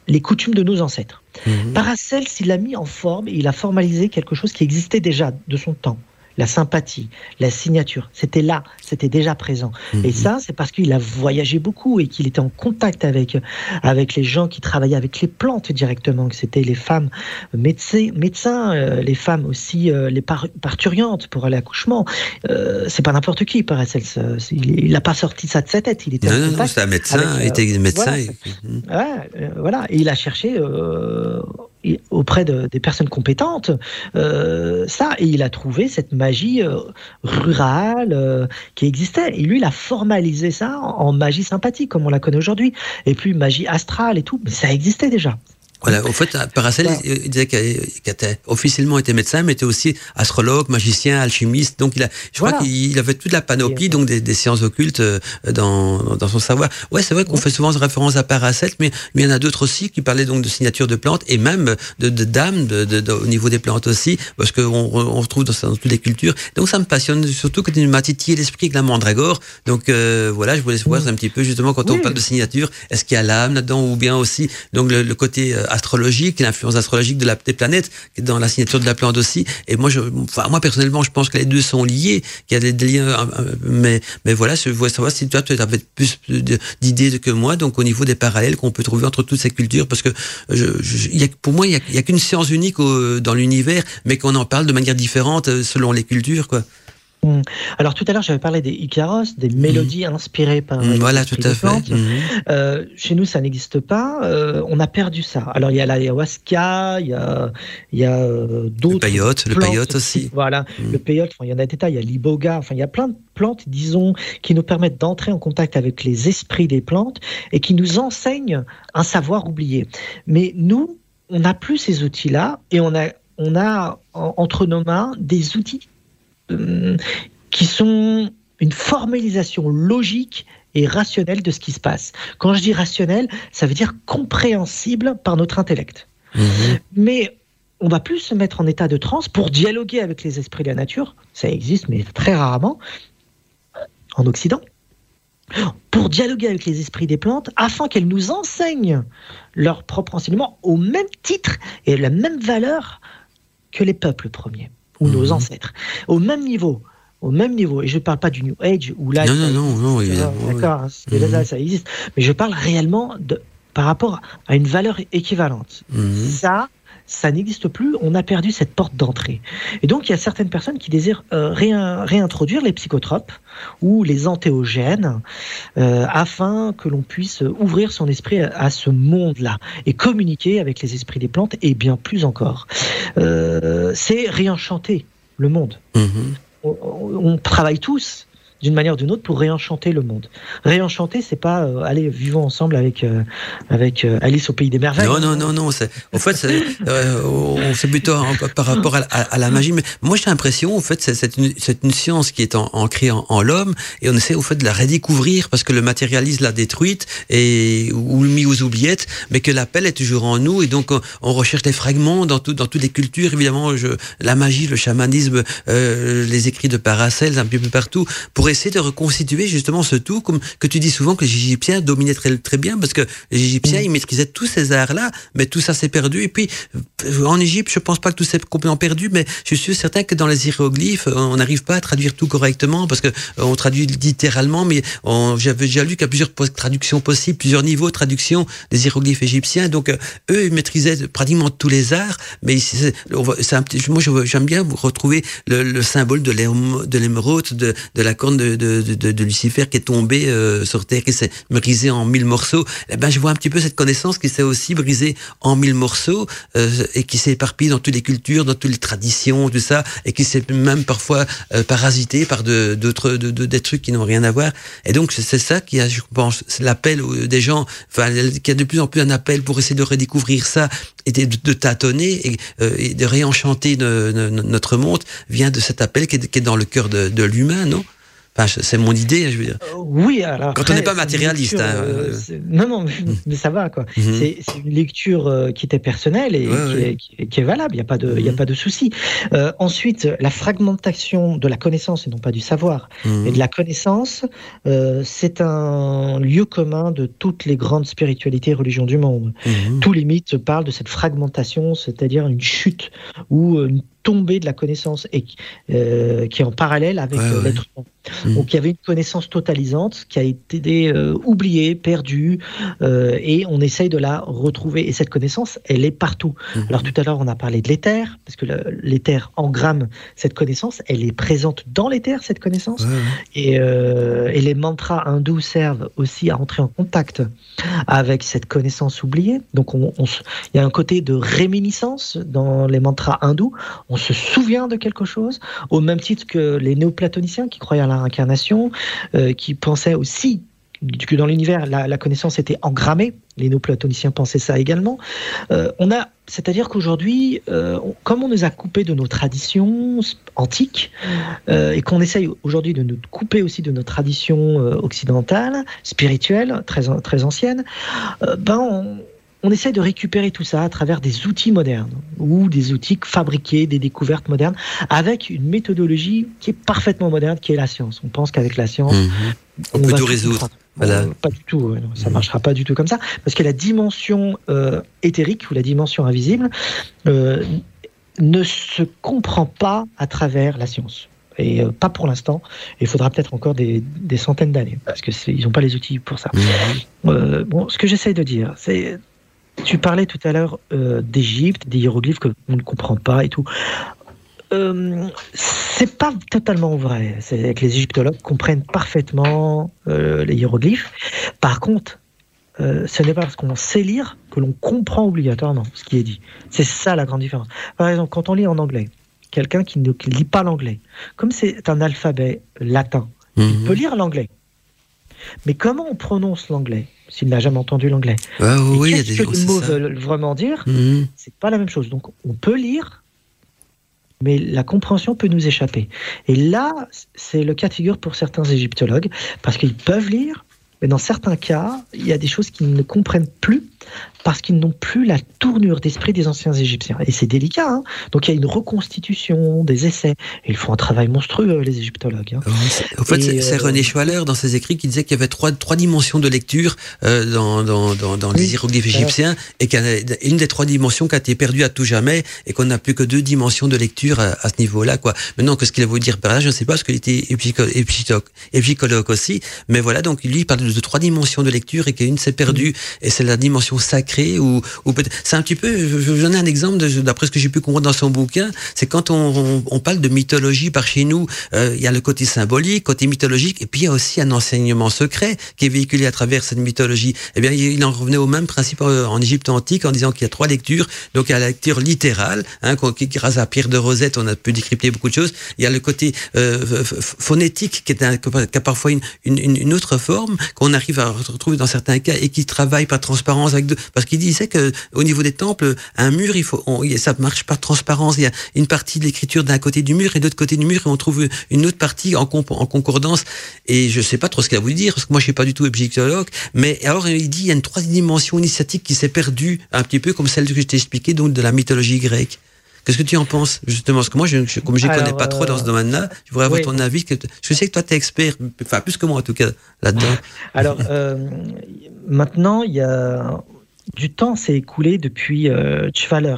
les coutumes de nos ancêtres. Mmh. Paracels, il a mis en forme, il a formalisé quelque chose qui existait déjà de son temps la sympathie, la signature, c'était là, c'était déjà présent. Et mhm. ça, c'est parce qu'il a voyagé beaucoup et qu'il était en contact avec, avec les gens qui travaillaient avec les plantes directement, que c'était les femmes médecins, médecins euh, les femmes aussi, euh, les parturiantes pour l'accouchement. Euh, c'est pas n'importe qui, Paracels. Il n'a pas sorti ça de sa tête. Il était non, non, non, c'était un médecin, il était médecin. Voilà, voilà, et il a cherché auprès de, des personnes compétentes ça et il a trouvé cette magie euh, rurale euh, qui existait. Et lui il a formalisé ça en, magie sympathique comme on la connaît aujourd'hui. Et puis magie astrale et tout. Mais ça existait déjà voilà, en fait, Paracel il disait qu'il était officiellement était médecin, mais était aussi astrologue, magicien, alchimiste. Donc, il a, je crois qu'il avait toute la panoplie donc des, des sciences occultes euh, dans, dans son savoir. Ouais, c'est vrai qu'on fait souvent référence à Paracel, mais, mais il y en a d'autres aussi qui parlaient donc de signature de plantes et même de, de dames de, de, au niveau des plantes aussi, parce qu'on on retrouve dans, dans, toutes les cultures. Donc, ça me passionne surtout que tu m'as titillé l'esprit avec la mandragore. Donc, euh, voilà, je voulais voir un petit peu justement quand on parle de signature, est-ce qu'il y a l'âme là-dedans ou bien aussi donc le, le côté euh, astrologique, l'influence astrologique de la des planètes dans la signature de la plante aussi. Et moi, je, enfin, moi personnellement, je pense que les deux sont liés, qu'il y a des, liens. Euh, euh, mais, mais voilà, je voulais savoir si toi, tu avais plus d'idées que moi, donc au niveau des parallèles qu'on peut trouver entre toutes ces cultures, parce que pour moi, il n'y a, a qu'une science unique dans l'univers, mais qu'on en parle de manière différente euh, selon les cultures, quoi. Mm. Alors tout à l'heure, j'avais parlé des Icaros, des mm. mélodies inspirées par. Mm, voilà, tout à fait. Euh, chez nous, ça n'existe pas. Euh, on a perdu ça. Alors il y a l'ayahuasca, il y a, il y a euh, d'autres. Le peyote, le peyote aussi. Voilà, le peyote. il y en a des tas. Il y a l'iboga. Enfin, il y a plein de plantes, disons, qui nous permettent d'entrer en contact avec les esprits des plantes et qui nous enseignent un savoir oublié. Mais nous, on n'a plus ces outils-là et on a, on a entre nos mains des outils euh, qui sont une formalisation logique et rationnelle de ce qui se passe. Quand je dis rationnel, ça veut dire compréhensible par notre intellect. Mhm. Mais on va plus se mettre en état de transe pour dialoguer avec les esprits de la nature. Ça existe, mais très rarement en Occident. Pour dialoguer avec les esprits des plantes, afin qu'elles nous enseignent leur propre enseignement au même titre et la même valeur que les peuples premiers ou nos mhm. ancêtres, au même niveau. Au même niveau. Et je ne parle pas du New Age où là. Non, non, non, non, évidemment. D'accord, hein, ça existe. Mais je parle réellement de, par rapport à une valeur équivalente. Mhm. Ça, ça n'existe plus, on a perdu cette porte d'entrée. Et donc il y a certaines personnes qui désirent euh, réintroduire les psychotropes ou les antéogènes euh, afin que l'on puisse ouvrir son esprit à, ce monde-là et communiquer avec les esprits des plantes et bien plus encore. Euh, c'est réenchanter le monde. Mm-hmm. on, travaille tous d'une manière ou d'une autre pour réenchanter le monde. Réenchanter, c'est pas euh, aller vivons ensemble avec euh, avec euh, Alice au pays des merveilles. Non non non non. En fait, fait plutôt par rapport à, la magie. Moi, j'ai l'impression, en fait, c'est une, une, science qui est ancrée en, l'homme et on essaie au fait de la redécouvrir parce que le matérialisme l'a détruite et ou mis aux oubliettes, mais que l'appel est toujours en nous et donc on, recherche des fragments dans tout, dans toutes les cultures. Évidemment, la magie, le chamanisme, les écrits de Paracels, un peu partout pour essayer de reconstituer justement ce tout, comme que tu dis souvent que les Égyptiens dominaient très, très bien, parce que les Égyptiens, mm. ils maîtrisaient tous ces arts-là, mais tout ça s'est perdu. Et puis, euh, en Égypte, je pense pas que tout s'est complètement perdu, mais je suis certain que dans les hiéroglyphes, on n'arrive pas à traduire tout correctement, parce que on traduit littéralement, mais j'avais déjà lu qu'il y a plusieurs traductions possibles, plusieurs niveaux de traduction des hiéroglyphes égyptiens. Donc, eux, ils maîtrisaient pratiquement tous les arts, mais c'est, moi, j'aime bien retrouver le, le symbole de l'émeraude, de, de, la corne de, Lucifer qui est tombée euh, sur terre, qui s'est brisée en mille morceaux. Eh ben, je vois un petit peu cette connaissance qui s'est aussi brisée en mille morceaux euh, et qui s'est éparpillée dans toutes les cultures, dans toutes les traditions, tout ça, et qui s'est même parfois euh, parasité par d'autres de, de, des trucs qui n'ont rien à voir. Et donc, c'est ça qui a, je pense, l'appel des gens, enfin, qui a de plus en plus un appel pour essayer de redécouvrir ça et de, tâtonner et, et, de réenchanter notre monde vient de cet appel qui est, dans le cœur de l'humain, non? C'est mon idée, je veux dire. Euh, oui, alors. Quand on n'est pas matérialiste. Hein, euh, non, non, mais, ça va, quoi. Mhm. C'est une lecture euh, qui était personnelle et qui, Est, valable, il n'y a pas de, il a mhm. pas de souci. ensuite, la fragmentation de la connaissance et non pas du savoir, mhm. et de la connaissance, c'est un lieu commun de toutes les grandes spiritualités et religions du monde. Tous les mythes parlent de cette fragmentation, c'est-à-dire une chute ou une tombée de la connaissance et qui est en parallèle avec l'être humain. Mmh. Donc il y avait une connaissance totalisante qui a été euh, oubliée, perdue, euh, et on essaye de la retrouver. Et cette connaissance, elle est partout. Mmh. Alors tout à l'heure, on a parlé de l'éther, parce que l'éther engramme cette connaissance, elle est présente dans l'éther, cette connaissance. Et, euh, et, les mantras hindous servent aussi à entrer en contact avec cette connaissance oubliée. Donc on, il y a un côté de réminiscence dans les mantras hindous. On se souvient de quelque chose, au même titre que les néoplatoniciens qui croyaient à la réincarnation, euh, qui pensait aussi que dans l'univers, la, connaissance était engrammée. Les néoplatoniciens pensaient ça également. Euh, on a, c'est-à-dire qu'aujourd'hui, euh, comme on nous a coupé de nos traditions antiques et qu'on essaye aujourd'hui de nous couper aussi de nos traditions occidentales, spirituelles, très très anciennes, ben on, on essaie de récupérer tout ça à travers des outils modernes ou des outils fabriqués, des découvertes modernes, avec une méthodologie qui est parfaitement moderne, qui est la science. On pense qu'avec la science, mhm. on, peut tout résoudre. Voilà. pas du tout, ça mhm. marchera pas du tout comme ça, parce que la dimension euh, éthérique ou la dimension invisible euh, ne se comprend pas à travers la science et euh, pas pour l'instant. Il faudra peut-être encore des, centaines d'années, parce qu'ils n'ont pas les outils pour ça. Mhm. bon, ce que j'essaie de dire, c'est tu parlais tout à l'heure euh, d'Égypte, des hiéroglyphes que on ne comprend pas et tout. Euh, c'est pas totalement vrai. C'est que les égyptologues comprennent parfaitement euh, les hiéroglyphes. Par contre, euh, ce n'est pas parce qu'on sait lire que l'on comprend obligatoirement ce qui est dit. C'est ça la grande différence. Par exemple, quand on lit en anglais, quelqu'un qui ne lit pas l'anglais, comme c'est un alphabet latin, il mhm. peut lire l'anglais. Mais comment on prononce l'anglais? S'il n'a jamais entendu l'anglais. Ah oui, qu'est-ce que les mots veulent vraiment dire mhm. C'est pas la même chose. Donc on peut lire, mais la compréhension peut nous échapper. Et là, c'est le cas de figure pour certains égyptologues, parce qu'ils peuvent lire, mais dans certains cas, il y a des choses qu'ils ne comprennent plus parce qu'ils n'ont plus la tournure d'esprit des anciens Égyptiens. Et c'est délicat. Hein Donc il y a une reconstitution, des essais. Et ils font un travail monstrueux, les égyptologues. Hein. en fait, c'est euh, René Schwaller, dans ses écrits, qui disait qu'il y avait trois, trois dimensions de lecture euh, dans, dans, dans, dans les hiéroglyphes égyptiens, et qu'une des trois dimensions qui a été perdue à tout jamais, et qu'on n'a plus que deux dimensions de lecture à, à ce niveau-là. quoi. Maintenant, que ce qu'il a voulu dire par là, je ne sais pas, parce qu'il était égyptologue aussi. Mais voilà, donc lui, il parle de trois dimensions de lecture, et qu'une s'est perdue, et c'est la dimension sacré ou, peut-être. C'est un petit peu. Je vais donner un exemple d'après ce que j'ai pu comprendre dans son bouquin. C'est quand on, parle de mythologie par chez nous, euh, il y a le côté symbolique, côté mythologique, et puis il y a aussi un enseignement secret qui est véhiculé à travers cette mythologie. Eh bien, il en revenait au même principe euh, en Égypte antique en disant qu'il y a trois lectures. Donc, il y a la lecture littérale, hein, grâce à Pierre de Rosette, on a pu décrypter beaucoup de choses. Il y a le côté euh, phonétique qui, a parfois une, une, autre forme qu'on arrive à retrouver dans certains cas et qui travaille par transparence parce qu'il disait que au niveau des temples, un mur, il faut, on, ça marche par transparence. Il y a une partie de l'écriture d'un côté du mur et de l'autre côté du mur, et on trouve une autre partie en, concordance. Et je sais pas trop ce qu'il a voulu dire, parce que moi je suis pas du tout égyptologue. Mais alors il dit il y a une troisième dimension initiatique qui s'est perdue un petit peu comme celle que je t'ai expliqué, donc de la mythologie grecque. Qu'est-ce que tu en penses, justement? Parce que moi, je, comme je ne connais pas trop dans ce euh, domaine-là, je voudrais avoir ton avis. Je sais que toi, tu es expert, enfin, plus que moi en tout cas, là-dedans. Alors, euh, maintenant, il y a du temps s'est écoulé depuis euh,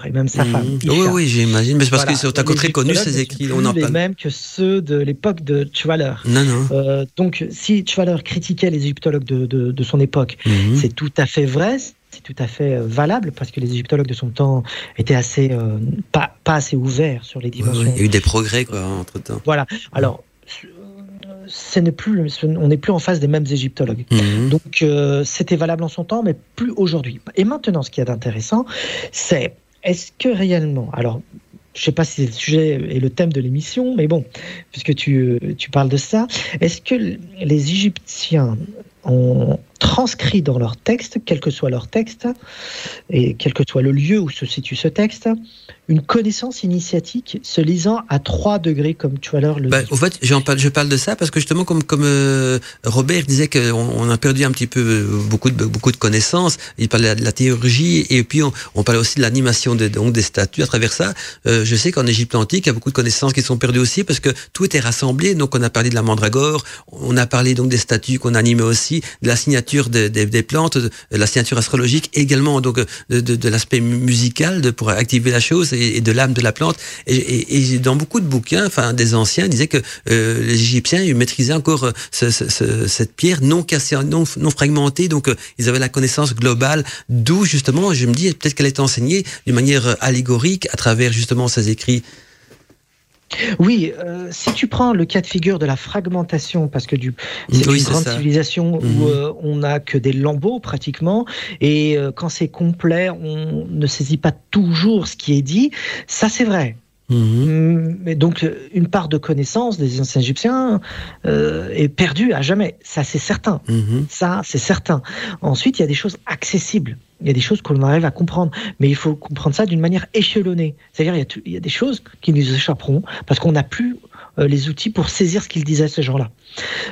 et même sa femme. Mmh. Oui, oui, j'imagine. Mais c'est parce que sur ta très connu ces écrits. On en les mêmes que ceux de l'époque de Chvaler. Non, non. Euh, donc, si Chvaler critiquait les égyptologues de, de, son époque, mmh. c'est tout à fait vrai. C'est tout à fait euh, valable parce que les égyptologues de son temps étaient assez euh, pas, pas assez ouverts sur les dimensions. il y a eu des progrès quoi entre temps. Voilà. Alors plus, on n'est plus en face des mêmes égyptologues. Mhm. Donc euh, c'était valable en son temps, mais plus aujourd'hui. Et maintenant, ce qui est intéressant, c'est est-ce que réellement, alors je ne sais pas si c'est le sujet et le thème de l'émission, mais bon, puisque tu, tu parles de ça, est-ce que les Égyptiens ont transcrit dans leur texte, quel que soit leur texte, et quel que soit le lieu où se situe ce texte, une connaissance initiatique se lisant à 3 degrés, comme tu as l'heure le bah, Au fait, parle, je parle de ça parce que justement, comme, comme euh, Robert disait qu'on on a perdu un petit peu euh, beaucoup de, beaucoup de connaissances, il parlait de la théologie et puis on, on parlait aussi de l'animation des, donc des statues à travers ça. Euh, je sais qu'en Égypte antique, il y a beaucoup de connaissances qui sont perdues aussi parce que tout était rassemblé. Donc on a parlé de la mandragore, on a parlé donc des statues qu'on animait aussi, de la signature des, des, plantes, de la signature astrologique, également donc de, de, de l'aspect musical de, pour activer la chose et, de l'âme de la plante. Et, dans beaucoup de bouquins, enfin des anciens, disaient que euh, les Égyptiens ils maîtrisaient encore euh, cette pierre non cassée, non, non fragmentée, donc euh, ils avaient la connaissance globale. D'où justement, je me dis peut-être qu'elle est enseignée d'une manière allégorique à travers justement ces écrits. Oui, euh, si tu prends le cas de figure de la fragmentation, parce que du, c'est une grande civilisation où mhm. euh, on n'a que des lambeaux pratiquement, et euh, quand c'est complet, on ne saisit pas toujours ce qui est dit. Ça, c'est vrai. Mais donc, une part de connaissance des anciens Égyptiens est perdue à jamais. Ça, c'est certain. Mhm. Ça, c'est certain. Ensuite, il y a des choses accessibles. Il y a des choses qu'on arrive à comprendre, mais il faut comprendre ça d'une manière échelonnée. C'est-à-dire, il, y a des choses qui nous échapperont parce qu'on n'a plus euh, les outils pour saisir ce qu'ils disaient, ces gens-là.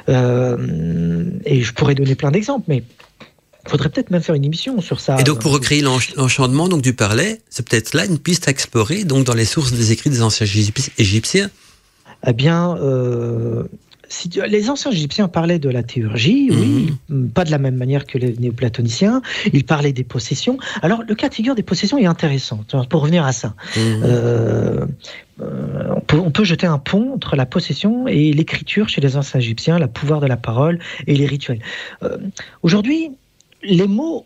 Euh, et je pourrais donner plein d'exemples, mais il faudrait peut-être même faire une émission sur ça. Et donc, pour recréer l'enchantement donc du parlais, c'est peut-être là une piste à explorer, donc dans les sources des écrits des anciens Égyptiens Eh bien, euh, les anciens égyptiens parlaient de la théurgie, oui, mhm. pas de la même manière que les néoplatoniciens. Ils parlaient des possessions. Alors, le cas de figure des possessions est intéressant, pour revenir à ça. Mhm. Euh, euh, on, peut, jeter un pont entre la possession et l'écriture chez les anciens égyptiens, le pouvoir de la parole et les rituels. Euh, aujourd'hui, les mots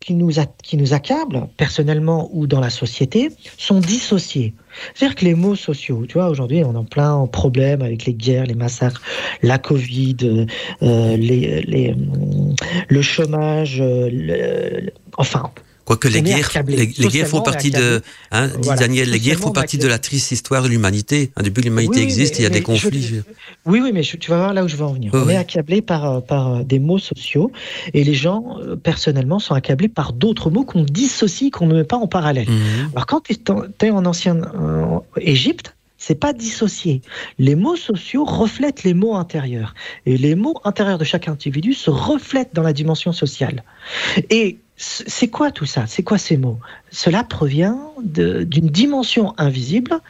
qui nous, qui nous accablent, personnellement ou dans la société, sont dissociés. C'est-à-dire que les mots sociaux, tu vois, aujourd'hui, on est en plein problème avec les guerres, les massacres, la Covid, euh, les, les, le chômage, le, enfin, Quoique les guerres, les, guerres font partie de, hein, Daniel, les guerres font partie de la triste histoire de l'humanité. Hein, depuis que l'humanité existe, il y a des conflits. oui, oui, mais tu vas voir là où je veux en venir. On est accablé par, euh, par euh, des mots sociaux et les gens, euh, personnellement, sont accablés par d'autres mots qu'on dissocie, qu'on ne met pas en parallèle. Mhm. Alors quand tu es, en ancienne Égypte, c'est pas dissocié. Les mots sociaux reflètent les mots intérieurs. Et les mots intérieurs de chaque individu se reflètent dans la dimension sociale. Et c'est quoi tout ça? C'est quoi ces mots? Cela provient d'une dimension invisible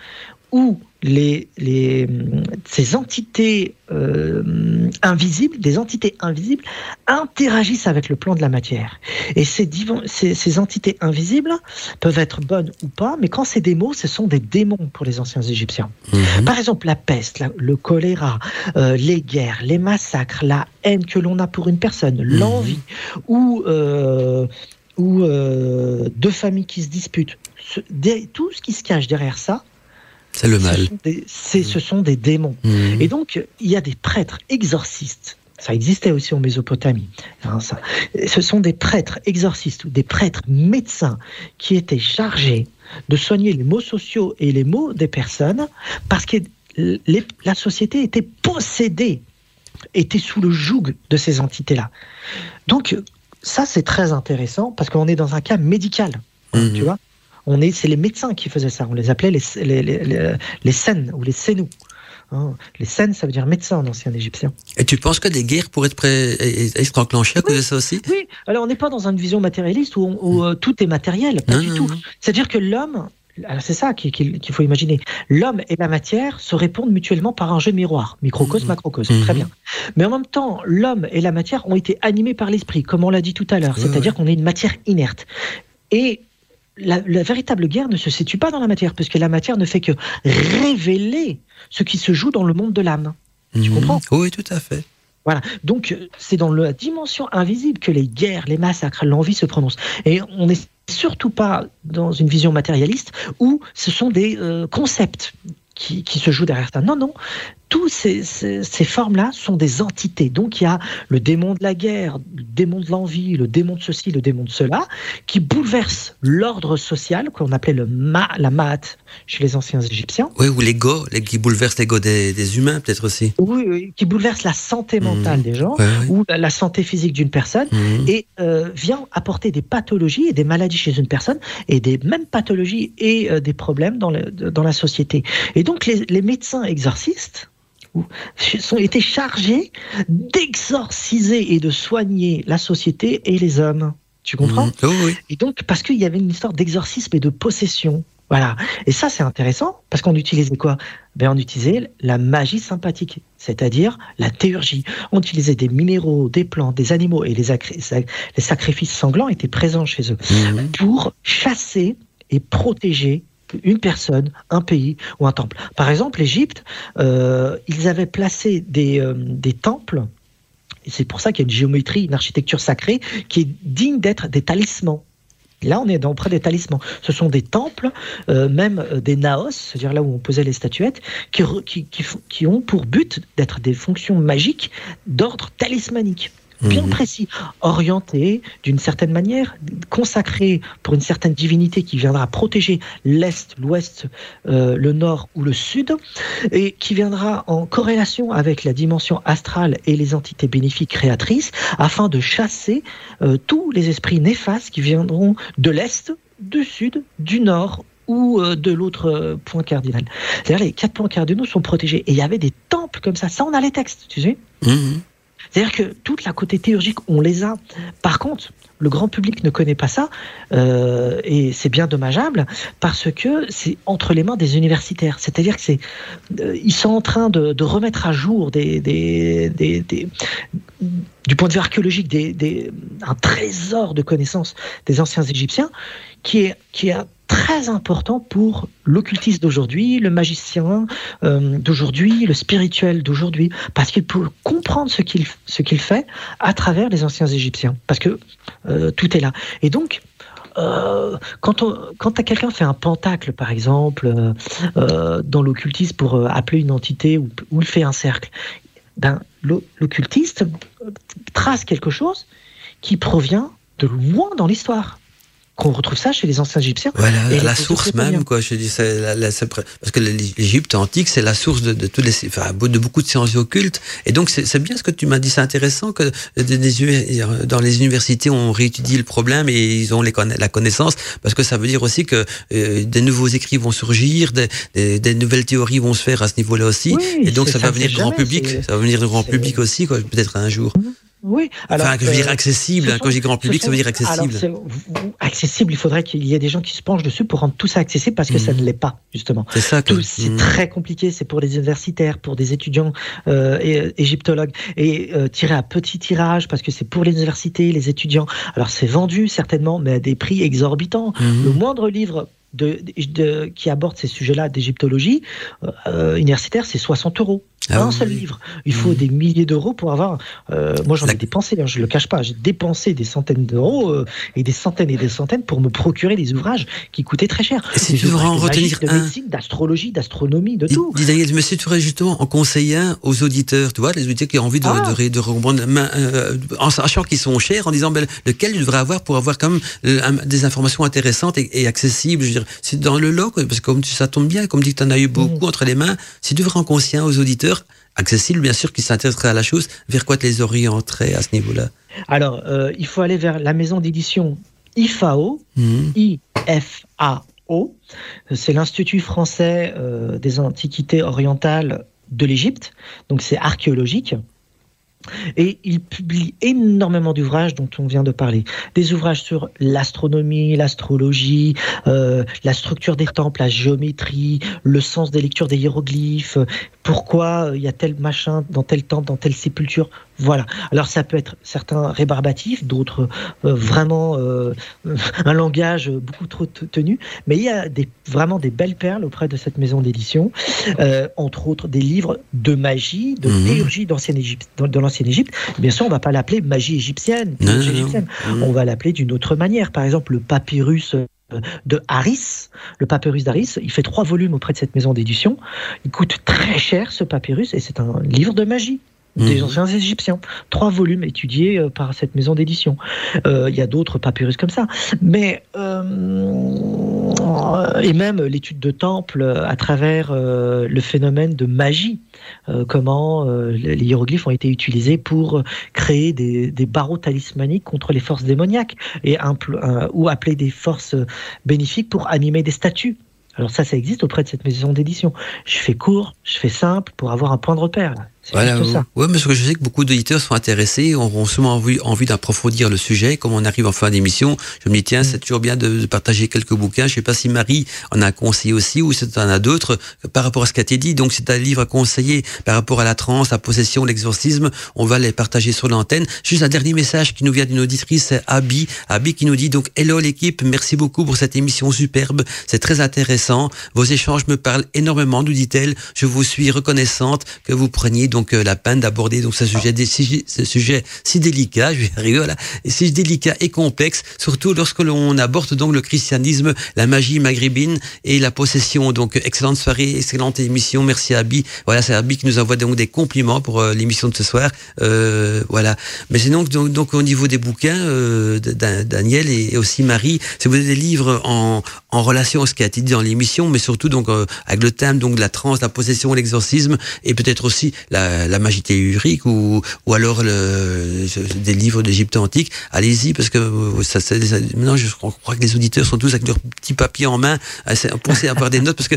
où les, les, ces entités euh, invisibles, des entités invisibles, interagissent avec le plan de la matière. Et ces, ces, ces, entités invisibles peuvent être bonnes ou pas, mais quand c'est des mots, ce sont des démons pour les anciens Égyptiens. Mhm. Par exemple, la peste, le choléra, euh, les guerres, les massacres, la haine que l'on a pour une personne, mhm. l'envie, ou, euh, ou deux familles qui se disputent. tout ce qui se cache derrière ça, c'est le mal. Ce sont des, sont des démons. Mhm. Et donc, il y a des prêtres exorcistes. Ça existait aussi en Mésopotamie. Hein, ça. Ce sont des prêtres exorcistes ou des prêtres médecins qui étaient chargés de soigner les maux sociaux et les maux des personnes parce que la société était possédée, était sous le joug de ces entités-là. Donc, ça, c'est très intéressant parce qu'on est dans un cas médical. Mhm. Tu vois on est, c'est les médecins qui faisaient ça. On les appelait les, les, les, les scènes ou les sénous. Hein? les scènes, ça veut dire médecin en ancien égyptien. Et tu penses que des guerres pourraient être, être enclenchées à cause de ça aussi? Oui, alors on n'est pas dans une vision matérialiste où, euh, tout est matériel, pas du tout. C'est-à-dire que l'homme, c'est ça qu'il faut imaginer. L'homme et la matière se répondent mutuellement par un jeu de miroir, microcosme, mmh. macrocosme, très mmh. bien. Mais en même temps, l'homme et la matière ont été animés par l'esprit, comme on l'a dit tout à l'heure, c'est-à-dire qu'on est une matière inerte. Et la, véritable guerre ne se situe pas dans la matière, puisque la matière ne fait que révéler ce qui se joue dans le monde de l'âme. Tu mmh. comprends Oui, tout à fait. Voilà. Donc, c'est dans la dimension invisible que les guerres, les massacres, l'envie se prononcent. Et on n'est surtout pas dans une vision matérialiste où ce sont des euh, concepts qui, qui, se jouent derrière ça. Non, non, toutes ces, ces, formes-là sont des entités. Donc il y a le démon de la guerre, le démon de l'envie, le démon de ceci, le démon de cela, qui bouleverse l'ordre social qu'on appelait le ma, la maat chez les anciens Égyptiens. Oui, ou l'ego, qui bouleverse l'ego des, des, humains peut-être aussi. Oui, qui bouleverse la santé mentale mmh. des gens ou la, santé physique d'une personne mmh. et euh, vient apporter des pathologies et des maladies chez une personne et des mêmes pathologies et euh, des problèmes dans, le, dans la société. Et donc les, les médecins exorcistes sont été chargés d'exorciser et de soigner la société et les hommes. Tu comprends mmh. oh Et donc, parce qu'il y avait une histoire d'exorcisme et de possession. Voilà. Et ça, c'est intéressant, parce qu'on utilisait quoi? Ben, On utilisait la magie sympathique, c'est-à-dire la théurgie. On utilisait des minéraux, des plantes, des animaux, et les, les sacrifices sanglants étaient présents chez eux mmh. pour chasser et protéger une personne, un pays ou un temple. Par exemple, l'Égypte, euh, ils avaient placé des, euh, des temples, c'est pour ça qu'il y a une géométrie, une architecture sacrée, qui est digne d'être des talismans. Là, on est dans, près des talismans. Ce sont des temples, euh, même des naos, c'est-à-dire là où on posait les statuettes, qui ont pour but d'être des fonctions magiques d'ordre talismanique bien mhm. précis, orienté d'une certaine manière, consacré pour une certaine divinité qui viendra protéger l'Est, l'Ouest, euh, le Nord ou le Sud, et qui viendra en corrélation avec la dimension astrale et les entités bénéfiques créatrices, afin de chasser euh, tous les esprits néfastes qui viendront de l'Est, du Sud, du Nord ou euh, de l'autre point cardinal. C'est-à-dire les quatre points cardinaux sont protégés. Et il y avait des temples comme ça. Ça, on a les textes, tu sais. Mhm. C'est-à-dire que toute la côté théurgique, on les a. Par contre, le grand public ne connaît pas ça, euh, et c'est bien dommageable, parce que c'est entre les mains des universitaires. C'est-à-dire que c'est, euh, ils sont en train de, remettre à jour des, des, des, du point de vue archéologique des, un trésor de connaissances des anciens Égyptiens qui est, qui est très important pour l'occultiste d'aujourd'hui, le magicien euh, d'aujourd'hui, le spirituel d'aujourd'hui, parce qu'il peut comprendre ce qu'il ce qu'il fait à travers les anciens Égyptiens, parce que euh, tout est là. Et donc, euh, quand, quand quelqu'un fait un pentacle, par exemple, dans l'occultisme pour appeler une entité ou, ou il fait un cercle, ben, l'occultiste trace quelque chose qui provient de loin dans l'histoire qu'on retrouve ça chez les anciens Égyptiens. Voilà, et la source même, quoi. Je dis, parce que l'Égypte antique, c'est la source de, de, les, enfin, de beaucoup de sciences occultes. Et donc, c'est bien ce que tu m'as dit. C'est intéressant que dans les universités, on réétudie le problème et ils ont les, la connaissance, parce que ça veut dire aussi que euh, des nouveaux écrits vont surgir, des, des, nouvelles théories vont se faire à ce niveau-là aussi. et donc, ça, va venir grand public. Ça va venir grand public aussi, quoi, peut-être un jour. Mhm. Oui. Alors, enfin, je veux dire euh, accessible. Hein, quand je dis grand public, ça veut dire accessible. accessible, il faudrait qu'il y ait des gens qui se penchent dessus pour rendre tout ça accessible parce que ça mmh. ne l'est pas, justement. C'est ça. C'est mmh. très compliqué. C'est pour des universitaires, pour des étudiants euh, euh égyptologues. Et euh, tiré à petit tirage parce que c'est pour les universités, les étudiants. Alors, c'est vendu certainement, mais à des prix exorbitants. Mmh. Le moindre livre de, de, qui aborde ces sujets-là d'égyptologie euh, universitaire, c'est 60 euros. Ah un seul livre. Il faut mmh. des milliers d'euros pour avoir. Euh, moi, j'en ai dépensé, je le cache pas. J'ai dépensé des centaines d'euros euh, et des centaines et des centaines pour me procurer des ouvrages qui coutaient très cher. Et si tu voudrais en retenir de médecine, d'astrologie, d'astronomie, de tout. Dis Daniel, mais si tu justement en conseiller un aux auditeurs, tu vois, les auditeurs qui ont envie de, ah. de, de, reprendre, euh, en sachant qu'ils sont chers, en disant ben, lequel ils devraient avoir pour avoir quand même euh, des informations intéressantes et, accessibles. Veux dire, c'est dans le lot, parce que comme ça tombe bien, comme dit que tu en as eu beaucoup mmh. entre les mains, si tu devrais en conseiller aux auditeurs, accessible, bien sûr, qui s'intéresserait à la chose, vers quoi tu les orienterais à ce niveau-là Alors, euh, il faut aller vers la maison d'édition IFAO. I-F-A-O. C'est l'Institut français euh, des antiquités orientales de l'Égypte, donc c'est archéologique. Et il publie énormément d'ouvrages dont on vient de parler. Des ouvrages sur l'astronomie, l'astrologie, euh, la structure des temples, la géométrie, le sens des lectures des hiéroglyphes, pourquoi il y a tel machin dans tel temple, dans telle sépulture. Voilà. Alors ça peut être certains rébarbatifs, d'autres euh, vraiment euh, un langage beaucoup trop tenu, mais il y a des, vraiment des belles perles auprès de cette maison d'édition, euh, entre autres des livres de magie, de mmh. théologie d'ancienne Égypte, de l'ancienne Égypte. Bien sûr, on va pas l'appeler magie égyptienne, égyptienne. Mhm. on va l'appeler d'une autre manière. Par exemple, le papyrus de Harris, le papyrus d'Harris. Il fait trois volumes auprès de cette maison d'édition. Il coûte très cher ce papyrus et c'est un livre de magie des mhm. anciens Égyptiens. Trois volumes étudiés euh, par cette maison d'édition. Euh, il y a d'autres papyrus comme ça. Mais euh, et même l'étude de temple à travers le phénomène de magie, comment les hiéroglyphes ont été utilisés pour créer des, barreaux talismaniques contre les forces démoniaques et ou appeler des forces bénéfiques pour animer des statues. Alors ça, ça existe auprès de cette maison d'édition. Je fais court, je fais simple pour avoir un point de repère. Voilà, ouais, parce que je sais que beaucoup d'auditeurs sont intéressés, auront souvent envie, envie d'approfondir le sujet. Comme on arrive en fin d'émission, je me dis tiens, mm. c'est toujours bien de, partager quelques bouquins. Je sais pas si Marie en a conseillé aussi ou si tu en as d'autres par rapport à ce qu'a été dit. Donc c'est un livre à conseiller par rapport à la transe, la possession, l'exorcisme. On va les partager sur l'antenne. Juste un dernier message qui nous vient d'une auditrice, Abby, Abby qui nous dit donc hello l'équipe, merci beaucoup pour cette émission superbe. C'est très intéressant. Vos échanges me parlent énormément, nous dit-elle. Je vous suis reconnaissante que vous preniez donc euh, la peine d'aborder donc ce sujet, ce sujet si délicat, je vais arriver là, si délicat et complexe, surtout lorsque l'on aborde donc le christianisme, la magie maghrébine et la possession. Donc excellente soirée, excellente émission. Merci à Abby. Voilà, c'est Abby qui nous envoie donc des compliments pour euh, l'émission de ce soir. Euh, voilà. Mais sinon donc, donc au niveau des bouquins, euh, Daniel et, aussi Marie, si vous avez des livres en, en relation à ce qui a été dit dans l'émission, mais surtout donc avec le thème donc de la transe, la possession, l'exorcisme et peut-être aussi la la, magie théurique ou, ou alors le, des livres d'Égypte antique, allez-y parce que ça, ça, maintenant je crois, que les auditeurs sont tous avec leurs petits papiers en main, penser à avoir des notes parce que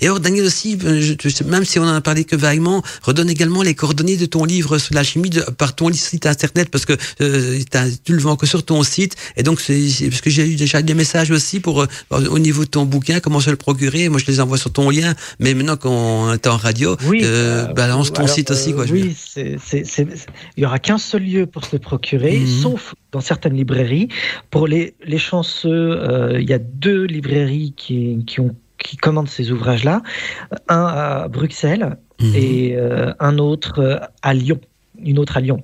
et alors Daniel aussi, je, même si on en a parlé que vaguement, redonne également les coordonnées de ton livre sur la chimie de, par ton site internet parce que euh, tu le vends que sur ton site et donc c'est parce que j'ai eu déjà des messages aussi pour euh, au niveau de ton bouquin comment se le procurer. Moi je les envoie sur ton lien, mais maintenant qu'on est en radio, oui, euh, balance ton site euh, oui, il n'y aura qu'un seul lieu pour se procurer, mhm. sauf dans certaines librairies. Pour les, les chanceux, euh, il y a deux librairies qui, qui, ont, qui commandent ces ouvrages-là. Un à Bruxelles mhm. et euh, un autre à Lyon. Une autre à Lyon.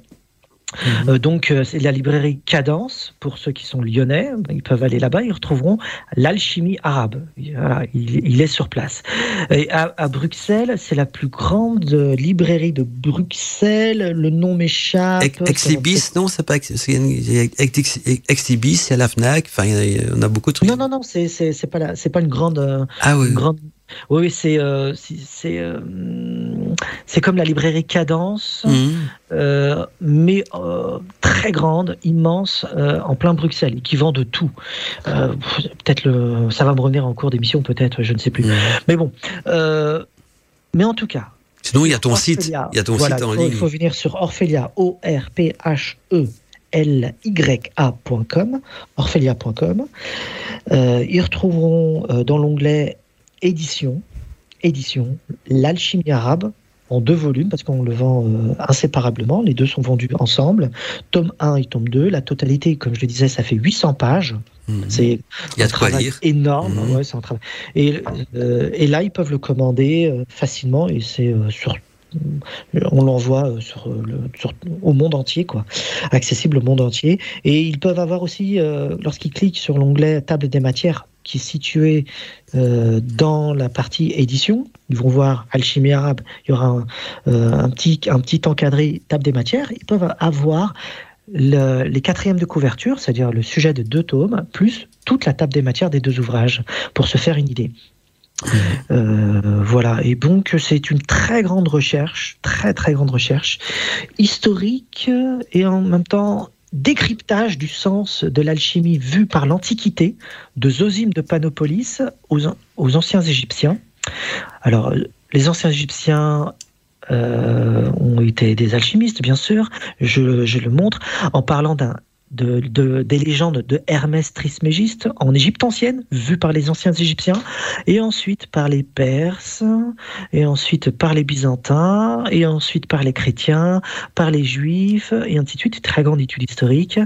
Euh, donc, euh, c'est la librairie Cadence, pour ceux qui sont lyonnais, ils peuvent aller là-bas, ils retrouveront l'alchimie arabe. il, est sur place. Et à, Bruxelles, c'est la plus grande librairie de Bruxelles, le nom m'échappe. Exibis, non, c'est pas Exibis, il y a la FNAC, enfin, on a beaucoup de trucs. Non, non, non, c'est pas, pas une grande, euh, ah, oui. grande oui, c'est euh, euh, c'est comme la librairie Cadence, mhm. euh, mais très grande, immense, en plein Bruxelles, et qui vend de tout. peut-être le, ça va me revenir en cours d'émission, peut-être, je ne sais plus. Mhm. Mais bon, mais en tout cas. Sinon, il y a ton site, il y a ton site en ligne. Il faut venir sur Orphelia, O R P H E L Y A.com, orphelia.com. ils retrouveront dans l'onglet édition, édition, l'alchimie arabe en deux volumes parce qu'on le vend euh, inséparablement. Les deux sont vendus ensemble. Tome 1 et tome 2. La totalité, comme je le disais, ça fait 800 pages. C'est un travail énorme. Et, euh, et, là, ils peuvent le commander euh, facilement et c'est sur on l'envoie sur, au monde entier, quoi, accessible au monde entier. Et ils peuvent avoir aussi, lorsqu'ils cliquent sur l'onglet table des matières, qui est situé euh, dans la partie édition. Ils vont voir Alchimie arabe, il y aura un, euh, petit, un petit encadré table des matières. Ils peuvent avoir les quatrièmes de couverture, c'est-à-dire le sujet de deux tomes, plus toute la table des matières des deux ouvrages, pour se faire une idée. Euh, voilà, et donc c'est une très grande recherche, très très grande recherche, historique et en même temps décryptage du sens de l'alchimie vue par l'Antiquité, de Zosime de Panopolis aux, anciens Égyptiens. Alors, les anciens Égyptiens ont été des alchimistes, bien sûr. Je le montre en parlant d'un de, des légendes de Hermès Trismégiste en Égypte ancienne, vues par les anciens Égyptiens, et ensuite par les Perses, et ensuite par les Byzantins, et ensuite par les chrétiens, par les Juifs, et ainsi de suite, très grande étude historique.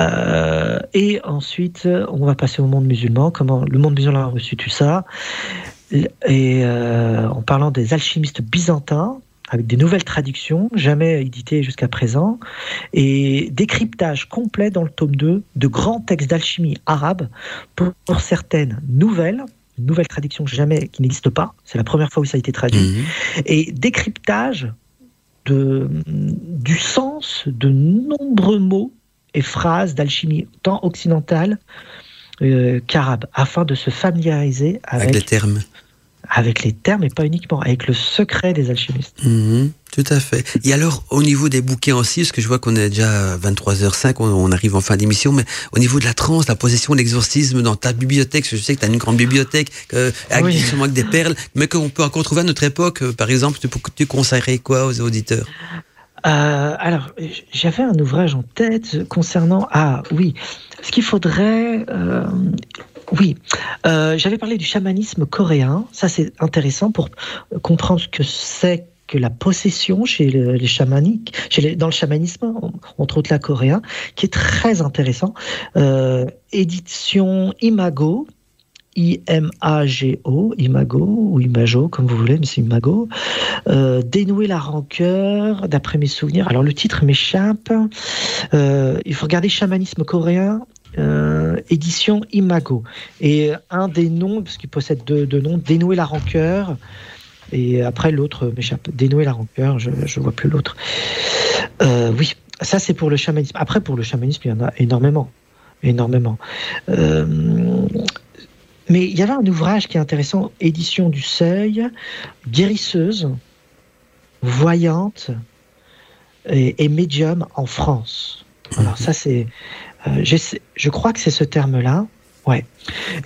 Euh, et ensuite, on va passer au monde musulman, comment le monde musulman a reçu tout ça. Et euh, en parlant des alchimistes byzantins, avec des nouvelles traductions, jamais éditées jusqu'à présent, et décryptage complet dans le tome 2 de grands textes d'alchimie arabe pour, certaines nouvelles, nouvelles traductions jamais qui n'existent pas, c'est la première fois où ça a été traduit, mhm. et décryptage de, du sens de nombreux mots et phrases d'alchimie tant occidentale euh, qu'arabe, afin de se familiariser avec, avec les termes avec les termes et pas uniquement, avec le secret des alchimistes. Mhm, tout à fait. Et alors, au niveau des bouquins aussi, parce que je vois qu'on est déjà 23h05, on, arrive en fin d'émission, mais au niveau de la transe, la possession, l'exorcisme dans ta bibliothèque, je sais que tu as une grande bibliothèque, euh, avec, avec des perles, mais qu'on peut encore trouver à notre époque, euh, par exemple, tu, tu conseillerais quoi aux auditeurs? Euh, alors, j'avais un ouvrage en tête concernant. Ah oui, ce qu'il faudrait. Euh, oui, euh, j'avais parlé du chamanisme coréen. Ça, c'est intéressant pour comprendre ce que c'est que la possession chez les chamaniques, dans le chamanisme, entre autres la coréen, qui est très intéressant. Euh, édition Imago, I-M-A-G-O, Imago ou Imago, comme vous voulez, mais c'est Imago. Euh, Dénouer la rancœur, d'après mes souvenirs. Alors le titre m'échappe. Il faut regarder chamanisme coréen édition Imago. Et un des noms, parce qu'il possède deux, noms, Dénouer la rancœur, et après l'autre m'échappe. Dénouer la rancœur, je ne vois plus l'autre. Euh, oui, ça c'est pour le chamanisme. Après, pour le chamanisme, il y en a énormément. Énormément. Euh, mais il y avait un ouvrage qui est intéressant, édition du Seuil, guérisseuse, voyante et, et médium en France. Alors ça c'est euh, je crois que c'est ce terme-là. Ouais.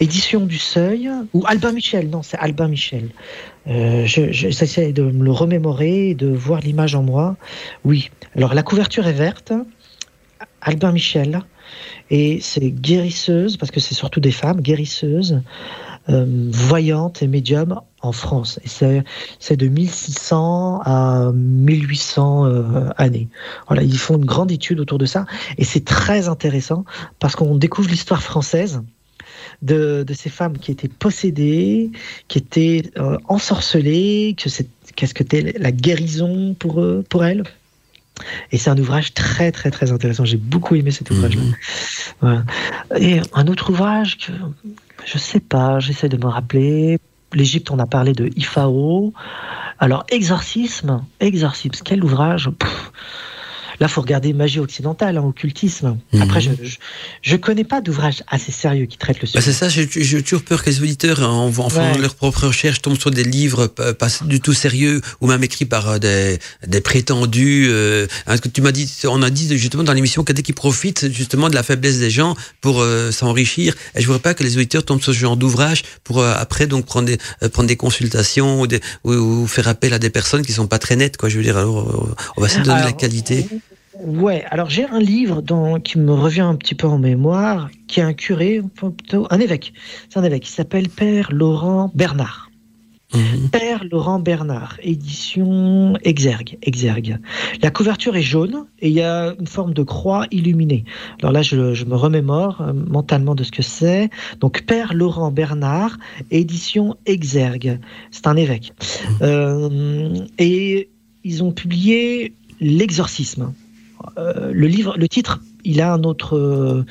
Édition du Seuil, ou Albin Michel, non, c'est Albin Michel. Euh, J'essaie de me le remémorer, de voir l'image en moi. Oui. Alors la couverture est verte, Albin Michel, et c'est guérisseuse, parce que c'est surtout des femmes, guérisseuses, euh, voyante et médium en France. Et c'est de 1600 à 1800 euh, années. Voilà, ils font une grande étude autour de ça. Et c'est très intéressant parce qu'on découvre l'histoire française. De, de, ces femmes qui étaient possédées, qui étaient euh, ensorcelées, que qu'est-ce que c'était la guérison pour, pour elles. Et c'est un ouvrage très très très intéressant. J'ai beaucoup aimé cet ouvrage-là. Voilà. Et un autre ouvrage que je sais pas, j'essaie de me rappeler. L'Égypte, on a parlé de Ifao. Alors, exorcisme, exorcisme, quel ouvrage Là, faut regarder magie occidentale, hein, occultisme. Mhm. Après, je, je, connais pas d'ouvrage assez sérieux qui traite le sujet. Bah, c'est ça, j'ai toujours peur que les auditeurs, en, en faisant leur propre recherche, tombent sur des livres pas, du tout sérieux ou même écrits par euh, des, des prétendus. Euh, hein, que tu m'as dit, on a dit justement dans l'émission qu'il qui profitent justement de la faiblesse des gens pour euh, s'enrichir. Et je voudrais pas que les auditeurs tombent sur ce genre d'ouvrage pour après donc prendre des, prendre des consultations ou, des, ou, faire appel à des personnes qui sont pas très nettes. Quoi, je veux dire, alors on va de donner la qualité. Ouais, alors j'ai un livre qui me revient un petit peu en mémoire, qui est un curé, plutôt un évêque. C'est un évêque qui s'appelle Père Laurent Bernard. Mhm. Père Laurent Bernard, édition Exergue, Exergue. La couverture est jaune et il y a une forme de croix illuminée. Alors là, je, me remémore euh, mentalement de ce que c'est. Donc Père Laurent Bernard, édition Exergue. C'est un évêque. Mhm. Euh, et ils ont publié L'exorcisme. Euh, le livre, le titre, il a un autre, euh,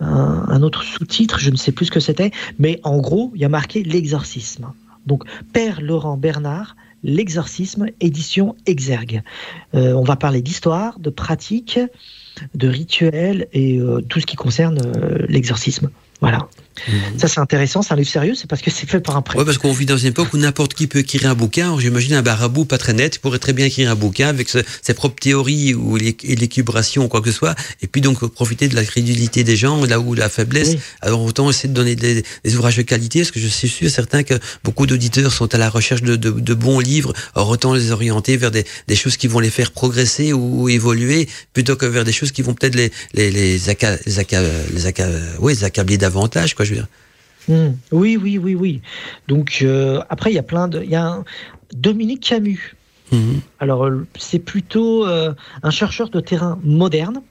un, autre sous-titre, je ne sais plus ce que c'était, mais en gros, il y a marqué l'exorcisme. Donc, Père Laurent Bernard, l'exorcisme, édition Exergue. Euh, on va parler d'histoire, de pratique, de rituels et tout ce qui concerne l'exorcisme. Voilà. Mhm. Ça, c'est intéressant, c'est un livre sérieux, c'est parce que c'est fait par un prêtre. Oui, parce qu'on vit dans une époque où n'importe qui peut écrire un bouquin. J'imagine un barabou pas très net pourrait très bien écrire un bouquin avec ses propres théories ou l'équilibration ou quoi que ce soit, et puis donc profiter de la crédulité des gens, là où la faiblesse. Alors autant essayer de donner des, ouvrages de qualité, parce que je suis sûr certain que beaucoup d'auditeurs sont à la recherche de, bons livres. Alors autant les orienter vers des, choses qui vont les faire progresser ou, évoluer, plutôt que vers des choses qui vont peut-être les les les, les, accabler davantage, quoi. Hmm. Oui, oui, oui, oui. Donc euh, après, il y a plein de. Il y a Dominique Camus. Hmm. Alors, euh, c'est plutôt euh, un chercheur de terrain moderne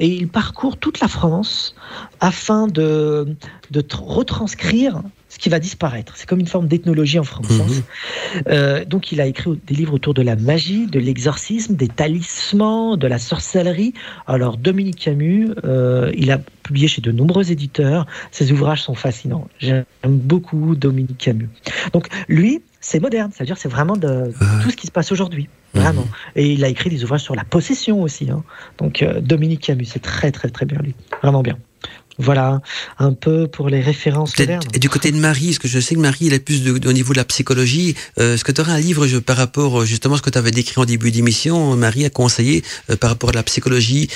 et il parcourt toute la France afin de, de retranscrire ce qui va disparaître. C'est comme une forme d'ethnologie en France. Mhm. Euh, donc il a écrit des livres autour de la magie, de l'exorcisme, des talismans, de la sorcellerie. Alors Dominique Camus, euh, il a publié chez de nombreux éditeurs. Ses ouvrages sont fascinants. J'aime beaucoup Dominique Camus. Donc lui, c'est moderne, c'est-à-dire c'est vraiment de tout ce qui se passe aujourd'hui. Vraiment. Mhm. Et il a écrit des ouvrages sur la possession aussi. Hein. Donc euh, Dominique Camus, c'est très très très bien lui. Vraiment bien. Voilà, un peu pour les références modernes. Et du côté de Marie, est-ce que je sais que Marie, elle est plus au niveau de la psychologie. Euh, est-ce que tu aurais un livre je, par rapport euh, justement à ce que tu avais décrit en début d'émission Marie a conseillé euh, par rapport à la psychologie,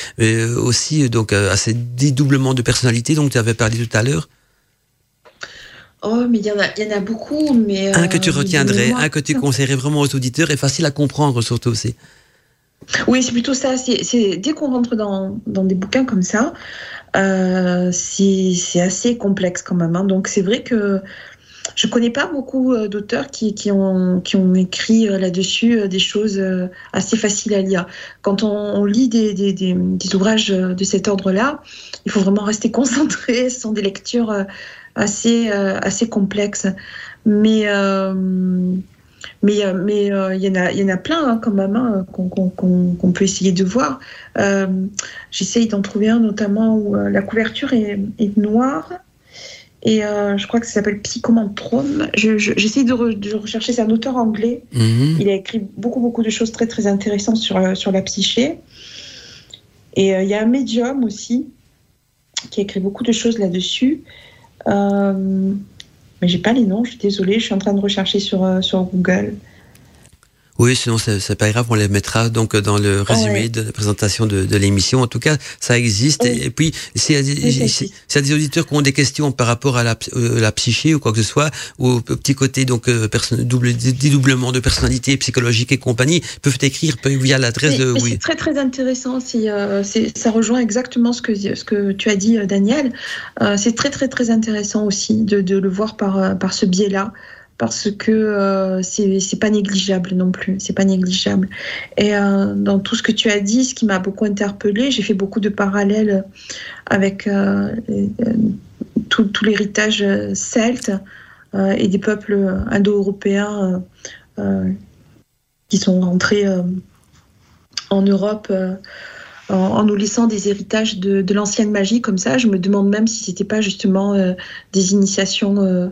aussi donc à ces dédoublements de personnalité dont tu avais parlé tout à l'heure? Oh, mais il y, en a, y en a beaucoup. Mais, un que tu retiendrais, un que tu conseillerais vraiment aux auditeurs et facile à comprendre surtout aussi. Oui, c'est plutôt ça. C'est dès qu'on rentre dans, dans, des bouquins comme ça, euh, c'est assez complexe quand même. Hein. Donc c'est vrai que je connais pas beaucoup euh, d'auteurs qui, ont, écrit euh, là-dessus des choses assez faciles à lire. Quand on, lit des, ouvrages de cet ordre-là, il faut vraiment rester concentré. Ce sont des lectures assez, complexes. Mais mais euh, il y en a il y en a plein hein, quand même hein, qu'on peut essayer de voir. Euh, j'essaye d'en trouver un notamment où la couverture est, noire. Et je crois que ça s'appelle Psychomantrome. J'essaye de, rechercher, c'est un auteur anglais. Mhm. Il a écrit beaucoup, beaucoup de choses très, très intéressantes sur, sur la psyché. Et il y a un médium aussi qui a écrit beaucoup de choses là-dessus. Mais j'ai pas les noms, je suis désolée, je suis en train de rechercher sur, euh, sur Google. Oui, sinon c'est pas grave, on les mettra donc dans le résumé de la présentation de, de l'émission. En tout cas, ça existe. Et, puis, s'il y, a des auditeurs qui ont des questions par rapport à la, euh, la psyché ou quoi que ce soit, ou au petit côté donc euh, double, dédoublement de personnalité psychologique et compagnie, peuvent écrire via l'adresse de. Oui. C'est très très intéressant. Si euh, ça rejoint exactement ce que ce que tu as dit, Daniel. Euh, c'est très très très intéressant aussi de, de le voir par par ce biais-là parce que euh, c'est pas négligeable non plus, c'est pas négligeable. Et euh, dans tout ce que tu as dit, ce qui m'a beaucoup interpellée, j'ai fait beaucoup de parallèles avec euh, tout, l'héritage celte et des peuples indo-européens qui sont rentrés en Europe. En, nous laissant des héritages de, de l'ancienne magie comme ça, je me demande même si c'était pas justement des initiations euh,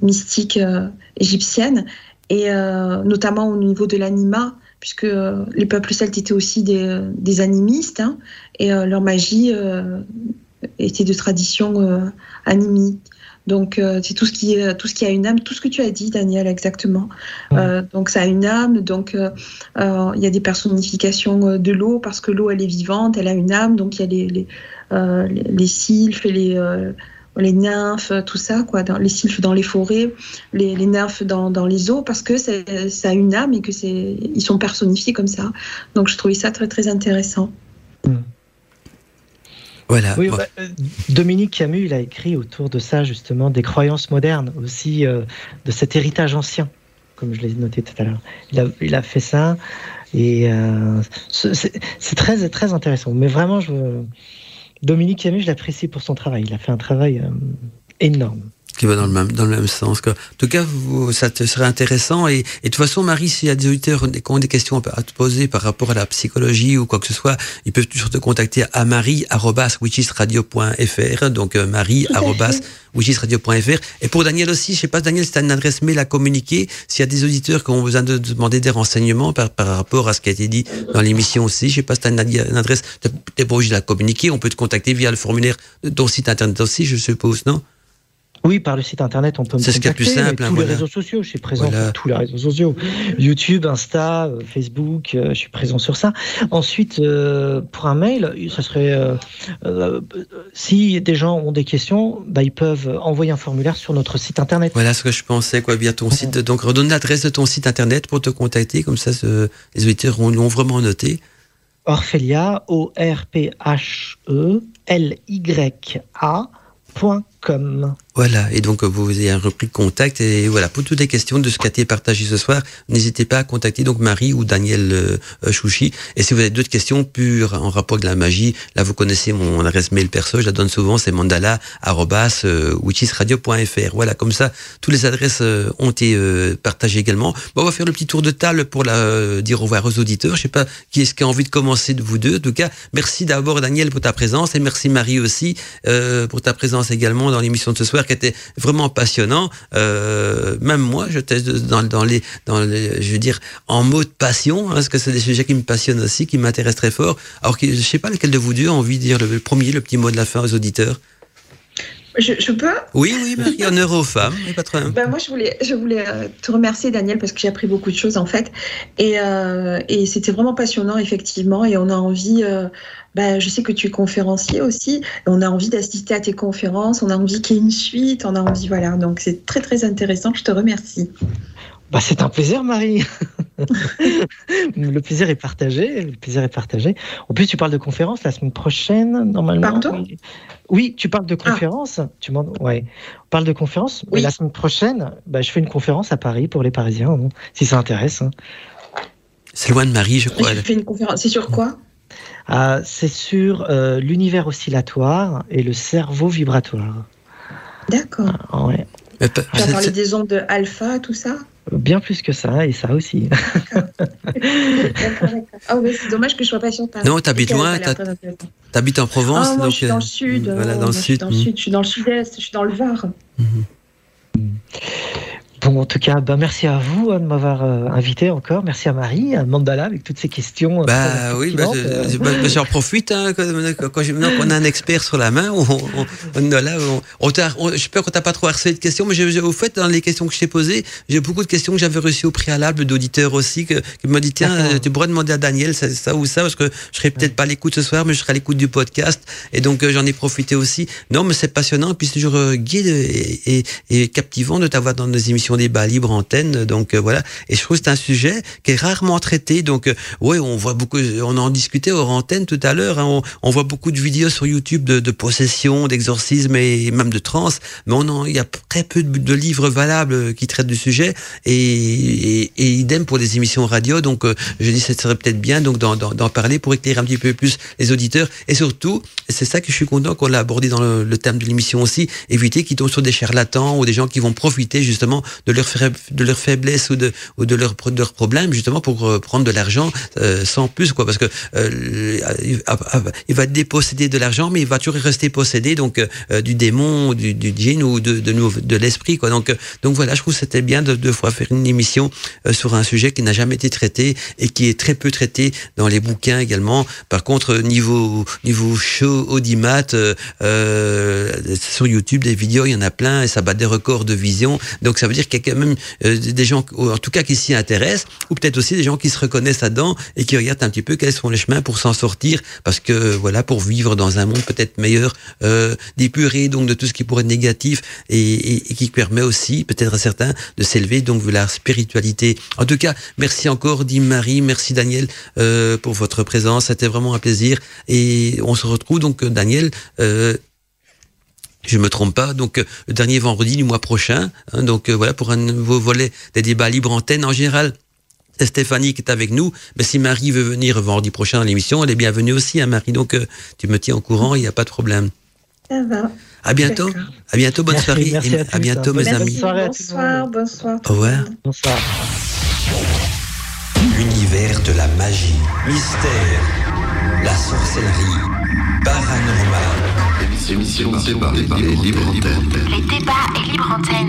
mystique euh, égyptienne, et euh, notamment au niveau de l'anima, puisque les peuples celtes étaient aussi des, animistes, hein, et leur magie était de tradition animique. Donc c'est tout ce qui tout ce qui a une âme, tout ce que tu as dit, Daniel, exactement. donc ça a une âme. Donc il y a des personnifications de l'eau parce que l'eau elle est vivante, elle a une âme. Donc il y a les les, les sylphes et les les nymphes, tout ça, quoi, dans, les sylphes dans les forêts, les, nymphes dans, dans, les eaux, parce que ça a une âme et que c'est, ils sont personnifiés comme ça. Donc je trouvais ça très très intéressant. Hmm. Voilà. Bah, euh, Dominique Camus, il a écrit autour de ça justement des croyances modernes aussi, euh, de cet héritage ancien, comme je l'ai noté tout à l'heure. Il a, il a fait ça et euh, c'est très très intéressant. Mais vraiment, je Dominique Camus, je l'apprécie pour son travail. Il a fait un travail euh, énorme qui va dans le même dans le même sens. En tout cas, ça te serait intéressant. Et, et de toute façon, Marie, s'il y a des auditeurs qui ont des questions à te poser par rapport à la psychologie ou quoi que ce soit, ils peuvent toujours te contacter à marie@wichisradio.fr. Donc euh, marie@wichisradio.fr. Et pour Daniel aussi, je sais pas, Daniel, c'est une adresse mail à communiquer. S'il y a des auditeurs qui ont besoin de demander des renseignements par, par rapport à ce qui a été dit dans l'émission aussi, je sais pas si tu as une, adresse, t'es pas obligé de la communiquer. On peut te contacter via le formulaire de ton site internet aussi, je suppose, non? Oui, par le site internet, on peut me C'est ce qui est plus simple. Hein, tous les réseaux sociaux, je suis présent sur tous les réseaux sociaux. YouTube, Insta, euh, Facebook, euh, je suis présent sur ça. Ensuite, euh, pour un mail, ça serait si des gens ont des questions, bah, ils peuvent envoyer un formulaire sur notre site internet. Voilà ce que je pensais, quoi, via ton site. Donc, redonne l'adresse de ton site internet pour te contacter, comme ça, les auditeurs l'ont vraiment noté. Orphelia, O-R-P-H-E-L-Y-A.com. Voilà, et donc vous avez repris de contact et voilà pour toutes les questions de ce qu'a été partagé ce soir, n'hésitez pas à contacter donc Marie ou Daniel euh, Chouchi. Et si vous avez d'autres questions pures en rapport avec la magie, là vous connaissez mon adresse mail perso, je la donne souvent, c'est mandala@witchisradio.fr. Voilà, comme ça, toutes les adresses euh, ont été euh, partagées également. Bon, on va faire le petit tour de table pour dire au revoir aux auditeurs. Je sais pas qui est-ce qui a envie de commencer de vous deux. En tout cas, merci d'abord Daniel pour ta présence et merci Marie aussi pour ta présence également dans l'émission de ce soir qui était vraiment passionnant. Euh, même moi, je teste dans, dans, les, dans les, je veux dire, en mode passion, hein, parce que c'est des sujets qui me passionnent aussi, qui m'intéressent très fort. Alors, je sais pas lequel de vous deux a envie de dire le, premier, le petit mot de la fin aux auditeurs. Je, peux? Oui, oui, Marie, honneur aux femmes. Ben, moi, je voulais, je voulais euh, te remercier, Daniel, parce que j'ai appris beaucoup de choses, en fait. Et, euh, et c'était vraiment passionnant, effectivement. Et on a envie, bah, je sais que tu es conférencier aussi. on a envie d'assister à tes conférences, on a envie qu'il y ait une suite, on a envie, voilà. Donc c'est très très intéressant. Je te remercie. Bah, c'est un plaisir, Marie. le plaisir est partagé. Le plaisir est partagé. En plus, tu parles de conférence la semaine prochaine, normalement. Pardon? Oui. tu parles de ah. conférence. Tu ouais. On parle de conférence. Oui. la semaine prochaine, bah, je fais une conférence à Paris pour les Parisiens, si ça intéresse. Hein. C'est loin de Marie, je crois. Tu fais une conférence. C'est sur quoi? Ah, c'est sur euh, l'univers oscillatoire et le cerveau vibratoire. D'accord. Ah, ouais. Tu as parlé des ondes alpha, tout ça? Bien plus que ça, et ça aussi. Ah oui, c'est dommage que je sois pas sur Non, t'habites loin, t'habites en Provence. Ah, moi, je suis dans le sud. Voilà, dans le sud. Je suis dans le sud-est, je suis dans le Var. Mhm. Bon, en tout cas, bah, merci à vous hein, de m'avoir euh, invité encore. Merci à Marie, à Mandala avec toutes ces questions. Euh, bah oui, bah, bah, j'en profite. Hein, quand, quand, on a un expert sur la main, on, on, on, là, on, j'espère qu'on t'a pas trop harcelé de questions, mais au fait, dans les questions que je t'ai posées, j'ai beaucoup de questions que j'avais reçues au préalable d'auditeurs aussi, que, qui me dit tiens, tu pourrais demander à Daniel ça, ça, ou ça, parce que je serai peut-être pas à l'écoute ce soir, mais je serai à l'écoute du podcast. Et donc, euh, j'en ai profité aussi. Non, mais c'est passionnant, puis c'est toujours guide et, et, et captivant de t'avoir dans nos émissions débat libre antenne. Donc euh, voilà. Et je trouve que c'est un sujet qui est rarement traité. Donc euh, on voit beaucoup, on en discutait hors antenne tout à l'heure. Hein. on, voit beaucoup de vidéos sur YouTube de, de possession, d'exorcisme et même de trans. Mais on il y a très peu de, livres valables qui traitent du sujet. Et, idem pour les émissions radio. Donc euh, je dis, ça serait peut-être bien donc d'en parler pour éclairer un petit peu plus les auditeurs. Et surtout, c'est ça que je suis content qu'on l'a abordé dans le thème de l'émission aussi, éviter qu'ils tombent sur des charlatans ou des gens qui vont profiter justement de leur, de leur faiblesse ou de, ou de leurs leur problèmes, justement, pour euh, prendre de l'argent euh, sans plus, quoi. Parce que euh, il va déposséder de l'argent, mais il va toujours rester possédé donc du démon, du, du djinn ou de, de, de l'esprit, quoi. Donc, donc voilà, je trouve que c'était bien de deux fois faire une émission sur un sujet qui n'a jamais été traité et qui est très peu traité dans les bouquins également. Par contre, niveau niveau show audimat euh, sur YouTube, des vidéos, il y en a plein et ça bat des records de vision. Donc ça veut dire qu'il y a quand même euh, des gens, en tout cas, qui s'y intéressent, ou peut-être aussi des gens qui se reconnaissent là-dedans et qui regardent un petit peu quels sont les chemins pour s'en sortir, parce que voilà, pour vivre dans un monde peut-être meilleur, euh, d'épuré donc de tout ce qui pourrait être négatif et, et, qui permet aussi peut-être à certains de s'élever donc vers la spiritualité. En tout cas, merci encore, dit Marie, merci Daniel euh, pour votre présence, c'était vraiment un plaisir et on se retrouve donc Daniel. Euh, je me trompe pas. Donc euh, le dernier vendredi du mois prochain. Hein, donc euh, voilà pour un nouveau volet des débats libres antenne en général. C'est Stéphanie qui est avec nous. Mais si Marie veut venir vendredi prochain à l'émission, elle est bienvenue aussi, hein, Marie. Donc euh, tu me tiens au courant, il n'y a pas de problème. Ça va. À bientôt. À bientôt, bonne soirée. à, bientôt, mes amis. Bonsoir, bonsoir. Au revoir. Bonsoir. L'univers de la magie, mystère, la sorcellerie, paranormal Émission, débat libre antenne. Les débats et libre antenne.